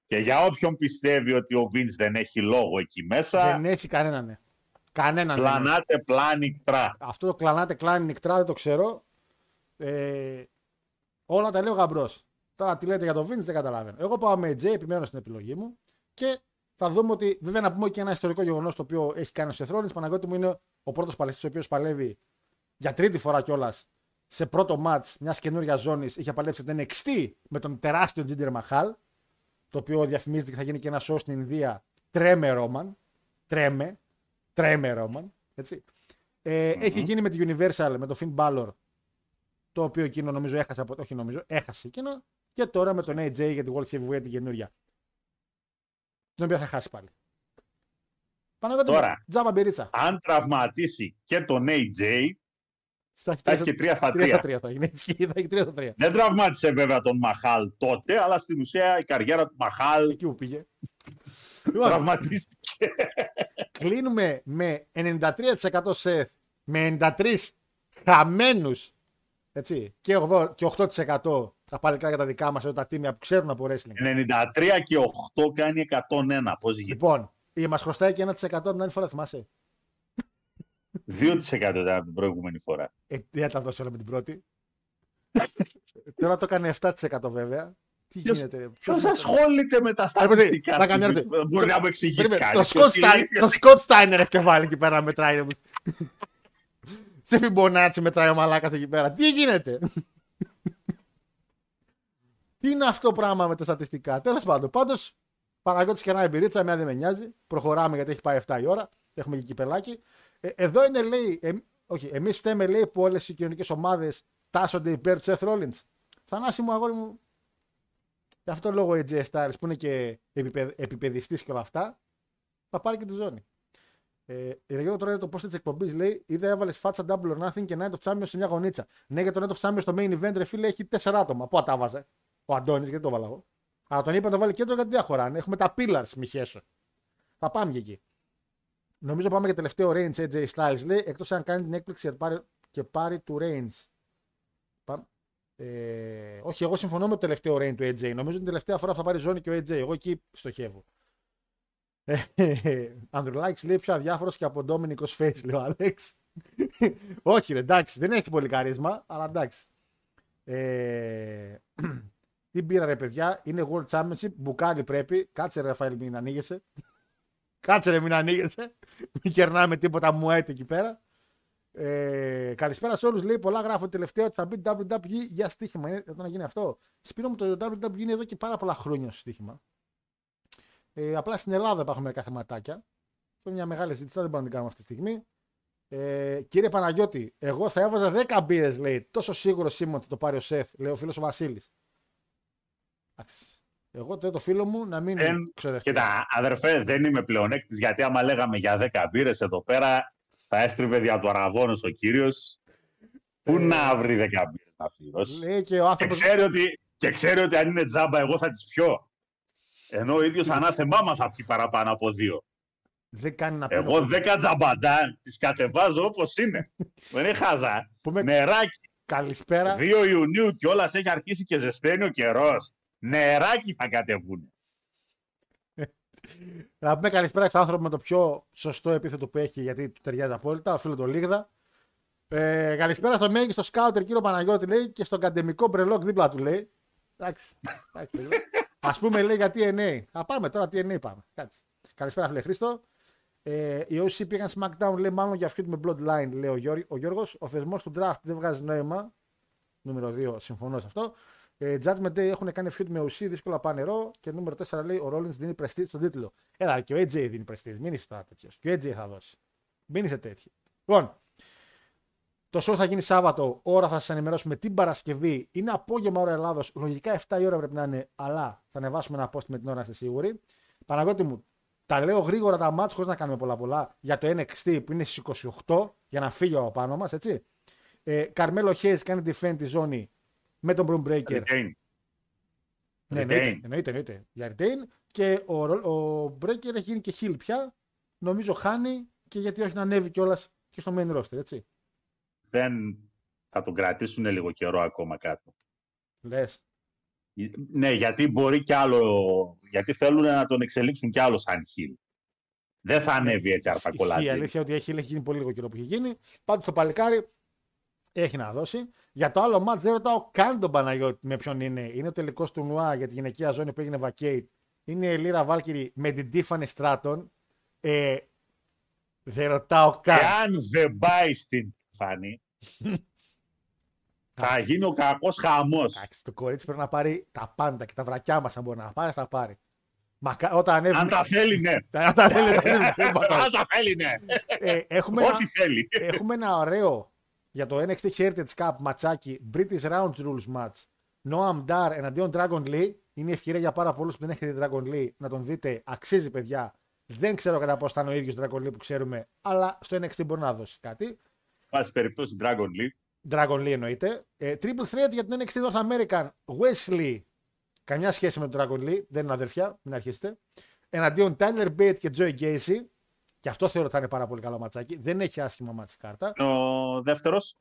Speaker 2: και για όποιον πιστεύει ότι ο Vince δεν έχει λόγο εκεί μέσα,
Speaker 1: δεν έχει κανέναν. Ναι. Κανέναν. δεν έχει.
Speaker 2: πλανάτε πλάνικτρα.
Speaker 1: Αυτό το κλανάτε κλάνι νικτρά δεν το ξέρω. Ε, όλα τα λέω γαμπρός. Τώρα τι λέτε για το Vince δεν καταλαβαίνω. Εγώ πάω με J, επιμένω στην επιλογή μου και θα δούμε ότι βέβαια να πούμε και ένα ιστορικό γεγονός το οποίο έχει κάνει ο Seth Rollins. Παναγιώτη μου είναι ο πρώτος παλαιστής ο οποίος παλεύει για τρίτη φορά κιόλας σε πρώτο match μιας καινούργια ζώνης είχε παλέψει την NXT με τον τεράστιο Τζίντερ Μαχάλ. Το οποίο διαφημίζεται και θα γίνει και ένα show στην Ινδία. Τρέμε Ρόμαν. Τρέμε. Τρέμε Ρόμαν. Έτσι. Ε, Έχει γίνει με τη Universal, με το Finn Balor. Το οποίο εκείνο νομίζω έχασε. Από... Όχι νομίζω, έχασε εκείνο. Και τώρα με τον AJ για τη World Heavyweight την καινούρια. Την οποία θα χάσει πάλι. Παναγιώτη,
Speaker 2: Τώρα.
Speaker 1: Τζάμπα μπυρίτσα.
Speaker 2: Αν τραυματίσει και τον AJ,
Speaker 1: Θα
Speaker 2: θα έχει και τρία στα
Speaker 1: τρία.
Speaker 2: τρία.
Speaker 1: τρία θα γίνει. Έτσι, Θα έχει τρία στα τρία.
Speaker 2: δεν τραυμάτισε βέβαια τον Μαχάλ τότε, αλλά στην ουσία η καριέρα του Μαχάλ
Speaker 1: Εκεί που πήγε. Λοιπόν,
Speaker 2: τραυματίστηκε.
Speaker 1: Κλείνουμε με 93% Seth, με 93 χαμένους έτσι, και 8%, και 8% τα παλικά για τα δικά μας, εδώ τα τίμια που ξέρουν από wrestling.
Speaker 2: 93 και 8 κάνει 101. Πώς γίνεται;
Speaker 1: Λοιπόν, ή μας χρωστάει και 1% την άλλη φορά, θυμάσαι;
Speaker 2: 2% ήταν την προηγούμενη φορά.
Speaker 1: Ε, δεν θα τα δώσει όλα με την πρώτη. Τώρα το έκανε 7% βέβαια. Τι
Speaker 2: Ποιος-
Speaker 1: γίνεται.
Speaker 2: Ποιος
Speaker 1: ποιος είναι το-
Speaker 2: ασχολείται με τα
Speaker 1: παιδί,
Speaker 2: στατιστικά.
Speaker 1: θα κάνει ερώτηση.
Speaker 2: Δεν Μπορεί
Speaker 1: Το-
Speaker 2: να μου εξηγήσει
Speaker 1: Περίμενε,
Speaker 2: κάτι.
Speaker 1: Το Σκοτ Στάιν- το Σκοτ Στάινερ έχει και βάλει εκεί πέρα να μετράει. Σε φιμπονάτσι μετράει ο μαλάκας εκεί πέρα. Τι γίνεται; Τι είναι αυτό το πράγμα με τα στατιστικά; Τέλος πάντων, πάντως Παναγιώτης και ένα εμπειρίτσα, εμένα δεν με νοιάζει. Προχωράμε γιατί έχει πάει 7 η ώρα. Έχουμε και κυπελάκι. Ε, εδώ είναι, λέει, ε, όχι, εμείς φταίμε, λέει, που όλες οι κοινωνικές ομάδες τάσσονται υπέρ του Seth Rollins. Θανάση μου, αγόρι μου, Γι' αυτό το λόγο ο AJ Styles που είναι και επιπε, επιπαιδιστής και όλα αυτά θα πάρει και τη ζώνη. Ε, η Ρεγιώνα τώρα για το post της εκπομπής λέει: Είδα έβαλες φάτσα double or nothing και Night of Champions σε μια γωνίτσα. Ναι, για το Night of Champions στο main event, ρε φίλε, έχει τέσσερα άτομα. Πού τα βάζε; Ο Αντώνης, γιατί το βάλα εγώ. Αλλά τον είπα να το βάλει κέντρο γιατί δεν χωράνε. Έχουμε τα pillars, μη χέσω. Θα πάμε και εκεί. Νομίζω πάμε για τελευταίο range AJ Styles λέει, εκτός αν κάνει την έκπληξη και πάρει, και πάρει του range. Πάμε. Ε, όχι, εγώ συμφωνώ με το τελευταίο reign του AJ. Νομίζω την τελευταία φορά που θα πάρει ζώνη και ο AJ. Εγώ εκεί στοχεύω. Ανδρουλάκη λέει πιο αδιάφορο και από Ντόμινικο Face, λέει ο Άλεξ. όχι, ρε, εντάξει, δεν έχει πολύ καρίσμα, αλλά εντάξει. Ε, τι πήρα, ρε παιδιά, είναι World Championship. Μπουκάλι πρέπει. Κάτσε, ρε, Ραφαήλ, μην ανοίγεσαι. Κάτσε, ρε, μην ανοίγεσαι. Μην κερνάμε τίποτα μου έτσι εκεί πέρα. Ε, καλησπέρα σε όλους. Λέει πολλά γράφω τελευταία ότι θα μπει WWE για στοίχημα. Είναι εδώ να γίνει αυτό. Σπίρο μου το WWE είναι εδώ και πάρα πολλά χρόνια στο στοίχημα. Ε, απλά στην Ελλάδα υπάρχουν μερικά θεματάκια. Αυτό είναι μια μεγάλη ζήτηση, δεν μπορούμε να την κάνουμε αυτή τη στιγμή. Ε, κύριε Παναγιώτη, εγώ θα έβαζα 10 μπύρες, λέει. Τόσο σίγουρο είμαι ότι θα το πάρει ο Σεφ, λέει ο φίλος ο Βασίλης. Εγώ θέλω το φίλο μου να μην
Speaker 2: Δεν-
Speaker 1: ξοδευτεί.
Speaker 2: Κοίτα, αδερφέ, δεν είμαι πλεονέκτης, γιατί άμα λέγαμε για 10 μπύρες εδώ πέρα, θα έστριβε δια του αραβόνος ο κύριος. Πού να βρει 10 μπύρες να πληρώσει;
Speaker 1: Λέει και ο
Speaker 2: Και
Speaker 1: άνθρωπο.
Speaker 2: ξέρει, ότι, και ξέρει ότι αν είναι τζάμπα, εγώ θα τις πιω. Ενώ ο ίδιος ανάθεμά μας θα πιει παραπάνω από δύο.
Speaker 1: Δεν κάνει να πει.
Speaker 2: Εγώ 10 τζαμπαντά τις κατεβάζω όπως είναι. δεν είναι χάζα.
Speaker 1: Πούμε
Speaker 2: Νεράκι.
Speaker 1: καλησπέρα.
Speaker 2: 2 Ιουνίου κιόλας έχει αρχίσει και ζεσταίνει ο καιρός. Νεράκι θα κατεβούν.
Speaker 1: Να πούμε καλησπέρα στον άνθρωπο με το πιο σωστό επίθετο που έχει, γιατί του ταιριάζει απόλυτα, ο φίλος του Λίγδα. Ε, καλησπέρα στο μέγιστο σκάουτερ κύριο Παναγιώτη λέει και στον καντεμικό μπρελόκ δίπλα του λέει. Εντάξει. Α πούμε λέει για TNA. Θα πάμε τώρα TNA πάμε. Κάτσε. Καλησπέρα φίλε Χρήστο. Ε, οι OC πήγαν SmackDown λέει μάλλον για feud με Bloodline λέει ο, Γιώργ, ο Γιώργος. Ο θεσμός του draft δεν βγάζει νόημα. Νούμερο 2 συμφωνώ σε αυτό. Ε, Judgment Day έχουν κάνει feud με OC, δύσκολα πάνε νερό. Και νούμερο 4 λέει ο Rollins δίνει prestige στον τίτλο. Έλα, και ο AJ δίνει prestige. Μην είσαι τώρα τέτοιος. Και ο AJ θα δώσει. Μην είσαι τέτοιο. Λοιπόν, το show θα γίνει Σάββατο. Ώρα θα σας ενημερώσουμε την Παρασκευή. Είναι απόγευμα ώρα Ελλάδος. Λογικά 7 η ώρα πρέπει να είναι, αλλά θα ανεβάσουμε ένα post με την ώρα, να είστε σίγουροι. Παναγώτη μου, τα λέω γρήγορα τα μάτια χωρίς να κάνουμε πολλά πολλά για το NXT που είναι στις 28 για να φύγει από πάνω μας, έτσι. Ε, Καρμέλο Hayes κάνει defend τη ζώνη με τον Broom Breaker.
Speaker 2: Retain.
Speaker 1: Ναι,
Speaker 2: Retain.
Speaker 1: εννοείται, εννοείται, εννοείται. Για retain. Και ο, ο Breaker έχει γίνει και heel πια. Νομίζω χάνει και γιατί όχι να ανέβει κιόλας και στο main roster, έτσι.
Speaker 2: Δεν θα τον κρατήσουν λίγο καιρό ακόμα κάτω.
Speaker 1: Λες.
Speaker 2: Ναι, γιατί μπορεί κι άλλο. Γιατί θέλουν να τον εξελίξουν κι άλλο σαν χιλ. Δεν θα ανέβει έτσι
Speaker 1: Η
Speaker 2: αρπακολάτζι.
Speaker 1: αλήθεια ότι έχει, έχει γίνει πολύ λίγο καιρό που έχει γίνει. Πάντως το παλικάρι έχει να δώσει. Για το άλλο match δεν ρωτάω καν τον Παναγιώτη με ποιον είναι. Είναι ο τελικός του Νουά για τη γυναικεία ζώνη που έγινε vacate. Είναι η Λίρα Βάλκυρη με την Tiffany Stratton. Ε, δεν ρωτάω καν.
Speaker 2: Εάν δεν πάει στην φάνη, Θα γίνει ο κακός χαμός.
Speaker 1: Εντάξει, το κορίτσι πρέπει να πάρει τα πάντα και τα βρακιά μας. Αν μπορεί να πάρει, θα τα πάρει. Μακα... Όταν ανέβει.
Speaker 2: Αν τα θέλει, ναι.
Speaker 1: Αν τα θέλει, τα θέλει. τίποτα.
Speaker 2: Αν τα θέλει, ναι.
Speaker 1: Ε, έχουμε, ένα,
Speaker 2: Ό,τι θέλει.
Speaker 1: έχουμε ένα ωραίο για το NXT Heritage Cup ματσάκι British Round Rules match. Noam Dar εναντίον Dragon Lee. Είναι η ευκαιρία για πάρα πολλούς που δεν έχετε δει Dragon Lee να τον δείτε. Αξίζει, παιδιά. Δεν ξέρω κατά πώς θα είναι ο ίδιος Dragon Lee που ξέρουμε, αλλά στο NXT μπορεί να δώσει κάτι.
Speaker 2: Πάση περιπτώσει Dragon League.
Speaker 1: Dragon Lee εννοείται. Ε, triple threat για την NXT North American. Wesley. Καμιά σχέση με τον Dragon Lee. Δεν είναι αδερφιά, μην αρχίσετε. Εναντίον Tyler Bate και Joey Gacy. Και αυτό θεωρώ ότι θα είναι πάρα πολύ καλό ματσάκι. Δεν έχει άσχημα μάτση κάρτα.
Speaker 2: Ο δεύτερος.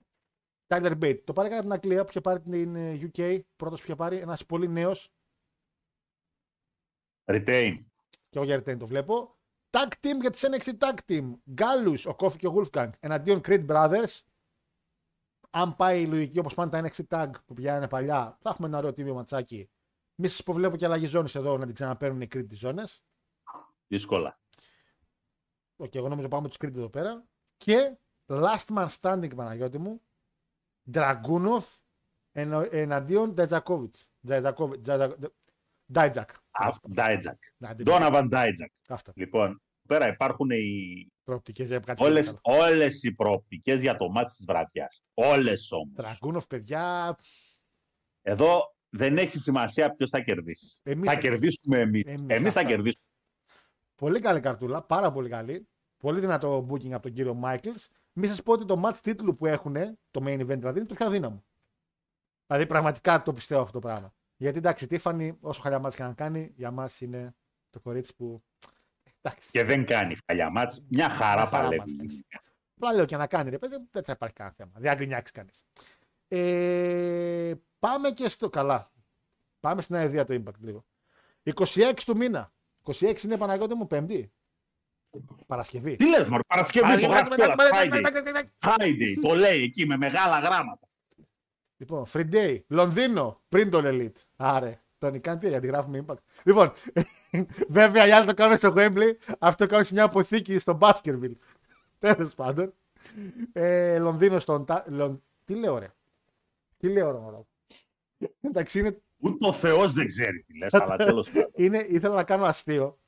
Speaker 1: Tyler Bate. Το πάρει από την Αγγλία που είχε πάρει την ε, UK. Πρώτος που είχε πάρει. Ένας πολύ νέος.
Speaker 2: Retain.
Speaker 1: Και εγώ για retain το βλέπω. Tag team για τη NXT Tag Team. Γκάλου, ο Kofi και ο Wolfgang. Εναντίον Creed Brothers. Αν πάει η λογική όπως πάνε τα NXT Tag που πηγαίνανε παλιά, θα έχουμε ένα ωραίο τίμιο ματσάκι. Μη σας πω βλέπω και αλλαγή ζώνης εδώ να την ξαναπαίρνουν οι Creed τις ζώνες.
Speaker 2: Δύσκολα.
Speaker 1: Οκ, εγώ νομίζω πάμε τους Creed εδώ πέρα. Και last man standing, Παναγιώτη μου. Dragunov ενο- εναντίον Dijakovic. Dijak.
Speaker 2: Dijak.
Speaker 1: Να την
Speaker 2: Donovan Dijak.
Speaker 1: Αυτά.
Speaker 2: Λοιπόν, πέρα υπάρχουν οι...
Speaker 1: Προοπτικές για κάτι
Speaker 2: όλες,
Speaker 1: πολύ καλό.
Speaker 2: όλες οι προοπτικές για το μάτι της βραδιάς. Όλες όμως.
Speaker 1: Dragunov, παιδιά.
Speaker 2: Εδώ δεν έχει σημασία ποιος θα κερδίσει.
Speaker 1: Εμείς
Speaker 2: θα
Speaker 1: θα-
Speaker 2: κερδίσουμε εμείς.
Speaker 1: Εμείς,
Speaker 2: Εμείς, θα
Speaker 1: αυτά.
Speaker 2: κερδίσουμε.
Speaker 1: Πολύ καλή καρτούλα. Πάρα πολύ καλή. Πολύ δυνατό booking από τον κύριο Μάικλς. Μη σας πω ότι το match τίτλου που έχουν, το main event δηλαδή, είναι το πιο αδύναμο. Δηλαδή πραγματικά το πιστεύω αυτό το πράγμα. Γιατί εντάξει, η Τίφανη, όσο χαλιά μάτς και να κάνει, για μας είναι το κορίτσι που. Εντάξει.
Speaker 2: Και δεν κάνει χαλιά μάτς. Μια χαρά
Speaker 1: Μια χαρά
Speaker 2: παλεύει.
Speaker 1: μάτς κάνει. Απλά λέω και να κάνει, ρε παιδί, μου, δεν θα υπάρχει κανένα θέμα. Δεν θα γκρινιάξει κανείς. Ε, πάμε και στο. Καλά. Πάμε στην αεδία το impact λίγο. 26 του μήνα. 26 είναι Παναγιώτη μου, Πέμπτη. Παρασκευή.
Speaker 2: Τι λες μωρέ, Παρασκευή το γράφει κιόλας. Friday.
Speaker 1: Friday.
Speaker 2: Friday, το λέει εκεί με μεγάλα γράμματα.
Speaker 1: Λοιπόν, Free Day, Λονδίνο, πριν τον Elite. Άρε, τον κάνει τι, γιατί γράφουμε Impact. Λοιπόν, βέβαια οι άλλοι το κάνουν στο Wembley, αυτό το κάνουν σε μια αποθήκη στο Baskerville. Τέλος πάντων. Ε, Λονδίνο στον. Τα- Λον... Τι λέω, ρε; Τι λέω, ρε. μωρό; Εντάξει, είναι,
Speaker 2: Ούτε ο Θεός δεν ξέρει τι λες, αλλά τέλος πάντων.
Speaker 1: είναι, ήθελα να κάνω αστείο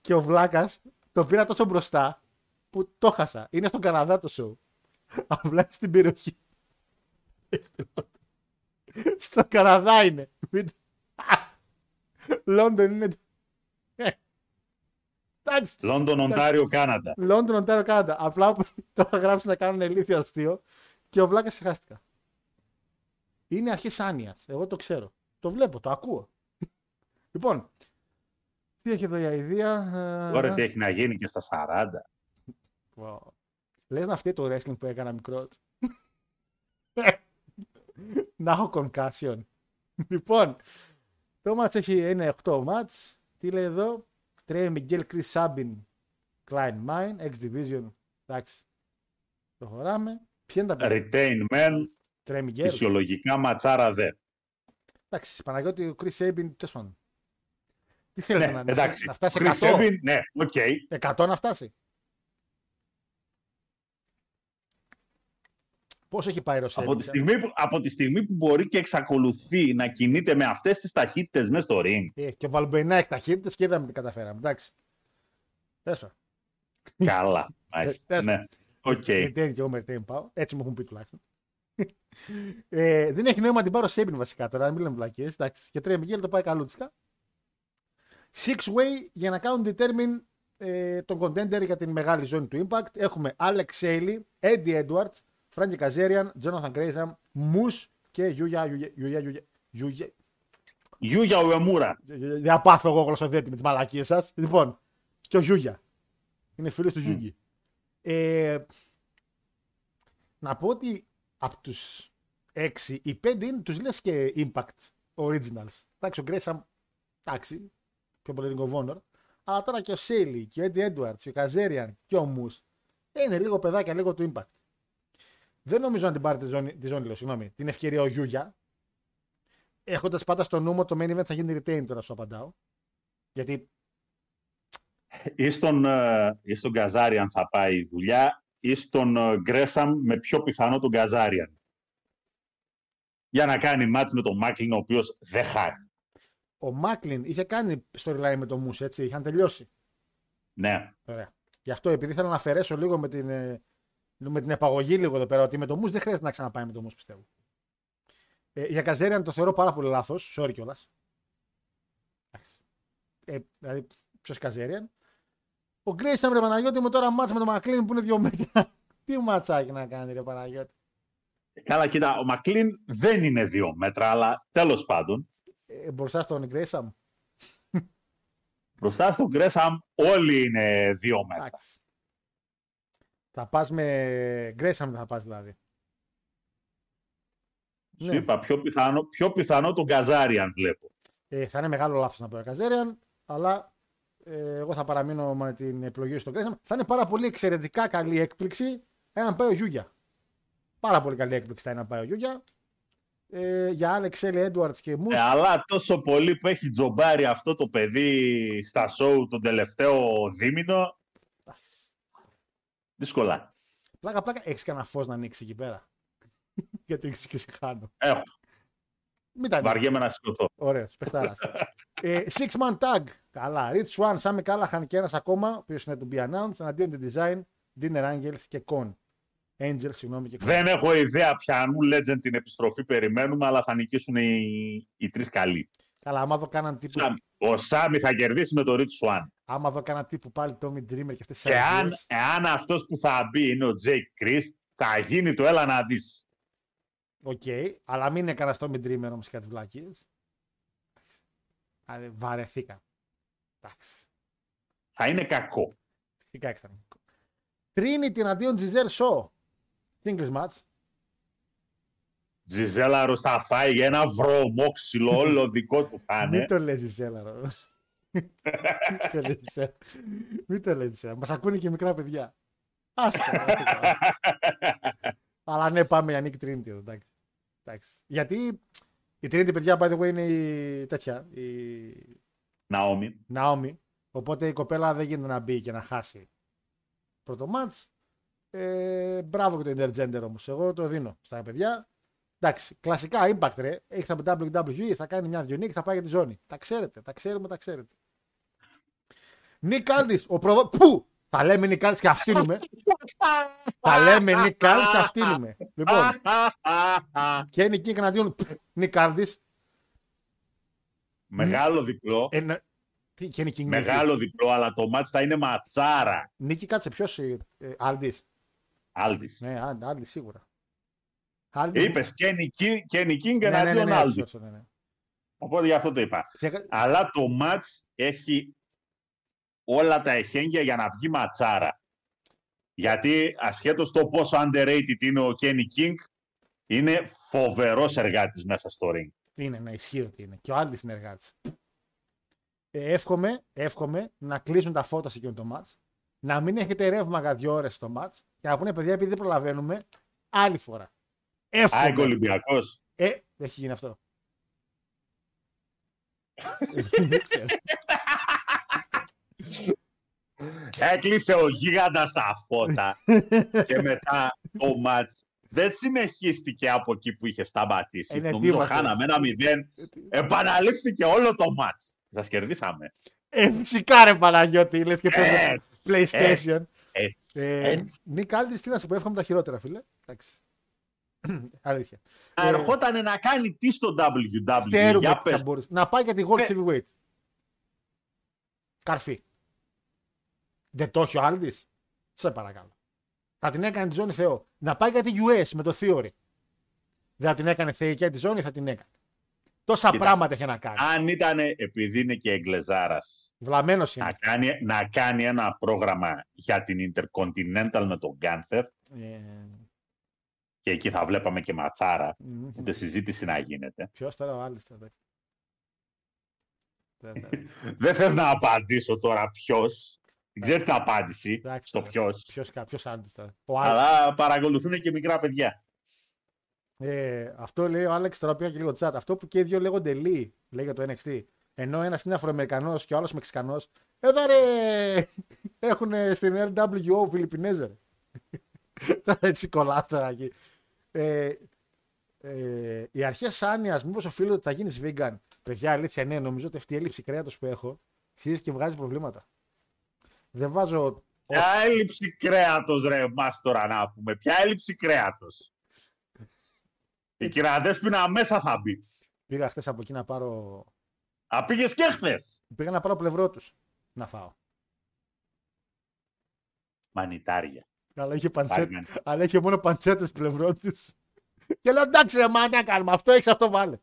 Speaker 1: και ο Βλάκας το πήρα τόσο μπροστά που το χάσα. Είναι στον Καναδά το show. Απλά στην περιοχή. Στο Καναδά είναι. Μην- Λόντον είναι. Ε. Εντάξει.
Speaker 2: Λόντον, Οντάριο, Κάναντα.
Speaker 1: Λόντον, Οντάριο, Κάναντα. Απλά το είχα γράψει να κάνουν ηλίθιο αστείο και ο Βλάκας χάστηκα. Είναι αρχέ άνοια. Εγώ το ξέρω. Το βλέπω, το ακούω. Λοιπόν, τι έχει εδώ η αηδία. ε,
Speaker 2: Τώρα τι έχει να γίνει και στα 40.
Speaker 1: Wow. Λες να φταίει το wrestling που έκανα μικρό. να έχω concussion. λοιπόν, το match έχει, είναι 8 ματς. Τι λέει εδώ; Trey Miguel Chris Sabin Klein Mine, X Division. Εντάξει. Προχωράμε. Ποια είναι τα παιδιά.
Speaker 2: Retain μεν,
Speaker 1: Trey Miguel.
Speaker 2: φυσιολογικά ματσάρα δε.
Speaker 1: Εντάξει, Παναγιώτη, ο Chris Sabin, τέλος πάντων. Τι θέλετε
Speaker 2: Ναι,
Speaker 1: να, να,
Speaker 2: εντάξει.
Speaker 1: να φτάσει
Speaker 2: Chris
Speaker 1: 100.
Speaker 2: Sabin, ναι, οκ.
Speaker 1: 100 να φτάσει. Πώς έχει πάει ο Ροσέλη.
Speaker 2: Από, τη στιγμή που, από τη στιγμή που μπορεί και εξακολουθεί να κινείται με αυτές τις ταχύτητες μέσα στο ring,
Speaker 1: Ε, και ο Βαλμπουενά έχει ταχύτητες και είδαμε τι καταφέραμε. Εντάξει. Πέσω.
Speaker 2: καλά. Μάλιστα.
Speaker 1: Ε,
Speaker 2: ναι, OK.
Speaker 1: Retain και εγώ με retain πάω. Έτσι μου έχουν πει τουλάχιστον. Ε, δεν έχει νόημα να την πάρω Sabin βασικά τώρα, να μην λέμε βλακίες. Εντάξει. Και Trey Miguel το πάει καλούτσικα. Six way για να κάνουν determine ε, τον contender για την μεγάλη ζώνη του Impact. Έχουμε Alex Shelley, Eddie Edwards, Frankie Kazarian, Jonathan Grayson, Moose και Γιούγια. Γιούγια. Γιούγια. Γιούγια.
Speaker 2: Γιούγια Ουεμούρα.
Speaker 1: Δεν θα πάθω εγώ γλωσσοδέτη με τις μαλακίες σας. Λοιπόν, και ο Γιούγια. Είναι φίλος του Γιούγι. Ε, να πω ότι από τους 6, οι 5 είναι τους λες και Impact Originals. Εντάξει, ο Γκρέσαμ, εντάξει, πιο πολύ Ring of Honor. Αλλά τώρα και ο Σέιλι, και ο Eddie Edwards, και ο Καζέριαν και ο Μούς είναι λίγο παιδάκια, λίγο του Impact. Δεν νομίζω να την πάρει τη ζώνη, τη ζώνη λέω, συγγνώμη, την ευκαιρία ο Γιούγια. Έχοντας πάντα στο νου μου ότι το main event θα γίνει retain τώρα, σου απαντάω. Γιατί
Speaker 2: Ή στον, ε, ή στον Καζάρι αν θα πάει η δουλειά ή στον ε, Γκρέσαμ με πιο πιθανό τον Καζάριαν. Για να κάνει μάτς με τον Μάκλιν, ο οποίος δεν χάνει.
Speaker 1: Ο Μάκλιν είχε κάνει storyline με τον Μους, έτσι. Είχαν τελειώσει.
Speaker 2: Ναι.
Speaker 1: Ωραία. Γι' αυτό επειδή θέλω να αφαιρέσω λίγο με την, ε, με την επαγωγή λίγο εδώ πέρα ότι με το Μους δεν χρειάζεται να ξαναπάει με το Μους πιστεύω. Ε, για Καζέριαν το θεωρώ πάρα πολύ λάθος. Sorry κιόλας. Ε, δηλαδή, ποιος Καζέριαν. Ο Γκρέισαμ ρε Παναγιώτη μου τώρα μάτσα με τον Μακλίν που είναι δύο μέτρα. Τι ματσάκι να κάνει ρε Παναγιώτη.
Speaker 2: Καλά, κοίτα, ο Μακλίν δεν είναι δύο μέτρα, αλλά τέλος πάντων,
Speaker 1: Ε, μπροστά στον Γκρέισαμ.
Speaker 2: μπροστά στον Γκρέσαμ όλοι είναι δύο μέτρα.
Speaker 1: Εντάξει. Θα πας με Γκρέισαμ δεν θα πας δηλαδή.
Speaker 2: Σου
Speaker 1: Ναι.
Speaker 2: είπα, πιο πιθανό, πιο πιθανό τον Καζάριαν βλέπω.
Speaker 1: Ε, θα είναι μεγάλο λάθος να πω για Καζέριαν, αλλά ε, εγώ θα παραμείνω με την επιλογή στο Γκρέισαμ. Θα είναι πάρα πολύ εξαιρετικά καλή έκπληξη εάν πάει ο Γιούγια. Πάρα πολύ καλή έκπληξη θα είναι να πάει ο Γιούγια. Ε, για Άλεξ Έλλη Έντουαρτ και Μους.
Speaker 2: Ε, αλλά τόσο πολύ που έχει τζομπάρει αυτό το παιδί στα σοου τον τελευταίο δίμηνο, δύσκολα.
Speaker 1: Πλάκα, πλάκα, έχεις κανένα φως να ανοίξεις εκεί πέρα. Γιατί έχεις και σε χάνω.
Speaker 2: Έχω.
Speaker 1: Μην τα ανοίξεις.
Speaker 2: Βαριέμαι να σηκωθώ.
Speaker 1: Ωραίος, παιχτάρας. ε, six man tag. Καλά. Rich One, Σάμι Κάλαχαν και ένας ακόμα, ο οποίος είναι to be announced, εναντίον την design, Deaner, Angels και Kon. Angels, συγγνώμη και Kon.
Speaker 2: Δεν έχω ιδέα ποιανού Legend την επιστροφή περιμένουμε, αλλά θα νικήσουν οι, οι τρεις καλοί.
Speaker 1: Καλά, άμα δω κάναν τύπου,
Speaker 2: Sami. Ο Sami θα κερδίσει με το Rich Swann.
Speaker 1: άμα δω κάναν τύπου πάλι Tommy Dreamer και αυτές τις
Speaker 2: Και αν, εάν αυτός που θα μπει είναι ο Jake Crist, θα γίνει το έλα να δεις.
Speaker 1: Οκ, αλλά μην είναι κανένας Tommy Dreamer όμως και τι βλακίες. Βαρεθήκα. Εντάξει.
Speaker 2: Θα είναι κακό.
Speaker 1: Φυσικά έξτρα. Trinity εναντίον Giselle Shaw. Singles match.
Speaker 2: Ζιζέλα Ροσταφάη για ένα βρωμόξυλο όλο δικό του θα είναι.
Speaker 1: Μην το λέει Giselle, ρε. Μην το λέει Giselle. Μην το λέει Giselle. Μας ακούνε και μικρά παιδιά. Άστα. άστα. Αλλά ναι, πάμε για Nick Trinity εδώ, εντάξει. εντάξει. Γιατί η Trinity, παιδιά, by the way, είναι η τέτοια. Η
Speaker 2: Ναόμι.
Speaker 1: Naomi. Οπότε η κοπέλα δεν γίνεται να μπει και να χάσει πρώτο μάτς. Ε, μπράβο και το Intergender όμως. Εγώ το δίνω στα παιδιά. Εντάξει, κλασικά impact ρε. Έχει τα WWE, θα κάνει μια δυο νίκη, θα πάει για τη ζώνη. Τα ξέρετε, τα ξέρουμε, τα ξέρετε. Νίκ Aldis, ο προδο... Πού! Θα λέμε Νίκ Aldis και αυτήνουμε. θα λέμε Νίκ Aldis και αυτήνουμε. λοιπόν, και Νίκ King εναντίον Νίκ Aldis.
Speaker 2: Μεγάλο διπλό.
Speaker 1: Ένα... Τι, και Νίκ King.
Speaker 2: Μεγάλο διπλό, αλλά το μάτς θα είναι ματσάρα.
Speaker 1: Νίκη, κάτσε ποιος. Ε, Aldis.
Speaker 2: Άλτης;
Speaker 1: Ναι, Aldis σίγουρα. Aldis.
Speaker 2: Είπες Kenny King, Kenny King
Speaker 1: ναι, ναι, ναι,
Speaker 2: εναντίον
Speaker 1: ναι,
Speaker 2: Άλτης.
Speaker 1: σωστό, ναι, ναι.
Speaker 2: Οπότε γι' αυτό το είπα.
Speaker 1: Και-
Speaker 2: Αλλά το μάτς έχει όλα τα εχέγγυα για να βγει ματσάρα. Γιατί ασχέτως το πόσο underrated είναι ο Kenny King, είναι φοβερός εργάτης μέσα στο ring.
Speaker 1: Είναι, ναι, ισχύει ότι είναι. Και ο Άλντι είναι εργάτη. Ε, εύχομαι, εύχομαι να κλείσουν τα φώτα σε εκείνο το μάτς, να μην έχετε ρεύμα για δύο ώρες στο μάτς και να πούνε παιδιά επειδή δεν προλαβαίνουμε άλλη φορά.
Speaker 2: Άγκο
Speaker 1: Εύχομαι.
Speaker 2: Ολυμπιακός.
Speaker 1: Ε, έχει γίνει αυτό. Δεν ξέρω.
Speaker 2: Έκλεισε ο γίγαντας τα φώτα και μετά το μάτς δεν συνεχίστηκε από εκεί που είχε σταματήσει.
Speaker 1: Ε, ναι, τι
Speaker 2: Νομίζω
Speaker 1: είμαστε.
Speaker 2: χάναμε ένα μηδέν. Επαναλήφθηκε όλο το μάτς. Σας κερδίσαμε.
Speaker 1: ε, φυσικά ρε Παναγιώτη, λες και παίζουμε
Speaker 2: Έτσι,
Speaker 1: PlayStation.
Speaker 2: Έτσι,
Speaker 1: Ε,
Speaker 2: έτσι.
Speaker 1: Νίκ Άλντις, τι να σου πω, εύχομαι τα χειρότερα, φίλε. Εντάξει. Αλήθεια.
Speaker 2: Να ερχόταν να κάνει τι στο WWE.
Speaker 1: Ξέρουμε
Speaker 2: Για
Speaker 1: τι θα
Speaker 2: πες.
Speaker 1: μπορούσε. Να πάει για τη World
Speaker 2: Ε.
Speaker 1: Heavyweight. Καρφί. Δεν το έχει ο Άλντις. Σε παρακαλώ. Θα την έκανε τη ζώνη Θεό. Να πάει για τη US με το Theory. Δεν θα την έκανε θεϊκιά τη ζώνη, θα την έκανε. Τόσα
Speaker 2: Κοίτα.
Speaker 1: πράγματα έχει να κάνει.
Speaker 2: Αν ήταν επειδή είναι και εγκλεζάρας
Speaker 1: Βλαμμένος
Speaker 2: να
Speaker 1: είναι.
Speaker 2: κάνει, να κάνει ένα πρόγραμμα για την Intercontinental με τον Gunther
Speaker 1: Ε,
Speaker 2: και εκεί θα βλέπαμε και ματσάρα, ούτε συζήτηση να γίνεται.
Speaker 1: Ποιος τώρα ο Aldis. τώρα, εντάξει. Δεν- δεν-
Speaker 2: Δεν θες να απαντήσω τώρα ποιος. Δεν ξέρει την απάντηση
Speaker 1: Εντάξει,
Speaker 2: στο
Speaker 1: τώρα.
Speaker 2: ποιος.
Speaker 1: Ποιος, κα- ποιος Aldis τώρα. Ο Aldis.
Speaker 2: Αλλά παρακολουθούν και μικρά παιδιά.
Speaker 1: Ε, αυτό λέει ο Άλεξ, τώρα πήγα και λίγο chat. Αυτό που και οι δύο λέγονται Λί, λέει για το NXT. Ενώ ένας είναι Αφροαμερικανός και ο άλλος Μεξικανός. Εδώ ρε! Έχουν στην LWO Φιλιππινέζες. ρε. Τώρα έτσι κολλάς τώρα εκεί. Ε, ε, οι αρχές άνοια, μήπως οφείλω ότι θα γίνεις vegan. Παιδιά, αλήθεια, ναι, νομίζω ότι αυτή η έλλειψη κρέατος που έχω αρχίζει και βγάζει προβλήματα. Δεν βάζω.
Speaker 2: Ποια έλλειψη κρέατος ρε μας τώρα να πούμε; Ποια έλλειψη κρέατος; Η κυρία Δέσποινα μέσα θα μπει.
Speaker 1: Πήγα χθες από εκεί να πάρω.
Speaker 2: Α, πήγες και χθες;
Speaker 1: Πήγα να πάρω πλευρό τους να φάω.
Speaker 2: Μανιτάρια.
Speaker 1: Αλλά είχε, παντσέτ...
Speaker 2: Πάλι.
Speaker 1: Αλλά είχε μόνο παντσέτες πλευρό τη. Και λέω εντάξει, ρε, μα τι να κάνουμε. Αυτό έχεις, αυτό βάλε.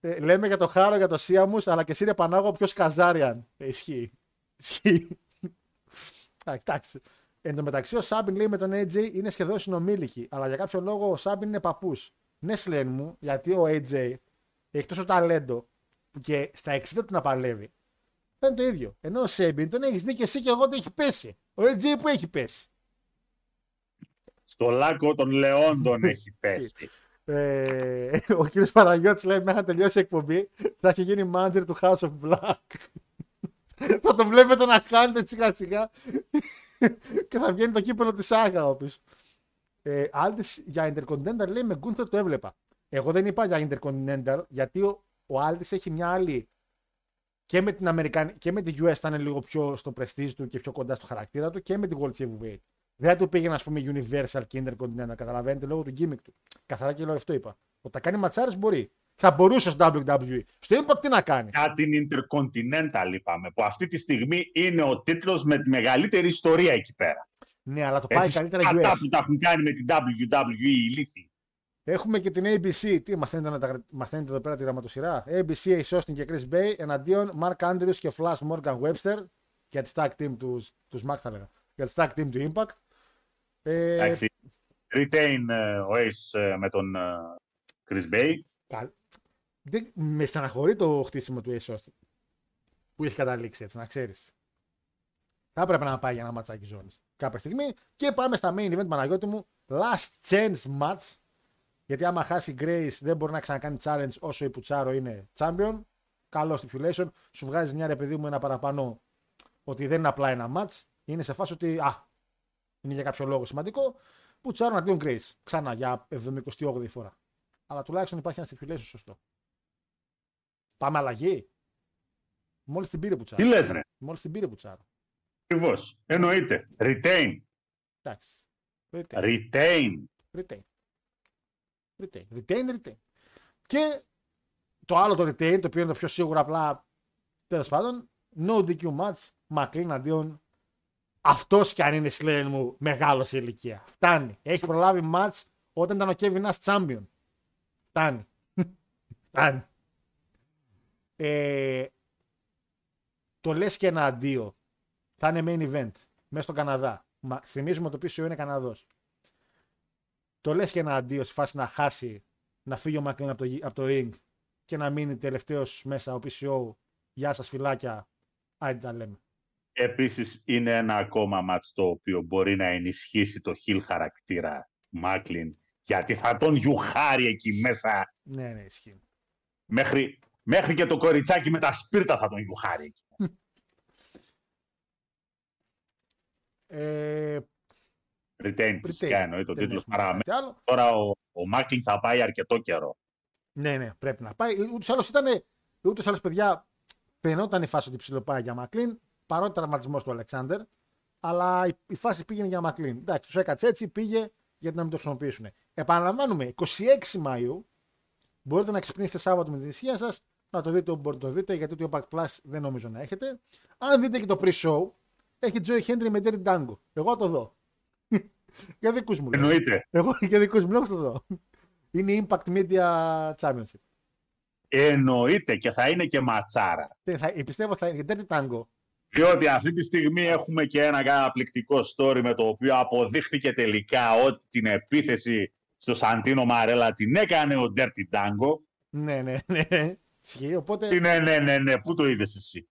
Speaker 1: ε, λέμε για το χάρο, για το Σίαμους, αλλά και εσύ ρε Πανάγο ποιος Καζάριαν. Ε, ισχύει. Ισχύει. Εντάξει, εντάξει. Εν τω μεταξύ, ο Σάμπιν λέει με τον AJ είναι σχεδόν συνομήλικοι, αλλά για κάποιο λόγο ο Σάμπιν είναι παππούς. Ναι, σλέν μου, γιατί ο AJ έχει τόσο ταλέντο που και στα 60 του να παλεύει. Θα είναι το ίδιο. Ενώ ο Σέμπιν τον έχεις δει και εσύ και εγώ ότι έχει πέσει. Ο AJ που έχει πέσει.
Speaker 2: Στο λάκκο των Λεόντων έχει πέσει.
Speaker 1: Ε, ο κύριος Παναγιώτης λέει μέχρι να τελειώσει η εκπομπή θα έχει γίνει manager του House of Black. Θα το βλέπετε να χάνετε σιγά σιγά και θα βγαίνει το κύπελο της Άγα ο πίσω. Ε, Άλτης για Intercontinental λέει με Gunther το έβλεπα. Εγώ δεν είπα για Intercontinental γιατί ο, ο Άλτης έχει μια άλλη και με την Αμερικανή και με τη US θα είναι λίγο πιο στο prestige του και πιο κοντά στο χαρακτήρα του και με την World Heavyweight. Δεν του πήγαινε, ας πούμε, Universal και Intercontinental. Καταλαβαίνετε λόγω του gimmick του. Καθαρά και λόγω αυτό είπα. Ότι τα κάνει ματσάρες μπορεί. Θα μπορούσε στο WWE. Στο Impact τι να κάνει;
Speaker 2: Για την Intercontinental είπαμε, που αυτή τη στιγμή είναι ο τίτλος με τη μεγαλύτερη ιστορία εκεί πέρα.
Speaker 1: Ναι, αλλά το πάει
Speaker 2: Έτσι,
Speaker 1: καλύτερα
Speaker 2: κατά
Speaker 1: US.
Speaker 2: που τα έχουν κάνει με την WWE οι ηλίθιοι.
Speaker 1: Έχουμε και την ABC. Τι μαθαίνετε, να τα... μαθαίνετε εδώ πέρα τη γραμματοσυρά; ABC, Ace Austin και Chris Bay εναντίον Mark Andrews και Flash Morgan Webster για τη tag team τους τους Max θα λέγα. Για τη tag team του Impact. Ε,
Speaker 2: Εντάξει. Retain ε, ο Ace ε, με τον ε, Chris Bay.
Speaker 1: Καλ- Δεν... Με στεναχωρεί το χτίσιμο του Ace Austin. Που έχει καταλήξει έτσι, να ξέρεις. Θα έπρεπε να πάει για ένα ματσάκι ζώνης κάποια στιγμή. Και πάμε στα main event, Παναγιώτη μου. Last chance match. Γιατί άμα χάσει η Grace δεν μπορεί να ξανακάνει challenge όσο η Πουτσάρο είναι champion. Καλός stipulation. Σου βγάζει μια ρε παιδί μου ένα παραπάνω ότι δεν είναι απλά ένα match. Είναι σε φάση ότι α, είναι για κάποιο λόγο σημαντικό. Πουτσάρο αντίον Grace. Ξανά για 78η φορά. Αλλά τουλάχιστον υπάρχει ένα stipulation σωστό. Πάμε αλλαγή. Μόλις την πήρε Πουτσάρο.
Speaker 2: Τι λες ρε.
Speaker 1: Μόλις την πήρε Πουτσάρο.
Speaker 2: Ακριβώς. Εννοείται. Retain.
Speaker 1: Εντάξει. Retain.
Speaker 2: Retain.
Speaker 1: Retain. Retain. Retain, retain. Και το άλλο το retain, το οποίο είναι το πιο σίγουρο απλά τέλος πάντων, no DQ match, Μακλίν αντίον αυτός κι αν είναι Slayer μου μεγάλος σε ηλικία. Φτάνει. Έχει προλάβει match όταν ήταν ο Kevin Nash champion. Φτάνει. Φτάνει. Ε, το λες και ένα αντίο. Θα είναι main event μέσα στον Καναδά. Μα, θυμίζουμε ότι το PCO είναι Καναδός. Το λες και ένα αντίο στη φάση να χάσει, να φύγει ο Μακλίν από το, γη- από το ring και να μείνει τελευταίος μέσα ο PCO. Γεια σας φιλάκια. Άντε τα λέμε.
Speaker 2: Επίσης είναι ένα ακόμα μάτς το οποίο μπορεί να ενισχύσει το heel χαρακτήρα Μάκλιν γιατί θα τον γιουχάρει εκεί μέσα
Speaker 1: Ναι, ναι, ισχύει.
Speaker 2: μέχρι, μέχρι και το κοριτσάκι με τα σπίρτα θα τον γιουχάρει εκεί.
Speaker 1: Ε,
Speaker 2: Retain φυσικά
Speaker 1: retain.
Speaker 2: εννοείται ο
Speaker 1: Δεν
Speaker 2: τίτλος
Speaker 1: έχουμε
Speaker 2: παραμένει.
Speaker 1: κάτι άλλο.
Speaker 2: Τώρα ο, ο Μάκλιν θα πάει αρκετό καιρό.
Speaker 1: Ναι, ναι, πρέπει να πάει. Ούτως ή άλλως ήταν. Ούτως ή άλλως, παιδιά, φαινόταν η φάση ότι ψιλοπάει για Μακλίν παρότι τραυματισμός του Αλεξάνδρ. Αλλά η, η φάση πήγαινε για Μακλίν. Εντάξει, τους έκατσε έτσι, πήγε γιατί να μην το χρησιμοποιήσουν. Επαναλαμβάνουμε, 26 Μαου μπορείτε να ξυπνήσετε Σάββατο με την ησυχία σας, να το δείτε όπου μπορείτε να το δείτε, γιατί το Impact Plus δεν νομίζω να έχετε. Αν δείτε και το pre-show, έχει Joey Hendry με Terry Dango. Εγώ θα το δω. για δικούς μου λέω.
Speaker 2: Εννοείται.
Speaker 1: Εγώ για δικούς μου λέω θα το δω. Είναι η Impact Media Championship.
Speaker 2: Εννοείται και θα είναι και ματσάρα.
Speaker 1: Δεν θα, πιστεύω θα είναι για Dirty Tango.
Speaker 2: Διότι αυτή τη στιγμή έχουμε και ένα καταπληκτικό story με το οποίο αποδείχθηκε τελικά ότι την επίθεση στο Σαντίνο Μαρέλα την έκανε ο Dirty Dango.
Speaker 1: Ναι, ναι, ναι. Ισχύει, οπότε.
Speaker 2: Τι ναι, ναι, ναι, ναι, πού το είδες εσύ;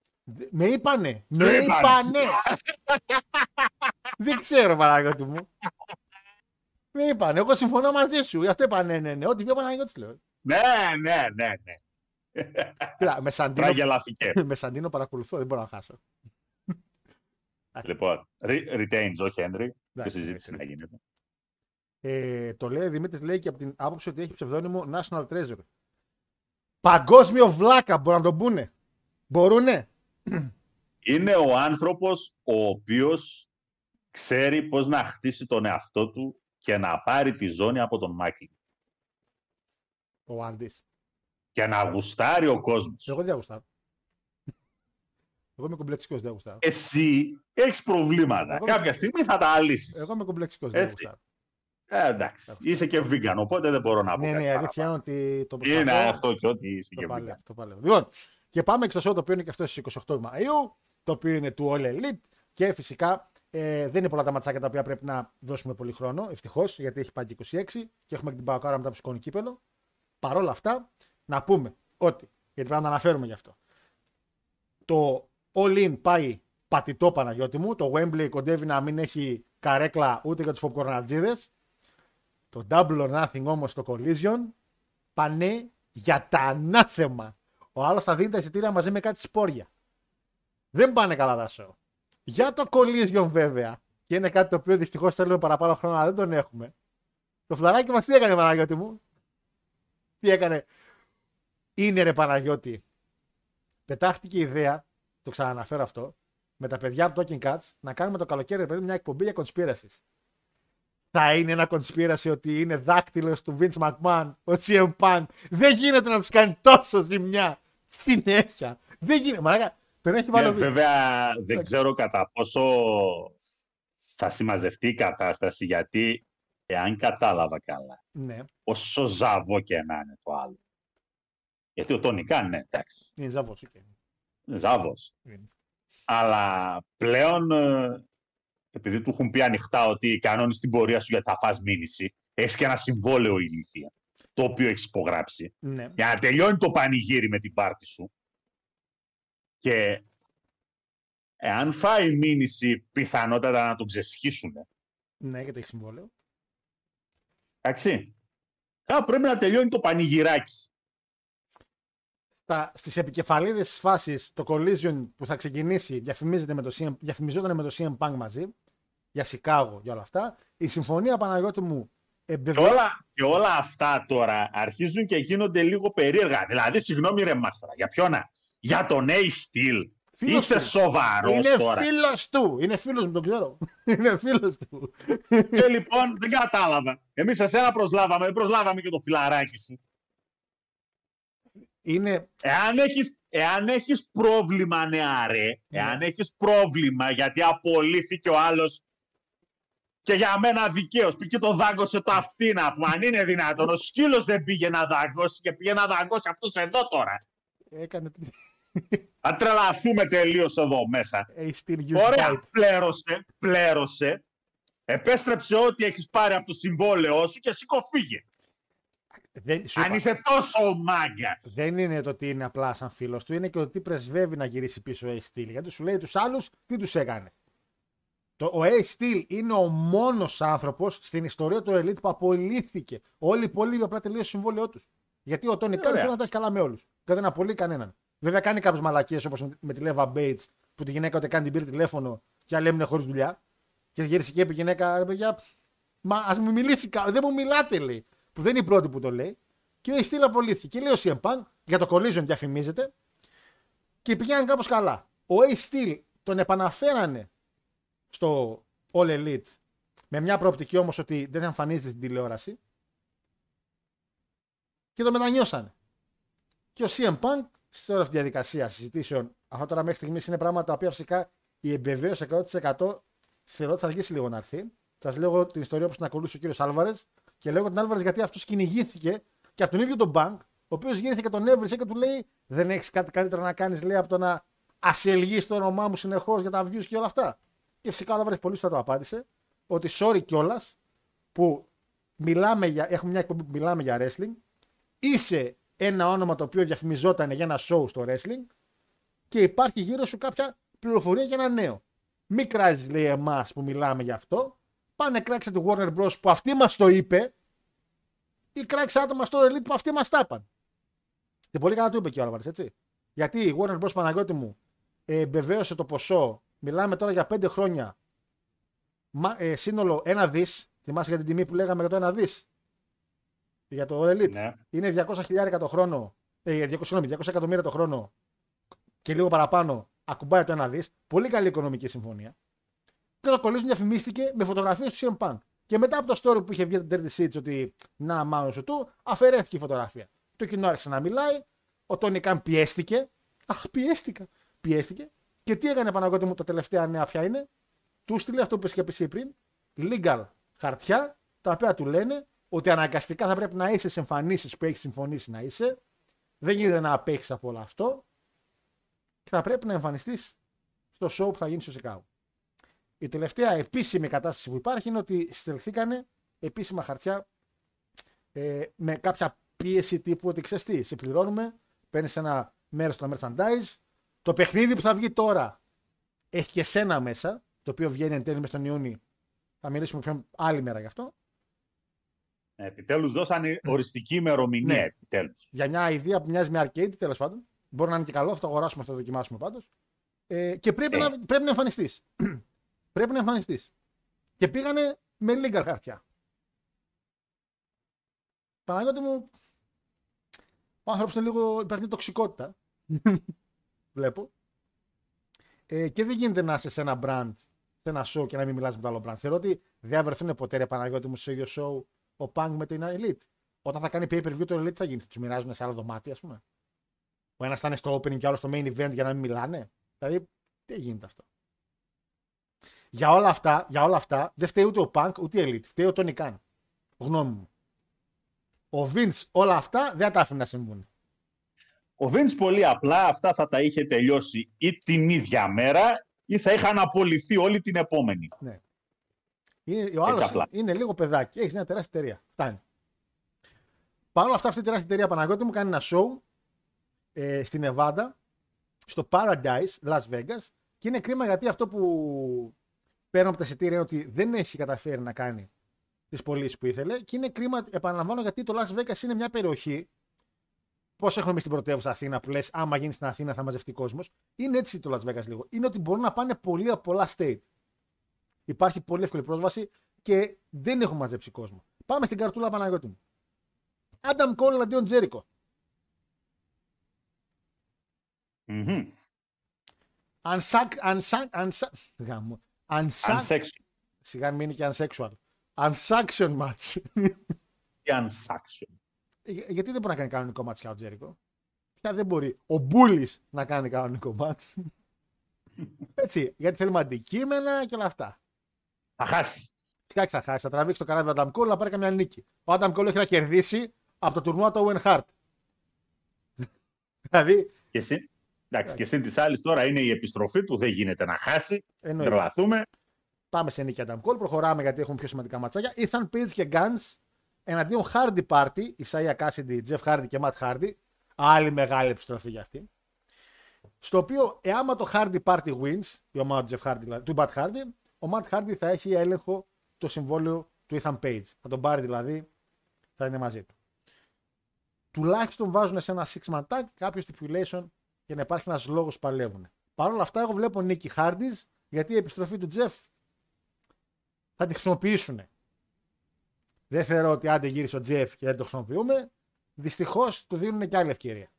Speaker 1: Με είπανε. Με
Speaker 2: είπανε.
Speaker 1: είπανε. Δεν ξέρω, Παναγιώτη μου. Με είπανε. Εγώ συμφωνώ μαζί σου. Γι' αυτό είπα ναι, ναι, ναι. Ό,τι πει ο Παναγιώτης λέω.
Speaker 2: Ναι, ναι, ναι, ναι.
Speaker 1: Κοίτα, με Σαντίνο,
Speaker 2: Τραγελαφικέ.
Speaker 1: με Σαντίνο παρακολουθώ. Δεν μπορώ να χάσω.
Speaker 2: λοιπόν, re- retains ο Χένρι. Και
Speaker 1: Εντάξει,
Speaker 2: συζήτηση
Speaker 1: εντάξει.
Speaker 2: να γίνεται.
Speaker 1: Ε, το λέει Δημήτρης λέει και από την άποψη ότι έχει ψευδόνυμο National Treasure. Παγκόσμιο βλάκα μπορούν να τον πούνε. Μπορούνε.
Speaker 2: Είναι ο άνθρωπος ο οποίος ξέρει πώς να χτίσει τον εαυτό του και να πάρει τη ζώνη από τον Μάικλ.
Speaker 1: Ο Άντι.
Speaker 2: Και να γουστάρει ο κόσμος.
Speaker 1: Εγώ δεν γουστάρω. Εγώ είμαι κομπλεξικός, δεν γουστάρω.
Speaker 2: Εσύ έχεις προβλήματα.
Speaker 1: Εγώ-
Speaker 2: Κάποια στιγμή θα τα λύσεις.
Speaker 1: Εγώ είμαι κομπλεξικός, δεν
Speaker 2: Έτσι.
Speaker 1: γουστάρω.
Speaker 2: Ε, εντάξει. Είσαι και vegan, οπότε δεν μπορώ να πω
Speaker 1: Ναι,
Speaker 2: κάτι
Speaker 1: ναι, η αλήθεια είναι
Speaker 2: παραπάνω.
Speaker 1: ότι το
Speaker 2: Είναι
Speaker 1: προσπαθώ.
Speaker 2: αυτό και ότι είσαι και
Speaker 1: Το παλεύω,
Speaker 2: vegan.
Speaker 1: το παλεύω. Λοιπόν, και πάμε και στο show το οποίο είναι και αυτό στις 28 Μαου, το οποίο είναι του All Elite. Και φυσικά ε, δεν είναι πολλά τα ματσάκια τα οποία πρέπει να δώσουμε πολύ χρόνο. Ευτυχώς, γιατί έχει πάει και 26 και έχουμε και την Παοκάρα μετά που σηκώνει κύπελο. Παρ' όλα αυτά, να πούμε ότι, γιατί πρέπει να τα αναφέρουμε γι' αυτό. Το All In πάει πατητό Παναγιώτη μου. Το Wembley κοντεύει να μην έχει καρέκλα ούτε για τους popcornατζίδες. Το Double or Nothing όμως το Collision πάνε για τα ανάθεμα. Ο άλλος θα δίνει τα εισιτήρια μαζί με κάτι σπόρια. Δεν πάνε καλά τα show. Για το Collision βέβαια, και είναι κάτι το οποίο δυστυχώς θέλουμε παραπάνω χρόνο, αλλά δεν τον έχουμε. Το φλαράκι μας τι έκανε, Παναγιώτη μου; Τι έκανε; Είναι ρε Παναγιώτη. Πετάχτηκε η ιδέα, το ξαναναφέρω αυτό, με τα παιδιά από Talking Cats να κάνουμε το καλοκαίρι ρε παιδί, μια εκπομπή για conspiracies. Θα είναι ένα conspiracy ότι είναι δάκτυλος του Vince McMahon, ο CM Punk. Δεν γίνεται να τους κάνει τόσο ζημιά συνέχεια. Δεν γίνεται. Μαλάκα, τον έχει βάλει
Speaker 2: Ναι,
Speaker 1: ο Vince.
Speaker 2: βέβαια δεν
Speaker 1: Εντάξει.
Speaker 2: ξέρω κατά πόσο θα συμμαζευτεί η κατάσταση γιατί εάν κατάλαβα καλά
Speaker 1: Ναι,
Speaker 2: όσο ζαβό και να είναι το άλλο γιατί ο Τόνι Καν, ναι εντάξει
Speaker 1: είναι ζαβό.
Speaker 2: ζάβος
Speaker 1: Είναι.
Speaker 2: αλλά πλέον ε, επειδή του έχουν πει ανοιχτά ότι κανόνες την πορεία σου γιατί θα φας μήνυση έχεις και ένα συμβόλαιο ηλίθεια το οποίο έχεις υπογράψει
Speaker 1: Ναι.
Speaker 2: για να τελειώνει το πανηγύρι με την πάρτη σου. Και εάν φάει μήνυση, πιθανότατα να τον ξεσχίσουν.
Speaker 1: ναι, γιατί έχει συμβόλαιο.
Speaker 2: Εντάξει. Κάπου πρέπει να τελειώνει το πανηγυράκι.
Speaker 1: Στα, στις επικεφαλίδες της φάσης το collision που θα ξεκινήσει διαφημίζεται με το CM, διαφημιζόταν με το CM Punk μαζί για Σικάγο και όλα αυτά. Η συμφωνία Παναγιώτη μου
Speaker 2: Και
Speaker 1: εμπεβεβαιώνει.
Speaker 2: όλα, και όλα αυτά τώρα αρχίζουν και γίνονται λίγο περίεργα. Δηλαδή, συγγνώμη ρε Μάστρα, για ποιον Για τον A Steel.
Speaker 1: Φίλος
Speaker 2: Είσαι
Speaker 1: του.
Speaker 2: σοβαρός
Speaker 1: Είναι
Speaker 2: τώρα.
Speaker 1: φίλος του. Είναι φίλος μου, τον ξέρω. Είναι φίλος του.
Speaker 2: Και λοιπόν, δεν κατάλαβα. Εμείς εσένα προσλάβαμε, δεν προσλάβαμε και το φιλαράκι σου.
Speaker 1: Είναι
Speaker 2: Εάν έχεις, εάν έχεις πρόβλημα, νεαρέ,
Speaker 1: Ναι.
Speaker 2: εάν έχεις πρόβλημα γιατί απολύθηκε ο άλλος και για μένα δικαίως πήγε το δάγκωσε το αυτίνα που αν είναι δυνατόν ο σκύλος δεν πήγε να δαγκώσει και πήγε να δαγκώσει αυτός εδώ τώρα.
Speaker 1: έκανε.
Speaker 2: Θα τρελαθούμε τελείως εδώ μέσα.
Speaker 1: A still used
Speaker 2: Ωραία,
Speaker 1: bite.
Speaker 2: πλέρωσε, πλέρωσε. Επέστρεψε ό,τι έχεις πάρει από το συμβόλαιό σου και σήκω φύγε.
Speaker 1: Δεν, σου
Speaker 2: Αν
Speaker 1: είπα,
Speaker 2: είσαι τόσο μάγκας.
Speaker 1: δεν είναι το ότι είναι απλά σαν φίλος του, είναι και ότι πρεσβεύει να γυρίσει πίσω ο A Steel. Γιατί σου λέει τους άλλους τι τους έκανε. Το, ο A Steel είναι ο μόνος άνθρωπος στην ιστορία του Elite που απολύθηκε. Όλοι οι υπόλοιποι απλά τελείωσε το συμβόλαιό τους. Γιατί ο Tony Khan
Speaker 2: Ωραία.
Speaker 1: θέλει να τα έχει καλά με όλους. Και δεν απολύει κανέναν. Βέβαια κάνει κάποιες μαλακίες όπως με τη Leva Bates που τη γυναίκα ούτε καν την πήρε τηλέφωνο και άλλοι έμεινε χωρίς δουλειά. Και γύρισε και είπε η γυναίκα, ρε παιδιά, μα ας μου μιλήσει, κα- δεν μου μιλάτε, λέει. Που δεν είναι η πρώτη που το λέει. Και ο Ace Steel απολύθηκε. Και λέει ο CM Punk, για το Collision διαφημίζεται, και πηγαίναν κάπως καλά. Ο Ace Steel τον επαναφέρανε στο All Elite με μια προοπτική όμως ότι δεν θα εμφανίζεται στην τηλεόραση. Και το μετανιώσανε. Και ο CM Punk σε όλη αυτή τη διαδικασία συζητήσεων, αυτά τώρα μέχρι στιγμής είναι πράγματα τα οποία φυσικά η εμπεβαίωση 100% θεωρώ ότι θα αργήσει λίγο να έρθει. Σας λέω την ιστορία που την ακολούθησε ο κύριος Άλβαρες και λέω τον Άλβαρες γιατί αυτός κυνηγήθηκε και από τον ίδιο τον Bank, ο οποίος γύρισε και τον έβρισε και του λέει: Δεν έχεις κάτι καλύτερο να κάνεις, λέει, από το να ασελγείς το όνομά μου συνεχώς για τα views και όλα αυτά. Και φυσικά ο Άλβαρες πολύ σωστά το απάντησε ότι sorry κιόλας που μιλάμε για, έχουμε μια εκπομπή που μιλάμε για wrestling. Είσαι ένα όνομα το οποίο διαφημιζόταν για ένα show στο wrestling και υπάρχει γύρω σου κάποια πληροφορία για ένα νέο. Μην κράζεις, λέει εμάς που μιλάμε γι' αυτό. Πάνε κράξε τη Warner Bros. που αυτή μας το είπε, ή κράξε άτομα στο Elite που αυτοί μας τα είπαν. Και πολύ καλά το είπε και ο Άλβαρη, έτσι. Γιατί η Warner Bros. Παναγιώτη μου ε, εμπεβαίωσε το ποσό. Μιλάμε τώρα για πέντε χρόνια. Μα, ε, σύνολο ένα δις. Θυμάσαι για την τιμή που λέγαμε για το ένα δις; Για το All Elite.
Speaker 2: Ναι.
Speaker 1: Είναι 200 χιλιάρικα το χρόνο. Ε, 200, συγγνώμη, 200 εκατομμύρια το χρόνο και λίγο παραπάνω. Ακουμπάει το ένα δις. Πολύ καλή οικονομική συμφωνία. Και το κολλήσουν διαφημίστηκε με φωτογραφίες του CM Punk. Και μετά από το story που είχε βγει το Dirty Seats ότι να μάλλον σου του, αφαιρέθηκε η φωτογραφία. Το κοινό άρχισε να μιλάει. Ο Τόνι Καν πιέστηκε. Αχ, πιέστηκα. Πιέστηκε. Και τι έκανε Παναγιώτη μου τα τελευταία νέα ποια είναι; Του στείλε αυτό που είχε πει πριν. Legal χαρτιά τα οποία του λένε ότι αναγκαστικά θα πρέπει να είσαι σε εμφανίσεις που έχεις συμφωνήσει να είσαι. Δεν γίνεται να απέχεις από όλο αυτό. Και θα πρέπει να εμφανιστείς στο show που θα γίνει στο Σικάγο. Η τελευταία επίσημη κατάσταση που υπάρχει είναι ότι στελθήκανε επίσημα χαρτιά ε, με κάποια πίεση τύπου ότι ξέρεις τι, σε πληρώνουμε, παίρνεις ένα μέρος στο merchandise. Το παιχνίδι που θα βγει τώρα έχει και σένα μέσα, το οποίο βγαίνει εν τέλει μέσα στον Ιούνιο. Θα μιλήσουμε πιο άλλη μέρα γι' αυτό.
Speaker 2: Επιτέλους δώσανε οριστική ημερομηνία.
Speaker 1: Ναι.
Speaker 2: Επιτέλους.
Speaker 1: Για μια ιδέα που μοιάζει με arcade, τέλος πάντων. Μπορεί να είναι και καλό, θα το αγοράσουμε, θα το δοκιμάσουμε πάντως. Ε, και πρέπει,
Speaker 2: Ε.
Speaker 1: να, πρέπει να εμφανιστείς. πρέπει να εμφανιστείς. Και πήγανε με legal χαρτιά. Παναγιώτη μου, ο άνθρωπος είναι λίγο. υπάρχει τοξικότητα. Βλέπω. Ε, και δεν γίνεται να είσαι σε ένα brand, σε ένα show και να μην μιλάς με το άλλο brand. Θεωρώ ότι δεν θα βρεθούν ποτέ ρε Παναγιώτη μου στο ίδιο show ο Punk με την Elite. Όταν θα κάνει pay per view το Elite θα γίνει. Θα τους μοιράζουν σε άλλο δωμάτιο, ας πούμε. Ο ένας θα είναι στο opening και ο άλλος στο main event για να μην μιλάνε. Δηλαδή, τι γίνεται αυτό. Για όλα αυτά, για όλα αυτά δεν φταίει ούτε ο Punk ούτε η Elite. Φταίει ο Tony Khan. Γνώμη μου. Ο Vince όλα αυτά δεν θα τα άφηνε να συμβούν.
Speaker 2: Ο Vince πολύ απλά αυτά θα τα είχε τελειώσει ή την ίδια μέρα ή θα είχαν απολυθεί όλη την επόμενη.
Speaker 1: Είναι, ο άλλος
Speaker 2: απλά.
Speaker 1: είναι λίγο παιδάκι. Έχεις μια τεράστια εταιρεία. Φτάνει. Παρ' όλα αυτά, αυτή η τεράστια εταιρεία Παναγιώτη μου κάνει ένα show ε, στη Νεβάντα, στο Paradise, Las Vegas. Και είναι κρίμα γιατί αυτό που παίρνω από τα εισιτήρια είναι ότι δεν έχει καταφέρει να κάνει τις πωλήσεις που ήθελε. Και είναι κρίμα, επαναλαμβάνω, γιατί το Las Vegas είναι μια περιοχή. Πώς έχουμε εμείς την πρωτεύουσα Αθήνα που λες: Άμα γίνει στην Αθήνα θα μαζευτεί κόσμος. Είναι έτσι το Las Vegas λίγο. Είναι ότι μπορούν να πάνε πολύ από πολλά state. Υπάρχει πολύ εύκολη πρόσβαση και δεν έχουν μαζέψει κόσμο. Πάμε στην καρτούλα Παναγιώτη μου. Άνταμ Κόλ αντίον Τζέρικο.
Speaker 2: Μμμ.
Speaker 1: Unsag, unsag, unsag, γάμο. Unsag,
Speaker 2: Unsexual.
Speaker 1: σιγά μην είναι και unsexual. Unsaction match.
Speaker 2: ή Unsaction.
Speaker 1: Ε, Γιατί δεν μπορεί να κάνει κανονικό match πια ο Τζέρικο; Πια δεν μπορεί ο Μπούλης να κάνει κανονικό match. Έτσι, γιατί θέλουμε αντικείμενα και όλα αυτά.
Speaker 2: Θα χάσει.
Speaker 1: Φυσικά και θα χάσει. Θα τραβήξει το καράβι ο Adam Cole να πάρει καμιά νίκη. Ο Adam Cole έχει να κερδίσει από το τουρνουά του Owen Hart. δηλαδή,
Speaker 2: Και συν, εντάξει, και συν της άλλης τώρα είναι η επιστροφή του, δεν γίνεται να χάσει.
Speaker 1: εννοείται.
Speaker 2: Τρελαθούμε.
Speaker 1: Πάμε σε νίκη Adam Cole. Προχωράμε γιατί έχουμε πιο σημαντικά ματσάκια. Ethan Page και Guns εναντίον Hardy Party. Isaiah Cassidy, Jeff Hardy και Matt Hardy. Άλλη μεγάλη επιστροφή για αυτή. Στο οποίο, εάμα το Hardy Party wins, η ομάδα του Jeff Hardy, δηλαδή, του Matt Hardy, ο Matt Hardy θα έχει έλεγχο το συμβόλαιο του Ethan Page. Θα τον πάρει δηλαδή, θα είναι μαζί του. Τουλάχιστον βάζουν σε ένα six man tag κάποιο stipulation για να υπάρχει ένας λόγος που παλεύουν. Παρ' όλα αυτά, εγώ βλέπω νίκη Hardys γιατί η επιστροφή του Jeff θα τη χρησιμοποιήσουν. Δεν θεωρώ ότι άντε γύρισε ο Τζεφ και δεν το χρησιμοποιούμε. Δυστυχώς του δίνουν και άλλη ευκαιρία.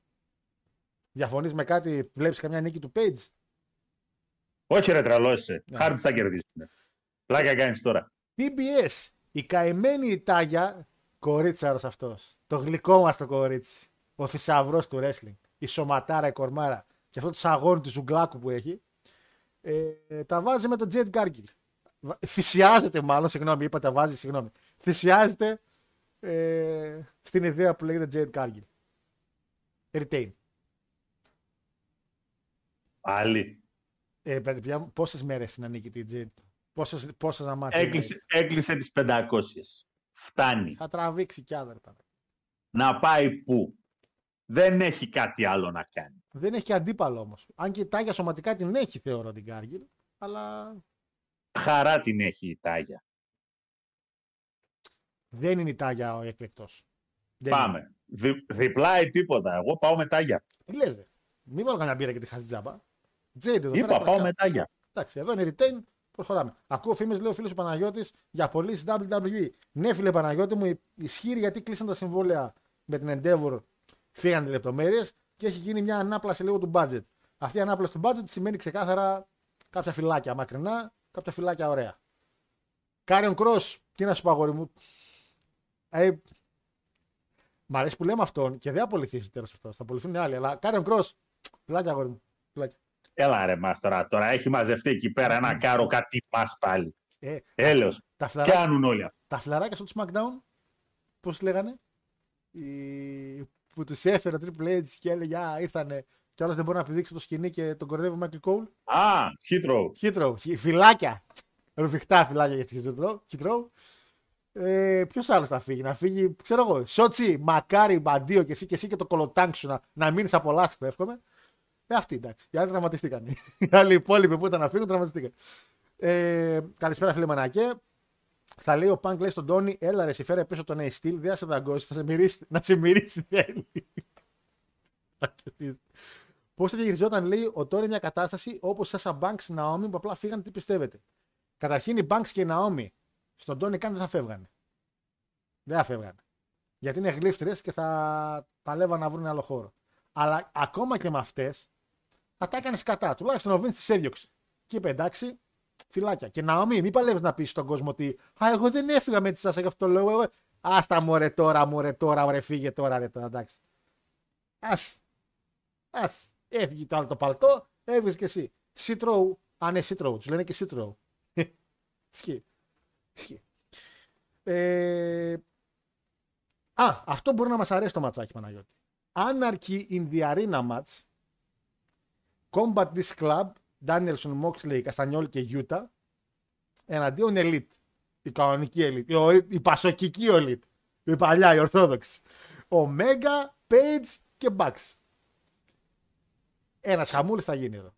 Speaker 1: Διαφωνείς με κάτι, βλέπεις καμιά νίκη του Page.
Speaker 2: Όχι ρε τρελός είσαι.
Speaker 1: Ναι.
Speaker 2: Χάρτη θα κερδίσουν. Πλάκα κάνεις τώρα.
Speaker 1: TBS, η καημένη Ιτάγια, κορίτσαρος αυτός. Το γλυκό μας το κορίτσι. Ο θησαυρός του wrestling. Η σωματάρα, η κορμάρα. Και αυτό το σαγόνι του ζουγκλάκου που έχει. Ε, τα βάζει με τον Jet Gargill. Βα- Θυσιάζεται μάλλον, συγγνώμη, είπα τα βάζει, συγγνώμη. Θυσιάζεται ε, στην ιδέα που λέγεται Jet Gargill. Retain.
Speaker 2: Πάλι.
Speaker 1: Ε, παιδιά, πόσες μέρες είναι νίκη τη Jet. Πόσες, πόσες να μάτσει.
Speaker 2: Έκλεισε, έκλεισε τις 500. Φτάνει.
Speaker 1: Θα τραβήξει κι άλλα. ρε pana.
Speaker 2: Να πάει πού; Δεν έχει κάτι άλλο να κάνει.
Speaker 1: Δεν έχει και αντίπαλο όμως. Αν και η Τάγια σωματικά την έχει, θεωρώ την Κάργιλ. Αλλά
Speaker 2: Χαρά την έχει η Τάγια.
Speaker 1: Δεν είναι η Τάγια ο εκλεκτός.
Speaker 2: Πάμε. Δι, διπλά ή τίποτα. Εγώ πάω με Τάγια.
Speaker 1: Τι λες, δε. Μην βάλω κανένα μπύρα και τη χάσεις τζάμπα. Τζέιντε εδώ
Speaker 2: Είπα,
Speaker 1: πέρα.
Speaker 2: πάω
Speaker 1: κλασικά.
Speaker 2: με Τάγια.
Speaker 1: Εντάξει, εδώ είναι retain. Προχωράμε. Ακούω φήμες, λέει ο φίλο Παναγιώτης για πωλήσεις WWE. Ναι, φίλε Παναγιώτη μου, ισχύει γιατί κλείσαν τα συμβόλαια με την Endeavor, φύγαν οι λεπτομέρειες και έχει γίνει μια ανάπλαση λίγο του budget. Αυτή η ανάπλαση του budget σημαίνει ξεκάθαρα κάποια φυλάκια μακρινά, κάποια φυλάκια ωραία. Karrion Kross, τι να σου πω, αγόρι μου; Ε, μ' αρέσει που λέμε αυτόν και δεν θα απολυθείς τέλος αυτός. Θα απολυθούν οι άλλοι. Αλλά Karrion Kross, φιλάκια, αγόρι μου. Φιλάκια.
Speaker 2: Έλα ρε μας τώρα, τώρα έχει μαζευτεί εκεί πέρα ένα κάρο κάτι μας πάλι.
Speaker 1: Ε,
Speaker 2: Έλεος.
Speaker 1: τα, φιλαράκια,
Speaker 2: Κάνουν όλοι αυτά.
Speaker 1: τα φιλαράκια στο SmackDown, πώς λέγανε, οι... που τους έφερε ο Triple H και έλεγε Α, ήρθανε. Κι άλλο δεν μπορεί να πηδήξει το σκοινί και τον κοροϊδεύει ο Michael Cole.
Speaker 2: Α, Heathrow.
Speaker 1: Χίτρο, φυλάκια. Ρουφιχτά φυλάκια για τη Χίτρο. Χίτρο. Ε, Ποιος άλλος θα φύγει, να φύγει, ξέρω εγώ, Σότσι, Μακάρι, Μπαντίο και εσύ και εσύ και το κολοτάγκ σου να, να μείνεις από λάστιχο, εύχομαι. Ε, αυτοί εντάξει. Οι άλλοι τραυματιστήκαν. Οι άλλοι υπόλοιποι που ήταν να φύγουν τραυματιστήκαν. Ε, καλησπέρα, φίλε Μανακέ. Θα λέει ο Πανκ, λέει στον Τόνι, έλα ρε, εσύ φέρε πίσω τον A-Steel, δεν θα σε δαγκώσει, θα σε μυρίσει, να σε μυρίσει θέλει. Πώς θα διαχειριζόταν, λέει, ο Τόνι μια κατάσταση όπως Σάσα Banks, Ναόμι που απλά φύγανε, τι πιστεύετε. Καταρχήν οι Banks και οι Ναόμι στον Τόνι καν δεν θα φεύγανε. Δεν θα φεύγανε. Γιατί είναι γλύφτρες και θα παλεύαν να βρουν ένα άλλο χώρο. Αλλά ακόμα και με αυτές θα τα έκανες κατά. Τουλάχιστον ο Βίντ τις έδιωξε. Και είπε εντάξει, φυλάκια. Και Ναόμι, μην παλεύεις να πεις στον κόσμο ότι Α, εγώ δεν έφυγα με τη Σάσα γι' αυτό λέω. Εγώ... Άστα μωρέ τώρα, μωρέ τώρα, ωραία, φύγε τώρα, ρε τώρα, εντάξει. Α. Α. Έφυγε το άλλο το παλτό, έβγαινε και εσύ. Σίτροου. Α, ναι, Σίτροου. Τους λένε και Σίτροου. Ισχύει. Ισχύει. Ε... Α, αυτό μπορεί να μας αρέσει το ματσάκι, Παναγιώτη. Anarchy in the Arena match. Combat This Club. Danielson, Moxley, Καστανιόλ και Utah. Εναντίον Elite. Η κανονική Elite. Η, ορι- η πασοκική Elite. Η παλιά, η Ορθόδοξη. Omega, Page και Bucks. Ένας χαμούλης θα γίνει εδώ.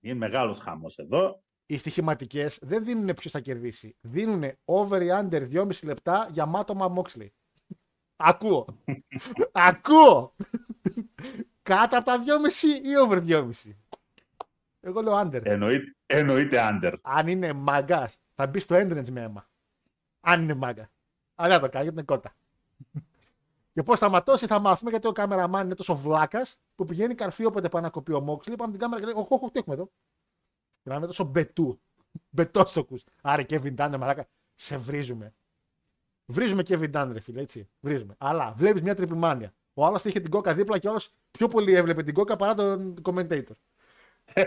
Speaker 2: Είναι μεγάλος χαμός εδώ.
Speaker 1: Οι στοιχηματικές δεν δίνουν ποιος θα κερδίσει. Δίνουν over ή under 2,5 λεπτά για μάτωμα Moxley. Ακούω. Ακούω. Κάτω από τα 2,5 ή over 2,5. Εγώ λέω under.
Speaker 2: Εννοείται, εννοείται under.
Speaker 1: Αν είναι μάγκα, θα μπει στο entrance με αίμα. Αν είναι μάγκα. Αλλά δεν θα το κάνει γιατί είναι κότα. και πώς θα ματώσει, θα μάθουμε γιατί ο κάμεραμάν είναι τόσο βλάκας που πηγαίνει καρφί όποτε πάει να κοπεί ο Μόξλι. Πάμε την κάμερα και λέει: Όχι, όχι, τι έχουμε εδώ. Και να είμαι τόσο μπετού. Μπετόστοκους. Άρε και Ντάντερ, μαλάκα. Σε βρίζουμε. Βρίζουμε και Ντάντερ, φίλε, έτσι. Βρίζουμε. Αλλά βλέπεις μια τριπλμάνια. Ο άλλος είχε την κόκα δίπλα και ο άλλος πιο πολύ έβλεπε την κόκα παρά τον commentator.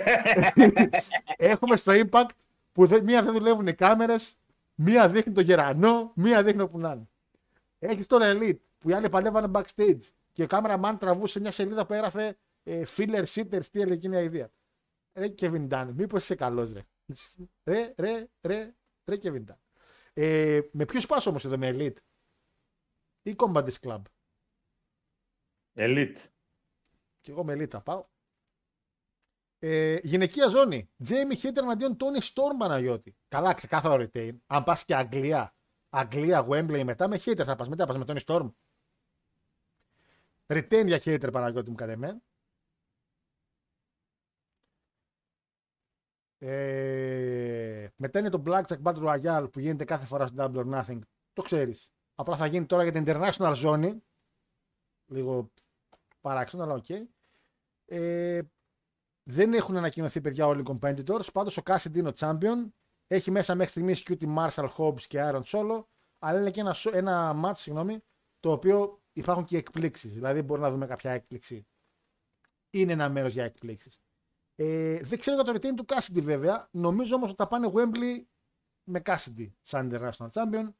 Speaker 1: Έχουμε στο impact που δεν, μία δεν δουλεύουν οι κάμερες, μία δείχνει το γερανό, μία δείχνει όπου να είναι. Έχεις τώρα Elite που οι άλλοι παλεύανε backstage και ο cameraman τραβούσε μια σελίδα που έγραφε ε, filler sitters, τι έλεγε εκείνη η ιδέα. Ρε Kevin Dunn, μήπως είσαι καλός, ρε. Ρε, ρε, ρε, ρε Kevin Dunn. Ε, με ποιους πας όμως εδώ με Elite ή Combat Disc Club;
Speaker 2: Elite.
Speaker 1: Και εγώ με Elite θα πάω. Ε, γυναικεία ζώνη. Jamie Hater εναντίον Tony Storm Παναγιώτη. Καλά, ξεκάθαρο retain. Αν πας και Αγγλία, Αγγλία, Wembley μετά με Hater θα πας. Μετά πας με Tony Storm. Retain για Hater Παναγιώτη μου κατ' εμέ. Ε, μετά είναι το Blackjack Battle Royale που γίνεται κάθε φορά στο Double or Nothing. Το ξέρεις. Απλά θα γίνει τώρα για την International ζώνη. Λίγο παράξενο, αλλά οκ. Ε, δεν έχουν ανακοινωθεί παιδιά όλοι οι competitors. Πάντως ο Cassidy είναι ο champion. Έχει μέσα μέχρι στιγμής QT Marshall Hobbs και Aaron Solo. Αλλά είναι και ένα, σο- ένα match, συγγνώμη, το οποίο υπάρχουν και εκπλήξεις. Δηλαδή μπορεί να δούμε κάποια έκπληξη. Είναι ένα μέρος για εκπλήξεις. Ε, δεν ξέρω για το retain του Cassidy βέβαια. Νομίζω όμως ότι θα πάνε Wembley με Cassidy σαν International Champion.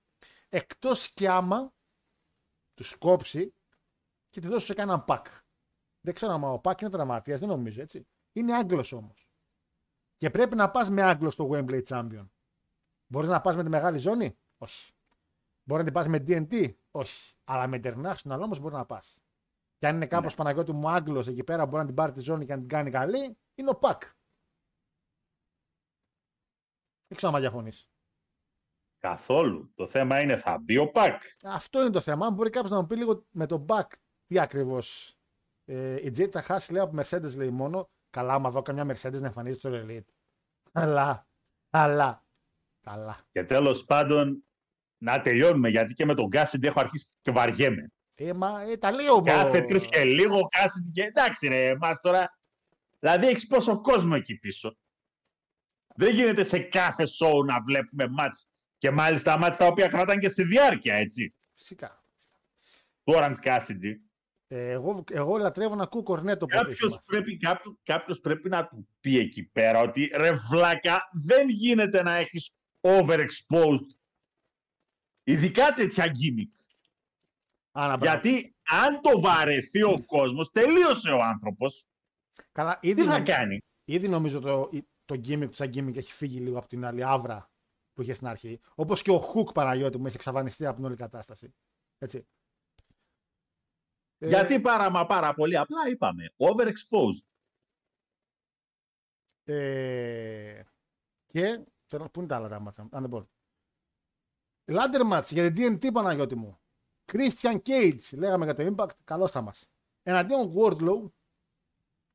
Speaker 1: Εκτός κι άμα τους κόψει και τη δώσει σε κανέναν pack. Δεν ξέρω αν ο Πάκ είναι τραυματίας, δεν νομίζω έτσι. Είναι Άγγλος όμως. Και πρέπει να πας με Άγγλο στο Wembley Champion. Μπορείς να πας με τη μεγάλη ζώνη, Όχι. Μπορείς να την πας με DNT, Όχι. Αλλά με International όμως μπορεί να πας. Και αν είναι κάπως Παναγιώτη μου Άγγλος εκεί πέρα, μπορεί να την πάρει τη ζώνη και να την κάνει καλή, είναι ο Πακ. Δεν ξέρω αν διαφωνείς.
Speaker 2: Καθόλου. Το θέμα είναι θα μπει ο Πακ.
Speaker 1: Αυτό είναι το θέμα. Αν μπορεί κάποιος να μου πει λίγο με τον Μπακ τι ακριβώς. Ε, η Τζέι θα χάσει λέει από Mercedes λέει μόνο. Καλά, άμα δω καμιά Mercedes να εμφανίζεται στο Elite. Αλλά, Καλά. Καλά.
Speaker 2: Και τέλος πάντων να τελειώνουμε γιατί και με τον Κάσιντι έχω αρχίσει και βαριέμαι.
Speaker 1: Ε, μα, ε, τα λέω
Speaker 2: Κάθε τρεις και λίγο Κάσιντι και εντάξει ρε εμάς τώρα. Δηλαδή έχεις πόσο κόσμο εκεί πίσω. Δεν γίνεται σε κάθε show να βλέπουμε μάτς και μάλιστα μάτς τα οποία κρατάνε και στη διάρκεια έτσι.
Speaker 1: Φυσικά.
Speaker 2: Του Orange Cassidy.
Speaker 1: Ε, εγώ, εγώ λατρεύω να ακούω κορνέτο που
Speaker 2: Κάποιος πρέπει, κάποιο, κάποιος πρέπει να του πει εκεί πέρα ότι ρε βλάκα δεν γίνεται να έχεις overexposed ειδικά τέτοια gimmick. Γιατί αν το βαρεθεί ο κόσμος τελείωσε ο άνθρωπος.
Speaker 1: Καλά, ήδη,
Speaker 2: Τι θα
Speaker 1: νομ-
Speaker 2: κάνει;
Speaker 1: ήδη νομίζω το, το gimmick του σαν gimmick έχει φύγει λίγο από την άλλη άβρα που είχε στην αρχή. Όπως και ο Hook Παναγιώτη μου έχει εξαφανιστεί από την όλη κατάσταση. Έτσι. Ε,
Speaker 2: Γιατί πάρα μα πάρα πολύ απλά είπαμε. Overexposed.
Speaker 1: Ε, και. Θέλω, πού είναι τα άλλα τα μάτσα. Αν δεν μπορώ. Ladder match για την TNT Παναγιώτη μου. Christian Cage. Λέγαμε για το Impact. Καλώ θα μας. Εναντίον Wardlow.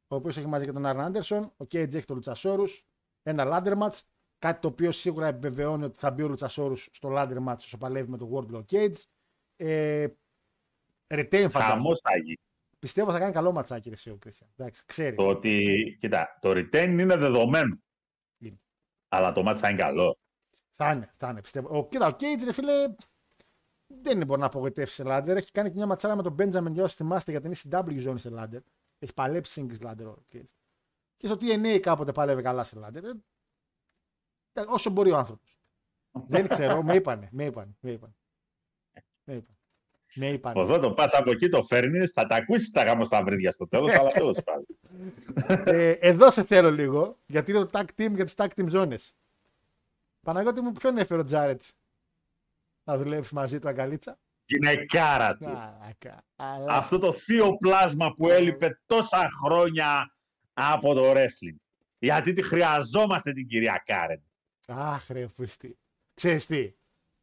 Speaker 1: Ο οποίος έχει μαζί και τον Arn Anderson. Ο Cage έχει τον Luchasaurus. Ένα ladder match. Κάτι το οποίο σίγουρα επιβεβαιώνει ότι θα μπει ο Luchasaurus στο ladder match όσο παλεύει με τον Wardlow Cage. Ε, retain φαντάζομαι.
Speaker 2: Χαμός θα γίνει.
Speaker 1: Πιστεύω θα κάνει καλό ματσάκι ρε, εσύ ο Christian. Εντάξει, ξέρει.
Speaker 2: Το ότι, κοίτα, το retain είναι δεδομένο.
Speaker 1: Είναι.
Speaker 2: Αλλά το μάτι θα είναι καλό.
Speaker 1: Θα είναι, θα είναι, πιστεύω. Ο, κοίτα, ο Cage, ρε φίλε, δεν μπορεί να απογοητεύσει σε ladder. Έχει κάνει και μια ματσάρα με τον Benjamin, για όσοι θυμάστε, για την ECW ζώνη σε ladder. Έχει παλέψει singles ladder ο Cage. Και στο TNA κάποτε παλεύει καλά σε ladder. Ε, τα- όσο μπορεί ο άνθρωπος. δεν ξέρω, με είπανε, με είπανε, με είπανε. Με είπανε. Με είπανε.
Speaker 2: Εδώ το πας από εκεί το φέρνεις, θα τα ακούσεις τα γάμο στα βρύδια στο τέλος, αλλά τέλος πάντων.
Speaker 1: ε, εδώ σε θέλω λίγο, γιατί είναι το tag team για τις tag team ζώνες. Παναγιώτη μου, ποιον έφερε ο Τζάρετς; Να δουλέψεις μαζί του αγκαλίτσα.
Speaker 2: Γυναικάρα του.
Speaker 1: Μαλάκα. Αλλά
Speaker 2: Αυτό το θείο πλάσμα που έλειπε τόσα χρόνια από το wrestling. Γιατί τη χρειαζόμαστε την κυρία Κάρεν.
Speaker 1: Αχ, ρε, φουστή. Ξέρεις τι,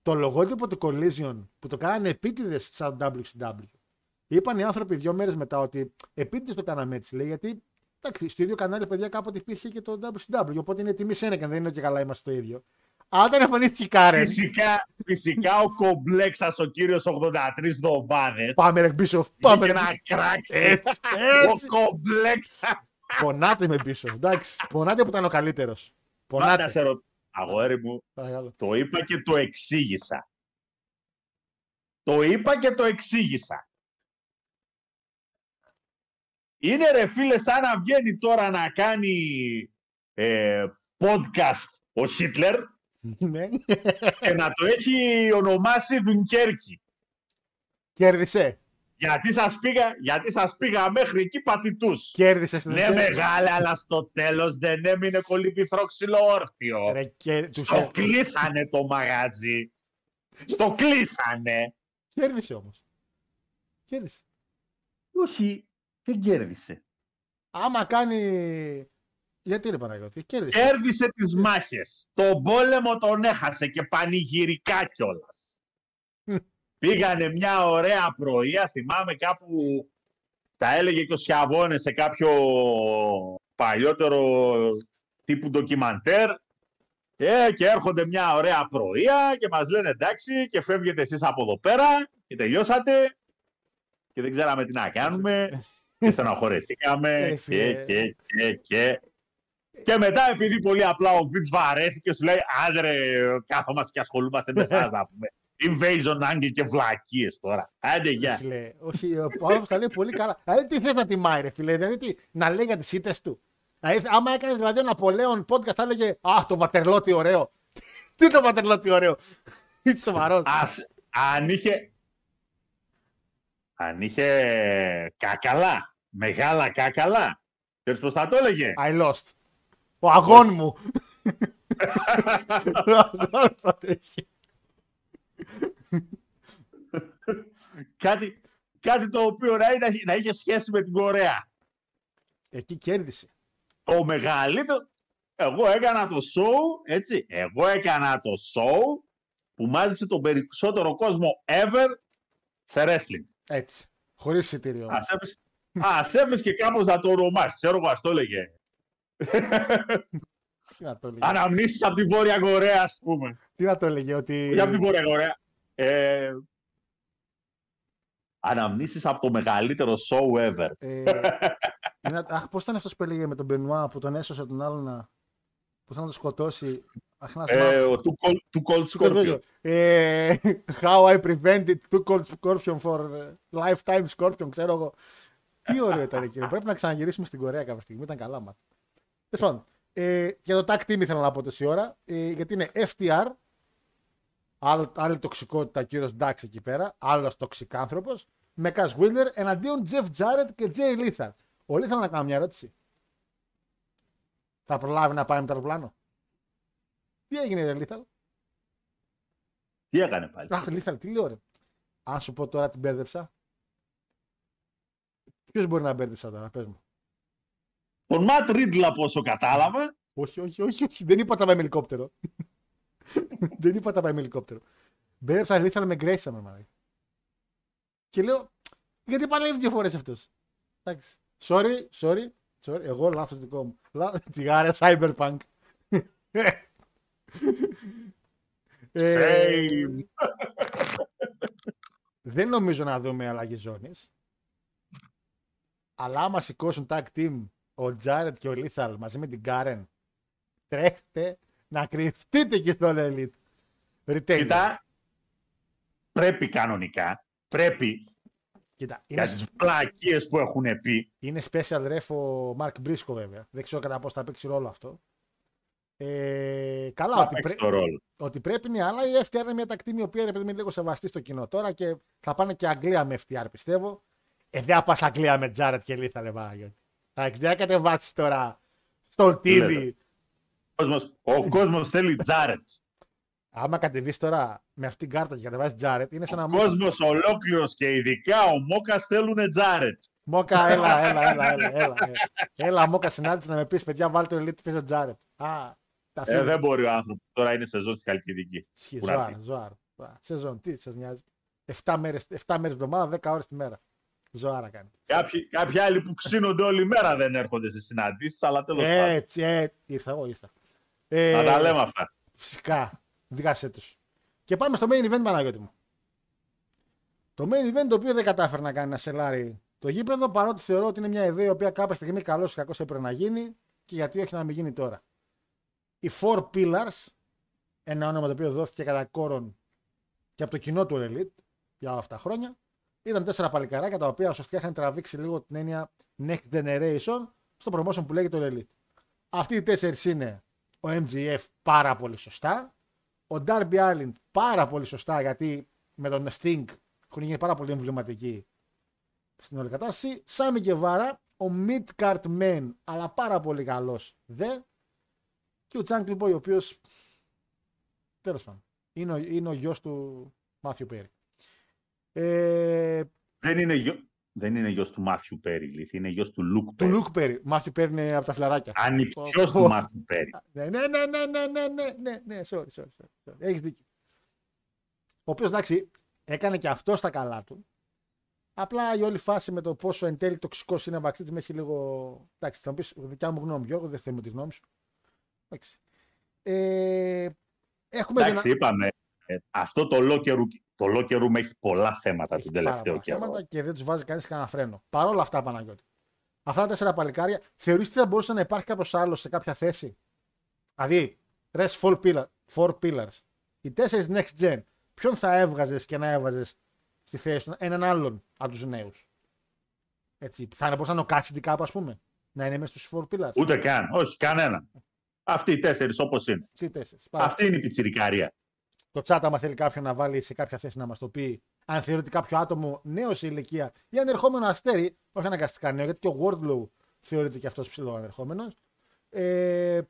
Speaker 1: το λογότυπο του Collision που το κάνανε επίτηδες σαν WCW. Είπαν οι άνθρωποι δύο μέρες μετά ότι επίτηδες το κάναμε έτσι, λέει, γιατί εντάξει, στο ίδιο κανάλι, παιδιά, κάποτε υπήρχε και το WCW. Οπότε είναι τιμή σένα και δεν είναι ότι καλά είμαστε το ίδιο. Αλλά όταν εμφανίστηκε η Κάρεν.
Speaker 2: Φυσικά, φυσικά ο κομπλέξας ο κύριος 83 εβδομάδες
Speaker 1: Πάμε, ρε, Μπίσοφ, πάμε.
Speaker 2: Είχε
Speaker 1: ρε,
Speaker 2: να
Speaker 1: Μπίσοφ.
Speaker 2: κράξει
Speaker 1: Έτσι,
Speaker 2: ο
Speaker 1: έτσι.
Speaker 2: κομπλέξας.
Speaker 1: Πονάτε με Μπίσοφ, εντάξει. Πονάτε που ήταν ο καλύτερος.
Speaker 2: Πάντα
Speaker 1: Πονάτε.
Speaker 2: σε ρωτώ. Αγόρι μου,
Speaker 1: Παρακαλώ.
Speaker 2: το είπα και το εξήγησα. Το είπα και το εξήγησα. Είναι ρε φίλε σαν να βγαίνει τώρα να κάνει ε, podcast ο Χίτλερ
Speaker 1: Ναι.
Speaker 2: Και να το έχει ονομάσει Δουνκέρκι.
Speaker 1: Κέρδισε.
Speaker 2: Γιατί σας πήγα, γιατί σας πήγα μέχρι εκεί πατητούς.
Speaker 1: Κέρδισε στην
Speaker 2: Ναι μεγάλε, αλλά στο τέλος δεν έμεινε κολυμπηθρό ξύλο όρθιο.
Speaker 1: Ρε, και... τους
Speaker 2: Στο
Speaker 1: ε-
Speaker 2: κλείσανε το μαγαζί. Στο κλείσανε.
Speaker 1: Κέρδισε όμως. Κέρδισε.
Speaker 2: Όχι, δεν κέρδισε.
Speaker 1: Άμα κάνει. Γιατί ρε Παναγιώτη, κέρδισε.
Speaker 2: Κέρδισε τις μάχες. Τον πόλεμο τον έχασε και πανηγυρικά κιόλας.
Speaker 1: Μμ.
Speaker 2: Πήγανε μια ωραία πρωία, θυμάμαι κάπου τα έλεγε και ο Σιαβώνε σε κάποιο παλιότερο τύπου ντοκιμαντέρ ε, και έρχονται μια ωραία πρωία και μας λένε εντάξει και φεύγετε εσείς από εδώ πέρα και τελειώσατε και δεν ξέραμε τι να κάνουμε και στεναχωρεθήκαμε
Speaker 1: Ε,
Speaker 2: και,
Speaker 1: φίλε.
Speaker 2: και, και, και. Και μετά, επειδή πολύ απλά ο Βιτ βαρέθηκε, σου λέει: Άντρε, κάθομαστε και ασχολούμαστε με εσάς να πούμε. Invasion Angle και βλακίες τώρα. Άντε, γεια.
Speaker 1: Φίλε, όχι, ο άνθρωπο τα λέει πολύ καλά. Δηλαδή, τι θες να τιμάει, ρε φίλε, δηλαδή τι, να λέει για τις ήττες του. Δηλαδή, άμα έκανε δηλαδή ο Ναπολέον podcast, θα έλεγε Α, το βατερλό τι ωραίο. τι το βατερλό τι ωραίο; Είσαι σοβαρός.
Speaker 2: Ας, αν είχε... Αν είχε κάκαλα, μεγάλα κάκαλα, ξέρεις πώς θα το έλεγε;
Speaker 1: I lost. Ο αγών μου. ο αγών θα το έχει.
Speaker 2: κάτι, κάτι το οποίο να, είναι- να είχε σχέση με την Κορέα.
Speaker 1: Εκεί κέρδισε.
Speaker 2: Το μεγαλύτερο... Εγώ έκανα το show, έτσι. Εγώ έκανα το show που μάζεψε τον περισσότερο κόσμο ever σε wrestling.
Speaker 1: Έτσι. Χωρίς εισιτήριο. όμως.
Speaker 2: Ας έπαιζε- Ας έβρισκε κάπως να το ονομάσεις. Ξέρω εγώ, ας το έλεγε.
Speaker 1: Τι να το έλεγε.
Speaker 2: Αναμνήσεις από τη Βόρεια Κορέα, ας πούμε.
Speaker 1: Τι να το έλεγε, ότι.
Speaker 2: Όχι από τη Βόρεια Κορέα. Ε, αναμνήσεις από το μεγαλύτερο show ever.
Speaker 1: Ε, είναι- αχ, πώς ήταν αυτός που έλεγε με τον Μπενουά που τον έσωσε τον άλλον να. που θα να τον σκοτώσει; Αχ, να
Speaker 2: Ε,
Speaker 1: θυμάμαι.
Speaker 2: ο Too Cold, too cold Scorpio.
Speaker 1: Ε, how I prevented two cold scorpion for uh, lifetime scorpion, ξέρω εγώ. Τι ωραίο ήταν εκείνο. Πρέπει να ξαναγυρίσουμε στην Κορέα κάποια στιγμή. Ήταν καλά μάτια. Τέλος πάντων. Ε, για το tag team ήθελα να πω τόση ώρα. Ε, γιατί είναι FTR. Άλλο, άλλη τοξικότητα κύριος Ντάξ εκεί πέρα. Άλλος τοξικάνθρωπο. Με Cash Wheeler εναντίον Jeff Jarrett και Jay Lethal. Ο Lethal να κάνω μια ερώτηση. Θα προλάβει να πάει με το αεροπλάνο; Τι έγινε, ρε Lethal;
Speaker 2: Τι έκανε πάλι;
Speaker 1: Αχ, Lethal, τι λέω, ρε. Αν σου πω τώρα την μπέρδεψα. Ποιος μπορεί να μπέρδεψα τώρα, πες μου.
Speaker 2: Τον Ματ Ρίτλ από όσο κατάλαβα.
Speaker 1: Όχι, όχι, όχι, όχι. Δεν είπα τα πάει με ελικόπτερο. Δεν είπα τα πάει με ελικόπτερο. Μπέρδεψα Lethal με Grayson, με μάλλον. Και λέω, γιατί παλεύει δύο φορές αυτός; Εντάξει. Sorry, sorry, sorry. Εγώ λάθος δικό μου. Λά... Τιγάρια Cyberpunk. Ε,
Speaker 2: Shame.
Speaker 1: δεν νομίζω να δούμε αλλαγή ζώνης. Αλλά άμα σηκώσουν tag team ο Τζάρετ και ο Λίθαλ μαζί με την Κάρεν, τρέχτε να κρυφτείτε και στον Elite. Retail.
Speaker 2: Κοίτα, πρέπει κανονικά. Πρέπει
Speaker 1: Κοίτα,
Speaker 2: για
Speaker 1: είναι,
Speaker 2: τις πλακίες που έχουν πει.
Speaker 1: είναι special ref ο Mark Briscoe βέβαια. Δεν ξέρω κατά πώς θα παίξει ρόλο αυτό. Ε, καλά,
Speaker 2: Θα
Speaker 1: ότι,
Speaker 2: παίξει
Speaker 1: πρέ-
Speaker 2: το ρόλο.
Speaker 1: ότι πρέπει είναι, αλλά η FTR είναι μια τακτήμη η οποία ρε παιδί μου, είναι λίγο σεβαστή στο κοινό τώρα και θα πάνε και Αγγλία με FTR πιστεύω. Ε, δεν θα πας Αγγλία με Τζάρετ και Λίθα, λε Παναγιώτη. Εντάξει, δεν θα κατεβάσεις τώρα στο TV.
Speaker 2: Λέτε. Ο κόσμος, ο κόσμος θέλει Τζάρετς.
Speaker 1: Άμα κατεβείς τώρα με αυτήν την κάρτα και κατεβάσεις Τζάρετ, είναι σαν
Speaker 2: Ο
Speaker 1: να μου
Speaker 2: κόσμος ολόκληρος και ειδικά ο Μόκας θέλουν Τζάρετς.
Speaker 1: Μόκα, έλα, έλα, έλα, έλα, έλα. Έλα, έλα Μόκα συνάντηση να με πεις, παιδιά, βάλτε το Elite πίσω Τζάρετ. Α, τα
Speaker 2: Ε,
Speaker 1: φίλια.
Speaker 2: δεν μπορεί ο άνθρωπος. Τώρα είναι σεζόν στη Χαλκιδική.
Speaker 1: Ισχύει,
Speaker 2: Πού να
Speaker 1: ζωάρα,
Speaker 2: πει.
Speaker 1: ζωάρα. Α, Σεζόν, τι σας νοιάζει. 7 μέρες 7 μέρες τη εβδομάδα, 10 ώρες τη μέρα. Ζωάρα κάνει.
Speaker 2: Κάποιοι, κάποιοι άλλοι που ξύνονται όλη μέρα δεν έρχονται σε συναντήσεις, αλλά τέλος πάντων.
Speaker 1: Έτσι, έτσι. Ήρθα, εγώ ήρθα. Ε,
Speaker 2: Θα τα λέμε αυτά.
Speaker 1: Φυσικά. Δίκασέ τους. Και πάμε στο main event, Παναγιώτη μου. Το main event το οποίο δεν κατάφερε να κάνει ένα σελάρι το γήπεδο, παρότι θεωρώ ότι είναι μια ιδέα η οποία κάποια στιγμή καλό ή κακό έπρεπε να γίνει και γιατί όχι να μην γίνει τώρα. Οι Four Pillars, ένα όνομα το οποίο δόθηκε κατά κόρον και από το κοινό του Elite για όλα αυτά τα χρόνια, ήταν τέσσερα παλικαράκια τα οποία ουσιαστικά είχαν τραβήξει λίγο την έννοια Next Generation στο promotion που λέγεται το Elite. Αυτοί οι τέσσερις είναι ο MGF πάρα πολύ σωστά, ο Darby Allin πάρα πολύ σωστά γιατί με τον Sting έχουν γίνει πάρα πολύ εμβληματικοί στην όλη κατάσταση. Σάμι Γκεβάρα, ο Mid-Card Man, αλλά πάρα πολύ καλός δε. Και ο Jungle Boy, ο οποίος. Τέλος πάντων. Είναι ο, είναι ο γιος του Μάθιου Πέρι. Ε,
Speaker 2: δεν είναι γιο... Δεν είναι γιος του Μάθιου Πέρι, Λίθι, είναι γιος του Λουκ Πέρι.
Speaker 1: Του Λουκ Πέρι. Μάθιου Πέρι είναι από τα φλαράκια. Ανιψιό
Speaker 2: του Μάθιου Πέρι.
Speaker 1: Ναι, ναι, ναι, ναι, ναι, ναι, ναι, ναι, ναι sorry, sorry, sorry. Έχεις δίκιο. Ο οποίος εντάξει, έκανε και αυτό στα καλά του. Απλά η όλη φάση με το πόσο εν τέλει τοξικός είναι ο Μπαξίτης με έχει λίγο. Εντάξει, θα μου πεις δικιά μου γνώμη, Γιώργο, δεν θέλω τη γνώμη σου. Εντάξει. Ε, έχουμε
Speaker 2: Εντάξει,
Speaker 1: δυνα...
Speaker 2: είπαμε. Ε, αυτό το locker το locker room έχει πολλά θέματα
Speaker 1: Έχει
Speaker 2: τον
Speaker 1: πάρα
Speaker 2: τελευταίο
Speaker 1: πολλά
Speaker 2: καιρό.
Speaker 1: θέματα και δεν τους βάζει κανείς κανένα φρένο. Παρ' όλα αυτά, Παναγιώτη. Αυτά τα τέσσερα παλικάρια, θεωρείς ότι θα μπορούσε να υπάρχει κάποιος άλλος σε κάποια θέση; Δηλαδή, rest four, pillar, four pillars. Οι τέσσερις next gen, ποιον θα έβγαζες και να έβαζες στη θέση του, έναν άλλον από τους νέους; Έτσι, θα είναι μπορούσε να είναι ο Κάτσιντι κάπου, ας πούμε. Να είναι μέσα στους four pillars.
Speaker 2: Ούτε καν, όχι κανένα. Αυτοί οι τέσσερις όπως είναι.
Speaker 1: Τι τέσσερις. Πάρα
Speaker 2: Αυτή είναι η πιτσιρικάρια.
Speaker 1: Το chat, άμα θέλει κάποιον να βάλει σε κάποια θέση να μας το πει, αν θεωρεί ότι κάποιο άτομο νέος σε ηλικία ή ανερχόμενο αστέρι, όχι αναγκαστικά νέο, γιατί και ο Wardlow θεωρείται και αυτός ψηλό ανερχόμενος, ε,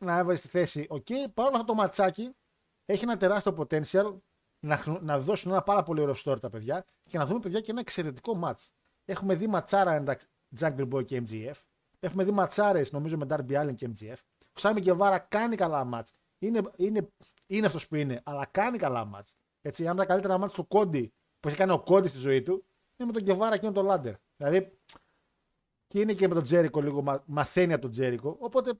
Speaker 1: να έβαζε στη θέση. Οκ, παρόλο αυτό το ματσάκι έχει ένα τεράστιο potential να, χνο- να δώσουν ένα πάρα πολύ ωραίο story τα παιδιά και να δούμε παιδιά και ένα εξαιρετικό match. Έχουμε δει ματσάρα εντάξει, Jungle Boy και MGF. Έχουμε δει ματσάρες νομίζω με Darby Allin και MGF. Ο Σάμι Γκεβάρα κάνει καλά match. Είναι, είναι, είναι αυτός που είναι, αλλά κάνει καλά match. Έτσι, ένα από τα καλύτερα match του Κόντι που έχει κάνει ο Κόντι στη ζωή του είναι με τον Γκεβάρα και με τον Λάντερ. Δηλαδή και είναι και με τον Τζέρικο λίγο, μα- μαθαίνει από τον Τζέρικο. Οπότε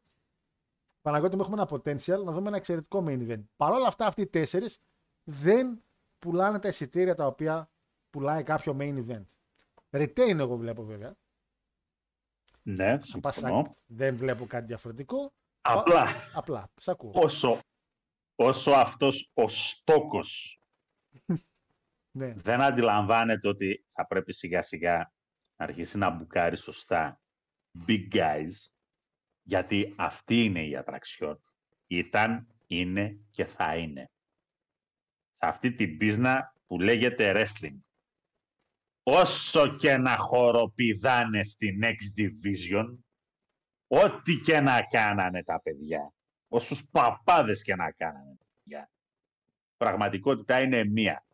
Speaker 1: Παναγιώτη μου έχουμε ένα potential να δούμε ένα εξαιρετικό main event. Παρ' όλα αυτά, αυτοί οι τέσσερις δεν πουλάνε τα εισιτήρια τα οποία πουλάει κάποιο main event. Retain εγώ βλέπω βέβαια.
Speaker 2: Ναι,
Speaker 1: Αν πας
Speaker 2: συμφωνώ.
Speaker 1: σαν- δεν βλέπω κάτι διαφορετικό.
Speaker 2: Απλά,
Speaker 1: Απλά, σ' ακούω.
Speaker 2: όσο, όσο αυτός ο στόκος
Speaker 1: Ναι.
Speaker 2: δεν αντιλαμβάνεται ότι θα πρέπει σιγά σιγά να αρχίσει να μπουκάρει σωστά big guys, γιατί αυτή είναι η ατραξιόν. Ήταν, είναι και θα είναι. Σε αυτή την πίσνα που λέγεται wrestling. Όσο και να χοροπηδάνε στην X Division, ό,τι και να κάνανε τα παιδιά, όσους παπάδες και να κάνανε τα παιδιά, πραγματικότητα είναι μία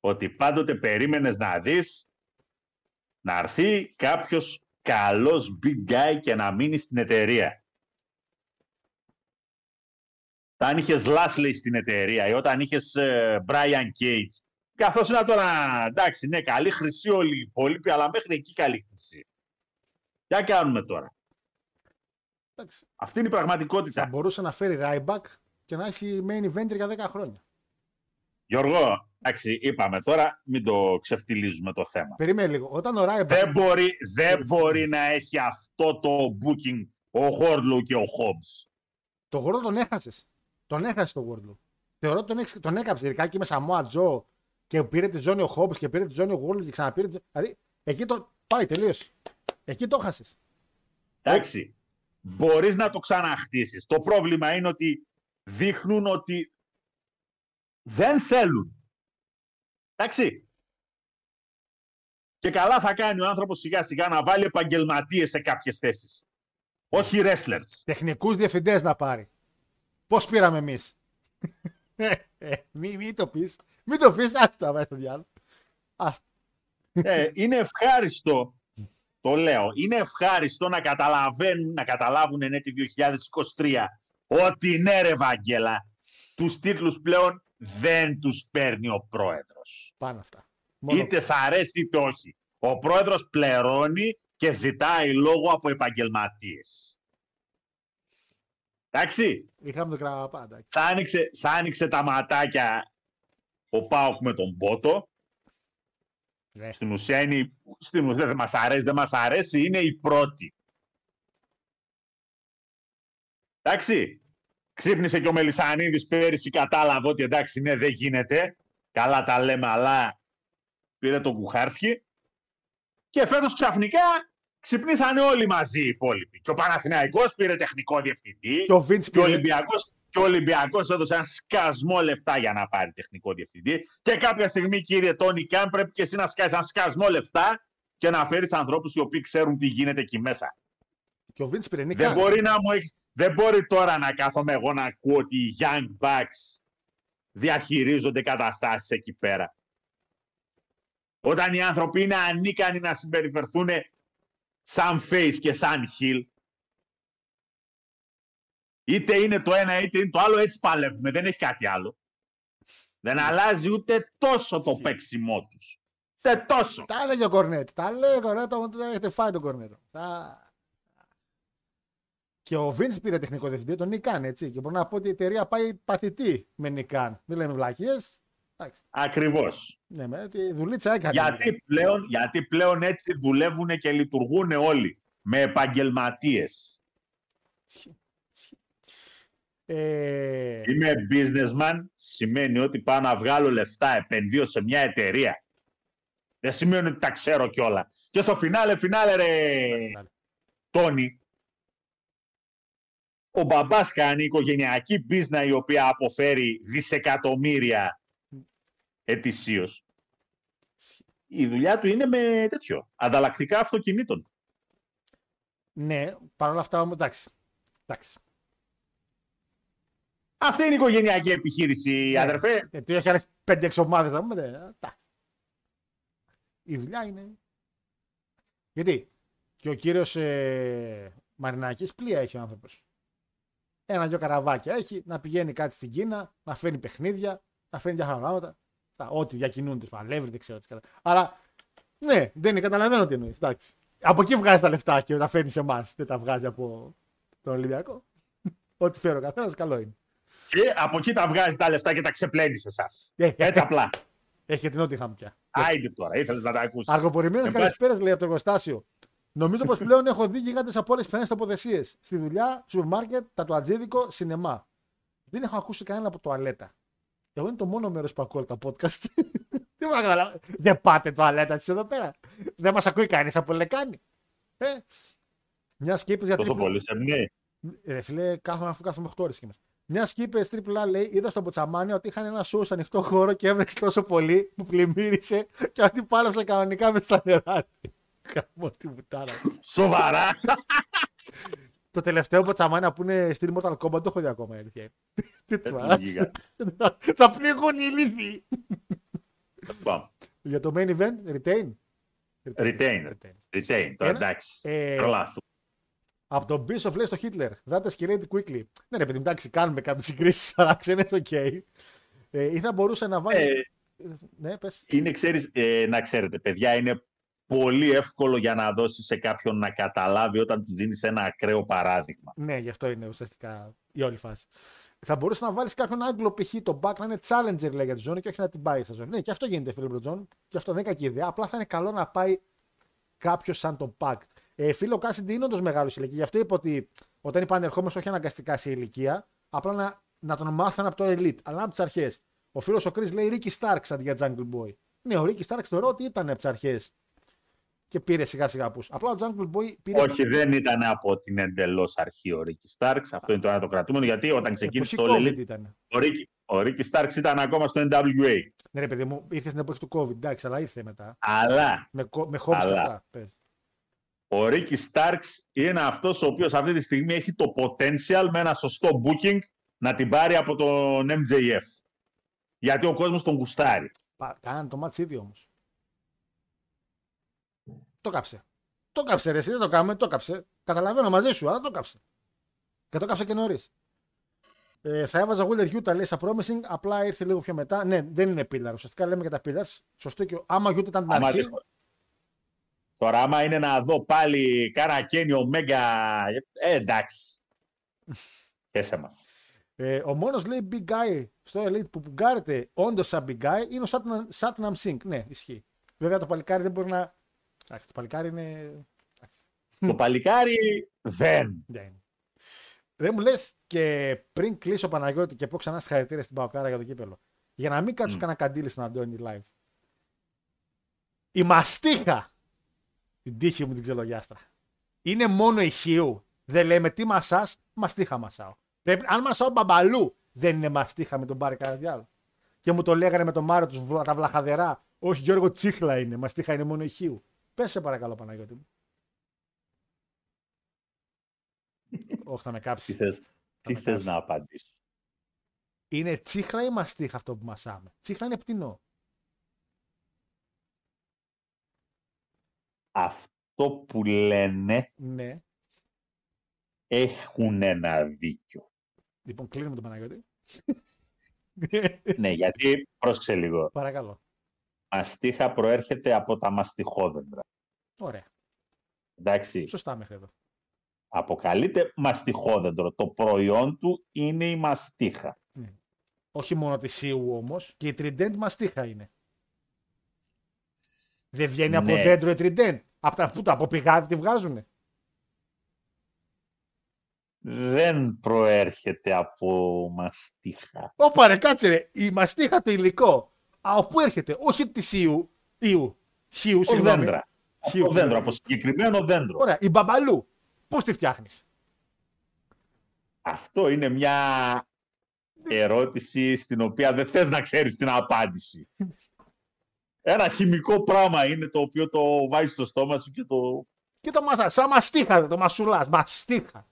Speaker 2: ότι πάντοτε περίμενες να δεις να έρθει κάποιος καλός big guy και να μείνει στην εταιρεία. Όταν είχες Λάσλey στην εταιρεία ή όταν είχες ε, Brian Cage, καθώς είναι τώρα, εντάξει, ναι, καλή χρυσή όλοι οι υπόλοιποι, αλλά μέχρι εκεί καλή χρυσή. Τι κάνουμε τώρα.
Speaker 1: Εντάξει,
Speaker 2: Αυτή είναι η πραγματικότητα.
Speaker 1: Θα μπορούσε να φέρει Ryback και να έχει main event για 10 χρόνια.
Speaker 2: Γιώργο, εντάξει, είπαμε τώρα, μην το ξεφτιλίζουμε το θέμα.
Speaker 1: Περίμενε λίγο. Όταν ο Ryback.
Speaker 2: Δεν μπορεί, δεν μπορεί να έχει αυτό το booking ο Χόρλου και ο Χόμπς.
Speaker 1: Το γόρδο τον έχασες. Τον έχασες το γόρδο. Θεωρώ ότι τον, έχεις- τον έκαψες. Ειδικά εκεί με Σαμόα Τζο και πήρε τη ζώνη ο Χόμπς και πήρε τη ζώνη ο Γόρλου και ξαναπήρε. τη- Δηλαδή εκεί το. Πάει, τελείωσε. Εκεί το χάσε.
Speaker 2: Εντάξει, μπορείς να το ξαναχτίσεις. Το πρόβλημα είναι ότι δείχνουν ότι δεν θέλουν. Εντάξει. Και καλά θα κάνει ο άνθρωπος σιγά σιγά να βάλει επαγγελματίες σε κάποιες θέσεις. Όχι wrestlers.
Speaker 1: Τεχνικούς διευθυντές να πάρει. Πώς πήραμε εμείς; μην, μην το πεις. Μην το πεις, άστα βάζει το διάλογο. Άστα.
Speaker 2: ε, είναι ευχάριστο, το λέω, είναι ευχάριστο να καταλαβαίνουν, να καταλάβουν ναι τη 2023 ότι ναι ρε Βαγγέλα, τους τίτλους πλέον δεν τους παίρνει ο πρόεδρος.
Speaker 1: Πάνε αυτά. Μόνο-
Speaker 2: Είτε σ' αρέσει είτε όχι. Ο πρόεδρος πληρώνει και ζητάει λόγο από επαγγελματίες. Εντάξει,
Speaker 1: Είχαμε το κραβαπάντα.
Speaker 2: σ' άνοιξε, σ' άνοιξε τα ματάκια ο Πάοκ με τον Πότο.
Speaker 1: Ναι.
Speaker 2: Στην ουσία είναι, η- στην ουσία δεν μας αρέσει, δεν μας αρέσει, είναι η πρώτη. Εντάξει, ξύπνησε και ο Μελισανίδης πέρυσι, κατάλαβε ότι εντάξει, ναι, δεν γίνεται. Καλά τα λέμε, αλλά πήρε τον Κουχάρσκι. Και φέτος ξαφνικά ξυπνήσανε όλοι μαζί οι υπόλοιποι. Και ο Παναθηναϊκός πήρε τεχνικό διευθυντή.
Speaker 1: Και ο Vince
Speaker 2: Και ο
Speaker 1: πήρε.
Speaker 2: Ολυμπιακός, και ο Ολυμπιακός έδωσε ένα σκασμό λεφτά για να πάρει τεχνικό διευθυντή. Και κάποια στιγμή, κύριε Τόνι Καν, πρέπει και εσύ να σκάσεις ένα σκασμό λεφτά και να φέρεις ανθρώπους οι οποίοι ξέρουν τι γίνεται εκεί μέσα.
Speaker 1: Και ο Vince πήρε.
Speaker 2: Δεν
Speaker 1: Νίκα.
Speaker 2: μπορεί, να μου έχεις- δεν μπορεί τώρα να κάθομαι εγώ να ακούω ότι οι Young Bucks διαχειρίζονται καταστάσεις εκεί πέρα. Όταν οι άνθρωποι είναι ανίκανοι να συμπεριφερθούν σαν face και σαν heel. Είτε είναι το ένα είτε είναι το άλλο, έτσι παλεύουμε. Δεν έχει κάτι άλλο. Δεν αλλάζει ούτε τόσο το παίξιμό τους. Ούτε τόσο.
Speaker 1: Τα έλεγε ο Κορνέτ. Τα λέει ο Κορνέτ, όμως δεν έχετε φάει τον Κορνέτ. Τα... Και ο Vince πήρε τεχνικό διευθυντή, τον Νικάν, έτσι. Και μπορώ να πω ότι η εταιρεία πάει πατητή με Νικάν. Μην λέμε βλακίες.
Speaker 2: Ακριβώς.
Speaker 1: Ναι, με τη δουλίτσα έκανε.
Speaker 2: Γιατί πλέον, γιατί πλέον έτσι δουλεύουν και λειτουργούν όλοι. Με επαγγελματίες.
Speaker 1: Ε,
Speaker 2: Είμαι businessman, σημαίνει ότι πάω να βγάλω λεφτά, επενδύω σε μια εταιρεία. Δεν σημαίνει ότι τα ξέρω κιόλα. Και στο φινάλε, φινάλε ρε Τόνι, ο μπαμπάς κάνει οικογενειακή business η οποία αποφέρει δισεκατομμύρια ετησίως. Η δουλειά του είναι με τέτοιο, ανταλλακτικά αυτοκινήτων.
Speaker 1: ναι, παρόλα αυτά όμως εντάξει. εντάξει.
Speaker 2: Αυτή είναι η οικογενειακή επιχείρηση,
Speaker 1: Ναι.
Speaker 2: αδερφέ.
Speaker 1: Γιατί έχει άλλες 5-6 ομάδες θα πούμε. δεν- εντάξει. Η δουλειά είναι. Γιατί και ο κύριος ε, Μαρινάκης πλοία έχει ο άνθρωπος. Ένα-δυο καραβάκια έχει να πηγαίνει κάτι στην Κίνα, να φέρνει παιχνίδια, να φέρνει διάφορα πράγματα. Τα, ό,τι διακινούνται, παλεύει, δεν ξέρω τι κατά. Αλλά ναι, δεν είναι, καταλαβαίνω τι εννοείς. Εντάξει. Από εκεί βγάζει τα λεφτά και τα φέρνει σε εμάς. Δεν τα βγάζει από τον Ολυμπιακό. Ό,τι φέρω ο καθένας, καλό είναι.
Speaker 2: Και από εκεί τα βγάζει τα λεφτά και τα ξεπλένει εσά.
Speaker 1: Ε,
Speaker 2: Έτσι απλά.
Speaker 1: Έχει και την Νότιχαμ πια.
Speaker 2: Άιντε τώρα, ήθελε να τα ακούσει.
Speaker 1: Αργοπορημένε
Speaker 2: Εν πάση-
Speaker 1: καλησπέρε λέει από το εργοστάσιο. Νομίζω πω πλέον έχω δει γιγάντε από όλε τι πιθανέ τοποθεσίε. Στη δουλειά, σούπερ μάρκετ, τατουατζίδικο, σινεμά. Δεν έχω ακούσει κανένα από τουαλέτα. Εγώ είναι το μόνο μέρο που ακούω τα podcast. Δεν μπορώ να καταλάβω. Δεν πάτε τουαλέτα τη εδώ πέρα. Δεν μα ακούει κανεί από λεκάνη. Ε. Μια και είπε για
Speaker 2: Τόσο
Speaker 1: τρίπλα.
Speaker 2: πολύ σε μνή.
Speaker 1: Ρε φίλε, κάθομαι αφού κάθομαι 8 ώρε και μέσα. Μια και είπε τρίπλα, λέει, είδα στο Μποτσαμάνι ότι είχαν ένα σοους σε ανοιχτό χώρο και έβρεξε τόσο πολύ που πλημμύρισε και αυτή πάλεψε κανονικά μες στα νερά. Καμώ τη βουτάρα.
Speaker 2: Σοβαρά.
Speaker 1: το τελευταίο Μποτσαμάνι που είναι στην Mortal Kombat το έχω δει ακόμα. η αλήθεια είναι. Τι του
Speaker 2: Ε,
Speaker 1: άρεσε.
Speaker 2: γίγαντα.
Speaker 1: Θα πνίγουν οι λύθοι.
Speaker 2: Πάμε.
Speaker 1: Για το main event, retain.
Speaker 2: Retain. Retain. Τώρα
Speaker 1: Ένα-
Speaker 2: εντάξει.
Speaker 1: Ε,
Speaker 2: Τρολά σου.
Speaker 1: Από τον Bishop λέει στο Hitler. That escalated quickly. Ναι, ρε παιδί, μου, εντάξει, κάνουμε κάποιες συγκρίσεις, αλλά ξέρεις, οκ. Ε, ή θα μπορούσε να βάλει.
Speaker 2: Ε,
Speaker 1: ναι, πες.
Speaker 2: είναι, ξέρεις, ε, να ξέρετε, παιδιά, είναι πολύ εύκολο για να δώσεις σε κάποιον να καταλάβει όταν του δίνεις ένα ακραίο παράδειγμα.
Speaker 1: Ναι, γι' αυτό είναι ουσιαστικά η όλη φάση. Θα μπορούσε να βάλεις κάποιον Άγγλο π.χ. τον PAC να είναι challenger λέει, για τη ζώνη και όχι να την πάει στη ζώνη. Ναι, και αυτό γίνεται, φίλε Μπροτζόν. Και αυτό δεν είναι κακή ιδέα. Απλά θα είναι καλό να πάει κάποιος σαν τον Pack. Ε, φίλο Κάσιντι είναι όντως μεγάλος ηλικία; Γι' αυτό είπα ότι όταν είπα ανερχόμενο, όχι αναγκαστικά σε ηλικία, απλά να, να τον μάθουν από το Elite, αλλά από τις αρχές. Ο φίλος ο Κρι λέει Ricky Starks αντί για Jungle Boy. Ναι, ο Ricky Starks θεωρώ ότι ήταν από τις αρχές. Και πήρε σιγά σιγά πούς. Απλά ο Jungle Boy πήρε.
Speaker 2: Όχι, δεν ήταν από την εντελώς αρχή ο Ρίκη Στάρξ. Αυτό είναι το ένα το κρατούμενο. Γιατί όταν ξεκίνησε το
Speaker 1: Εποχή COVID
Speaker 2: Elite,
Speaker 1: ήταν.
Speaker 2: ο Ρίκη, ο Ρίκη Στάρξ ήταν ακόμα στο NWA.
Speaker 1: Ναι, ρε παιδί μου, ήρθες στην εποχή του COVID, εντάξει, αλλά ήρθε μετά.
Speaker 2: Αλλά
Speaker 1: Με, κο- με χώμπs και
Speaker 2: Αλλά.
Speaker 1: αυτά. Πες.
Speaker 2: Ο Ρίκη Στάρξ είναι αυτός ο οποίος αυτή τη στιγμή έχει το potential με ένα σωστό booking να την πάρει από τον MJF. Γιατί ο κόσμος τον γουστάρει.
Speaker 1: Πα- Κάνανε το μάτς ήδη όμως. Το κάψε. Το κάψε, ρε, εσύ δεν το κάνουμε, το κάψε. Καταλαβαίνω μαζί σου, αλλά το κάψε. Και το κάψε και νωρίς. Ε, θα έβαζα Wheeler Utah λέει σαν promising, απλά ήρθε λίγο πιο μετά. Ναι, δεν είναι πίλαρ. Ουσιαστικά λέμε για τα πίλαρ. Σωστό και ο- άμα Utah ήταν την
Speaker 2: Άμα
Speaker 1: αρχή.
Speaker 2: Δεν- Τώρα, άμα είναι να δω πάλι κάνα Κένι Ομέγα. Ε, εντάξει. Χέσε μας.
Speaker 1: Ε, ο μόνος λέει big guy στο Elite που πουγγάρεται όντως σαν big guy είναι ο Satnam- Satnam Singh. Ναι, ισχύει. Βέβαια το παλικάρι δεν μπορεί να. Εντάξει, το παλικάρι είναι. εντάξει,
Speaker 2: Το παλικάρι δεν.
Speaker 1: δεν είναι. Δεν μου λες και πριν κλείσω Παναγιώτη και πω ξανά συγχαρητήρια στην Παοκάρα για το κύπελο. Για να μην κάτσω
Speaker 2: Μμ.
Speaker 1: κανένα καντήλι στον Αντώνη live. Η μαστίχα. Την τύχη μου την ξελογιάστρα. Είναι μόνο ηχείου. Δεν λέμε τι μασάς, μαστίχα μασάω. Πρέπει, αν μασάω μπαμπαλού, δεν είναι μαστίχα με τον Μπάρι Καρδιάλο. Και μου το λέγανε με τον Μάριο τους, βλα- τα βλαχαδερά. Όχι, Γιώργο Τσίχλα είναι. Μαστίχα είναι μόνο ηχείου. Πες σε παρακαλώ, Παναγιώτη μου. Όχι, θα με
Speaker 2: Τι
Speaker 1: κάψει.
Speaker 2: θες, τι
Speaker 1: με
Speaker 2: θες
Speaker 1: κάψεις.
Speaker 2: να απαντήσω.
Speaker 1: Είναι τσίχλα ή μαστίχα αυτό που μασάμε; Τσίχλα είναι πτηνό.
Speaker 2: Αυτό που λένε
Speaker 1: Ναι.
Speaker 2: έχουν ένα δίκιο.
Speaker 1: Λοιπόν, κλείνουμε τον Παναγιώτη.
Speaker 2: ναι, γιατί πρόσεξε λίγο.
Speaker 1: Παρακαλώ.
Speaker 2: Μαστίχα προέρχεται από τα μαστιχόδεντρα.
Speaker 1: Ωραία.
Speaker 2: Εντάξει,
Speaker 1: Σωστά μέχρι εδώ.
Speaker 2: αποκαλείται μαστιχόδεντρο. Το προϊόν του είναι η μαστίχα.
Speaker 1: Όχι μόνο τη Σίου όμως. Και η Trident μαστίχα είναι. Δεν βγαίνει από
Speaker 2: Ναι.
Speaker 1: δέντρο η Trident. Από τα που τα από πηγάδι τη βγάζουνε.
Speaker 2: Δεν προέρχεται από μαστίχα.
Speaker 1: Όπα ρε, κάτσε ρε. Η μαστίχα το υλικό. Από πού έρχεται; Όχι της Σίου. Ιου. Χιου,
Speaker 2: Από
Speaker 1: συγγνώμη.
Speaker 2: δέντρα.
Speaker 1: Χιου,
Speaker 2: Από δέντρο,
Speaker 1: συγγνώμη.
Speaker 2: από συγκεκριμένο δέντρο.
Speaker 1: Ωραία. Η μπαμπαλού. Πώς τη φτιάχνεις;
Speaker 2: Αυτό είναι μια ερώτηση στην οποία δεν θες να ξέρεις την απάντηση. Ένα χημικό πράγμα είναι το οποίο το βάζεις στο στόμα σου και το...
Speaker 1: Και το μασά. Σαν μαστίχα, το μασουλάς. Μαστίχα.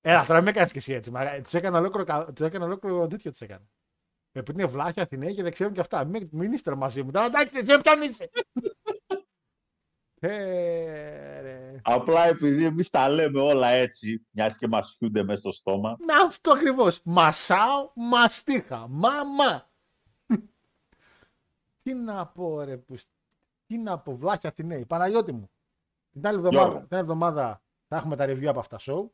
Speaker 1: Έλα, τώρα με έκανε και εσύ έτσι. Τους έκανα ολόκληρο, κα- τους έκανα ολόκληρο τέτοιο τους έκανα. Επειδή είναι βλάχια Αθηναίοι και δεν ξέρουν και αυτά. Μην, μην είστε ρε μαζί μου. Τώρα εντάξει, δεν ξέρω ποιον είσαι. ε, ρε.
Speaker 2: Απλά επειδή εμείς τα λέμε όλα έτσι, μιας και μας χιούνται μέσα στο στόμα,
Speaker 1: Με αυτό ακριβώς. Μασάω, μαστίχα. Μαμά. Τι να πω, ρε. Που... Τι να πω, βλάχια Αθηναίοι. Παναγιώτη μου. Την άλλη εβδομάδα,
Speaker 2: Γιώργο.
Speaker 1: την άλλη εβδομάδα θα έχουμε τα review από αυτά show.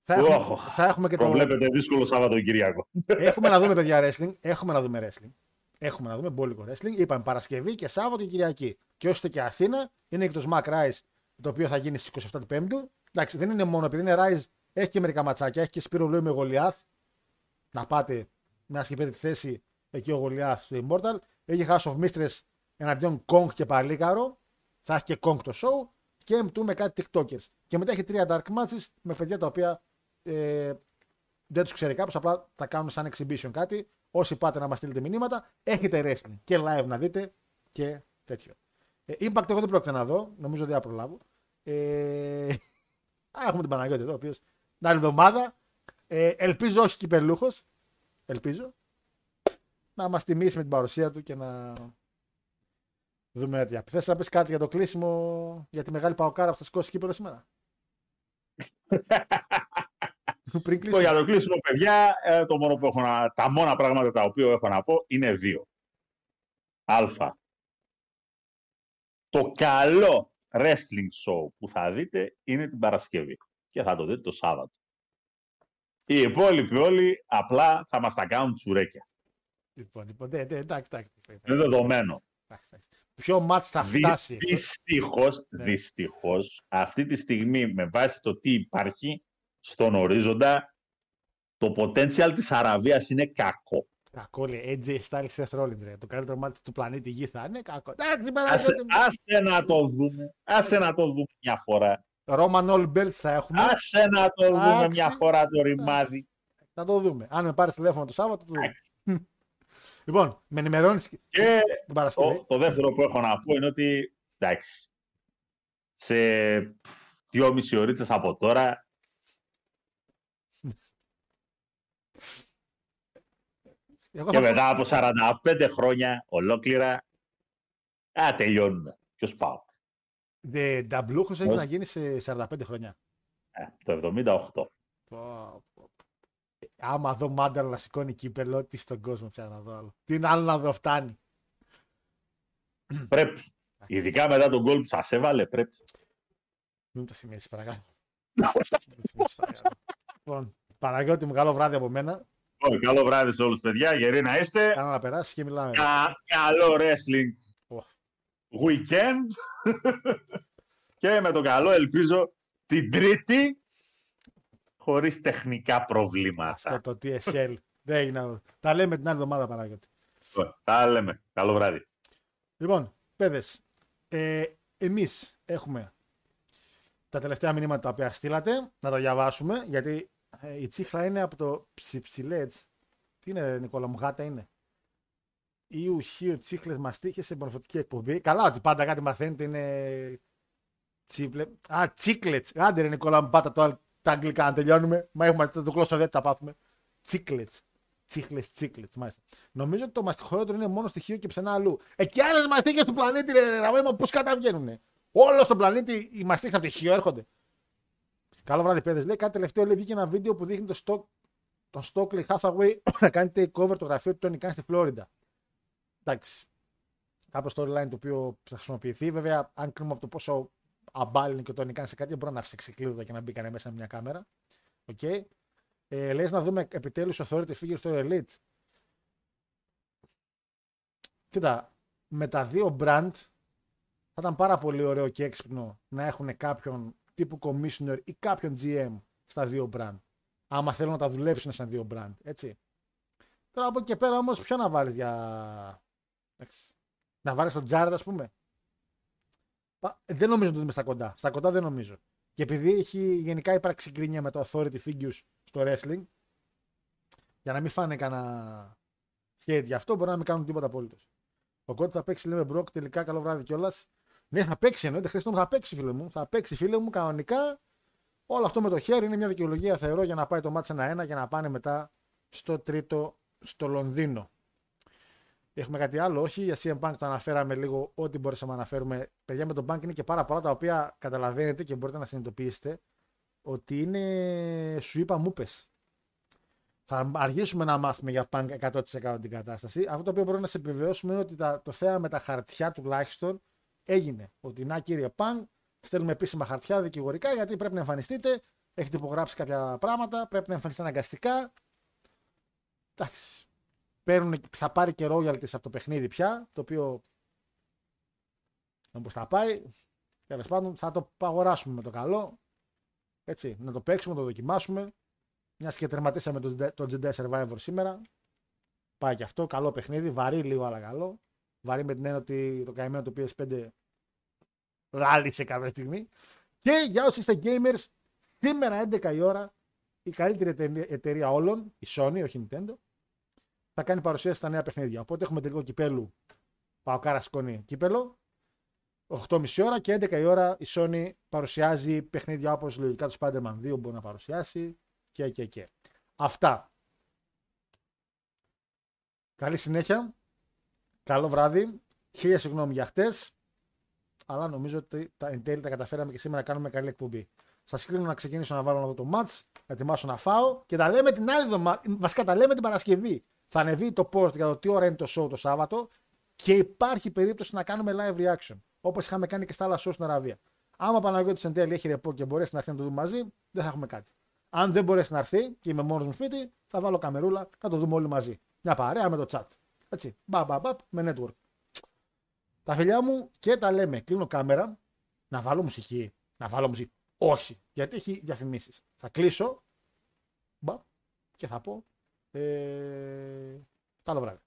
Speaker 1: Θα έχουμε,
Speaker 2: Οχ,
Speaker 1: θα έχουμε και το.
Speaker 2: Προβλέπετε δύσκολο Σαββατοκύριακο.
Speaker 1: Έχουμε να δούμε παιδιά wrestling. Έχουμε να δούμε wrestling. Έχουμε να δούμε μπόλικο wrestling. Είπαμε Παρασκευή και Σάββατο και Κυριακή. Και ώστε και Αθήνα είναι και το Smack Rise το οποίο θα γίνει στις 27 του Πέμπτου. Εντάξει, δεν είναι μόνο επειδή είναι Rise, έχει και μερικά ματσάκια. Έχει και Σπύρο Λόι με Γολιάθ. Να πάτε να και πήρε τη θέση εκεί ο Γολιάθ στο Immortal. Έχει House of Mistress εναντίον Kong και Παλίκαρο. Θα έχει και Kong το show. Και M2 με κάτι TikTokers. Και μετά έχει τρία Dark Matches με παιδιά τα οποία ε, δεν τους ξέρει κάποιος, απλά θα κάνουν σαν exhibition κάτι. Όσοι πάτε να μας στείλετε μηνύματα, έχετε wrestling και live να δείτε και τέτοιο. Ε, Impact εγώ δεν πρόκειται να δω, νομίζω ότι θα προλάβω. Ε, α, έχουμε την Παναγιώτη εδώ, ο οποίος την άλλη εβδομάδα. Ε, ελπίζω όχι κυπελούχος. Ελπίζω. Να μας τιμήσει με την παρουσία του και να δούμε τέτοια. Θες να πεις κάτι για το κλείσιμο για τη μεγάλη παοκάρα που θα σηκώσει κύπελο σήμερα. Πριν
Speaker 2: Το
Speaker 1: κλείσουμε.
Speaker 2: για το κλείσιμο, παιδιά, ε, το μόνο που έχω να, τα μόνα πράγματα τα οποία έχω να πω είναι δύο. Α. Το καλό wrestling show που θα δείτε είναι την Παρασκευή και θα το δείτε το Σάββατο. Οι υπόλοιποι όλοι απλά θα μας τα κάνουν τσουρέκια.
Speaker 1: Λοιπόν, λοιπόν, ναι, ναι, εντάξει, εντάξει.
Speaker 2: Είναι δεδομένο.
Speaker 1: εντάξει, εντάξει. Ποιο μάτς θα
Speaker 2: Δυ,
Speaker 1: φτάσει.
Speaker 2: δυστυχώς,
Speaker 1: Ναι.
Speaker 2: δυστυχώς, αυτή τη στιγμή με βάση το τι υπάρχει στον ορίζοντα, το potential της Αραβίας είναι κακό.
Speaker 1: Κακό λέει. AJ Styles Seth Rollins. Ρε. Το καλύτερο μάτι του πλανήτη Γη θα είναι κακό. Εντάξει,
Speaker 2: Άσε,
Speaker 1: Παναγιώτη μου.
Speaker 2: άσε να το δούμε. Άσε να το δούμε μια φορά.
Speaker 1: Roman All Belts θα έχουμε.
Speaker 2: Άσε να το δούμε
Speaker 1: Εντάξει.
Speaker 2: μια φορά το ρημάδι.
Speaker 1: Θα το δούμε. Αν με πάρεις τηλέφωνο το Σάββατο, το δούμε. Λοιπόν, με ενημερώνεις
Speaker 2: Και
Speaker 1: την Παρασκευή.
Speaker 2: το, το δεύτερο που έχω να πω είναι ότι εντάξει, σε δυόμιση ωρίτες από τώρα
Speaker 1: Εγώ
Speaker 2: και
Speaker 1: θα...
Speaker 2: μετά από 45 χρόνια ολόκληρα, α, τελειώνουμε. Ποιος πάω.
Speaker 1: Δε, Νταμπλούχος έχει
Speaker 2: Πώς;
Speaker 1: να γίνει σε 45 χρόνια.
Speaker 2: Ε, το 78.
Speaker 1: Πω, πω, πω. Ε, Άμα δω μάνταρα να σηκώνει κύπελο, τι στον κόσμο πια να δω άλλο. Τι είναι άλλο να δω, φτάνει.
Speaker 2: Πρέπει. Ειδικά μετά τον γκολ που σας έβαλε, πρέπει.
Speaker 1: Μην μου το θυμίσει, παρακαλώ. Μην μου το θυμίσεις, παρακαλώ. λοιπόν, Παναγιώτη μου, καλό βράδυ από μένα.
Speaker 2: Λοιπόν, καλό βράδυ σε όλους παιδιά, γεροί να είστε.
Speaker 1: Κάνω να περάσεις και μιλάμε.
Speaker 2: Κα- καλό wrestling
Speaker 1: Οχ.
Speaker 2: weekend και με το καλό ελπίζω την τρίτη χωρίς τεχνικά προβλήματα.
Speaker 1: Αυτό το TSL. Δεν έγινε άλλο. Τα λέμε την άλλη εβδομάδα, Παναγιώτη.
Speaker 2: Λοιπόν, Τα λέμε. Καλό βράδυ.
Speaker 1: Λοιπόν, παιδες, ε, εμείς έχουμε τα τελευταία μηνύματα τα οποία στείλατε, να τα διαβάσουμε, γιατί ε, η τσίχλα είναι από το ψιψιλέτς. Τι είναι, ρε, Νικόλα μου, γάτα είναι; Ιου χίου τσίχλες μαστίχες σε μορφωτική εκπομπή. Καλά, ότι πάντα κάτι μαθαίνετε είναι. Τσίπλε. Α, τσίκλετς. Άντε, ρε Νικόλα μου, πάτα το, τα αγγλικά να τελειώνουμε. Μα έχουμε το γλώσσο δεν θα πάθουμε. Τσίκλετς. Τσίχλες, τσίκλετς, μάλιστα. Νομίζω ότι το μαστιχότερο είναι μόνο στοιχείο και πουθενά αλλού. Εκεί άλλες μαστίχες του πλανήτη, ρε Ραμέμα, πώς καταβγαίνουν. Όλο στον πλανήτη οι μαστίχες από το ηχείο έρχονται. Καλό βράδυ, παίδες. Λέει κάτι τελευταίο, λέει βγήκε ένα βίντεο που δείχνει το Stoke, τον Stokely Hathaway να κάνει takeover το γραφείο του Tony Khan στη Φλόριντα. Εντάξει. Κάποιο storyline το οποίο θα χρησιμοποιηθεί. Βέβαια, αν κρίνουμε από το πόσο αμπάλι είναι και ο Tony Khan σε κάτι, μπορεί να τ' αφήσει ξεκλείδωτα και να μπει κανένα μέσα με μια κάμερα. Οκ. Ε, λες να δούμε επιτέλους authority figure στο Elite. Κοίτα, με τα δύο brand θα ήταν πάρα πολύ ωραίο και έξυπνο να έχουν κάποιον τύπου commissioner ή κάποιον GM στα δύο brand. Άμα θέλουν να τα δουλέψουν σαν δύο brand, έτσι. Τώρα από εκεί και πέρα όμως ποιο να βάλεις για... Εντάξει. Να βάλεις τον Jared ας πούμε. Πα- Δεν νομίζω να το δούμε στα κοντά. Στα κοντά δεν νομίζω. Και επειδή έχει γενικά υπάρξει γκρίνια με το authority figures στο wrestling, για να μην φάνε κανένα hate γι' αυτό, μπορεί να μην κάνουν τίποτα απολύτω. Ο Κότι θα παίξει, λέμε Μπροκ, τελικά καλό βράδυ κιόλας. Ναι, θα παίξει εννοείται. Χριστό μου θα παίξει, φίλε μου. Θα παίξει, φίλε μου, κανονικά. Όλο αυτό με το χέρι είναι μια δικαιολογία, θεωρώ, για να πάει το μάτς 1-1 και να πάνε μετά στο τρίτο στο Λονδίνο. Έχουμε κάτι άλλο, όχι. Για CM Punk το αναφέραμε λίγο ό,τι μπορέσαμε να αναφέρουμε. Παιδιά, με τον Punk είναι και πάρα πολλά τα οποία καταλαβαίνετε και μπορείτε να συνειδητοποιήσετε ότι είναι σου είπα μου πες. Θα αργήσουμε να μάθουμε για Punk 100% την κατάσταση. Αυτό το οποίο μπορούμε να σε επιβεβαιώσουμε είναι ότι τα, το θέμα με τα χαρτιά τουλάχιστον έγινε. Ότι να κύριε Punk, στέλνουμε επίσημα χαρτιά δικηγορικά γιατί πρέπει να εμφανιστείτε έχετε υπογράψει κάποια πράγματα, πρέπει να εμφανιστεί αναγκαστικά. Εντάξει. Παίρνουν, θα πάρει και royalties από το παιχνίδι πια, το οποίο όπω θα πάει. Τέλος πάντων, θα το αγοράσουμε με το καλό. Έτσι, να το παίξουμε, να το δοκιμάσουμε. Μια και τερματίσαμε το, το Jedi Survivor σήμερα. Πάει και αυτό. Καλό παιχνίδι. Βαρύ λίγο, αλλά καλό. Βαρύ με την έννοια ότι το καημένο του PS5 λάλησε κάποια στιγμή. Και για όσοι είστε gamers, σήμερα 11 η ώρα η καλύτερη εταιρεία- εταιρεία όλων, η Sony, όχι η Nintendo, θα κάνει παρουσίαση στα νέα παιχνίδια. Οπότε έχουμε τελικό κυπέλου. Παοκάρα σηκώνει κύπελο. 8.30 ώρα και 11 η ώρα η Sony παρουσιάζει παιχνίδια όπως λογικά το Spider-Man 2 μπορεί να παρουσιάσει και και και. Αυτά. Καλή συνέχεια. Καλό βράδυ. Χίλια συγγνώμη για χτες. Αλλά νομίζω ότι τα, εν τέλει τα καταφέραμε και σήμερα να κάνουμε καλή εκπομπή. Σας κλείνω να ξεκινήσω να βάλω να δω το match, να ετοιμάσω να φάω και τα λέμε την άλλη εβδομάδα. Βασικά τα λέμε την Παρασκευή. Θα ανεβεί το post για το τι ώρα είναι το show το Σάββατο και υπάρχει περίπτωση να κάνουμε live reaction. Όπως είχαμε κάνει και στα άλλα show στην Αραβία. Άμα ο Παναγιώτης εν τέλει έχει ρεπό και μπορέσει να έρθει να το δούμε μαζί, δεν θα έχουμε κάτι. Αν δεν μπορέσει να έρθει και είμαι μόνος μου σπίτι, θα βάλω καμερούλα να το δούμε όλοι μαζί. Μια παρέα με το chat. Έτσι. Μπα, μπα, μπα, με network. Τα φιλιά μου και τα λέμε. Κλείνω κάμερα. Να βάλω μουσική. Να βάλω μουσική. Όχι. Γιατί έχει διαφημίσεις. Θα κλείσω. Μπα, και θα πω. Ε, καλό βράδυ.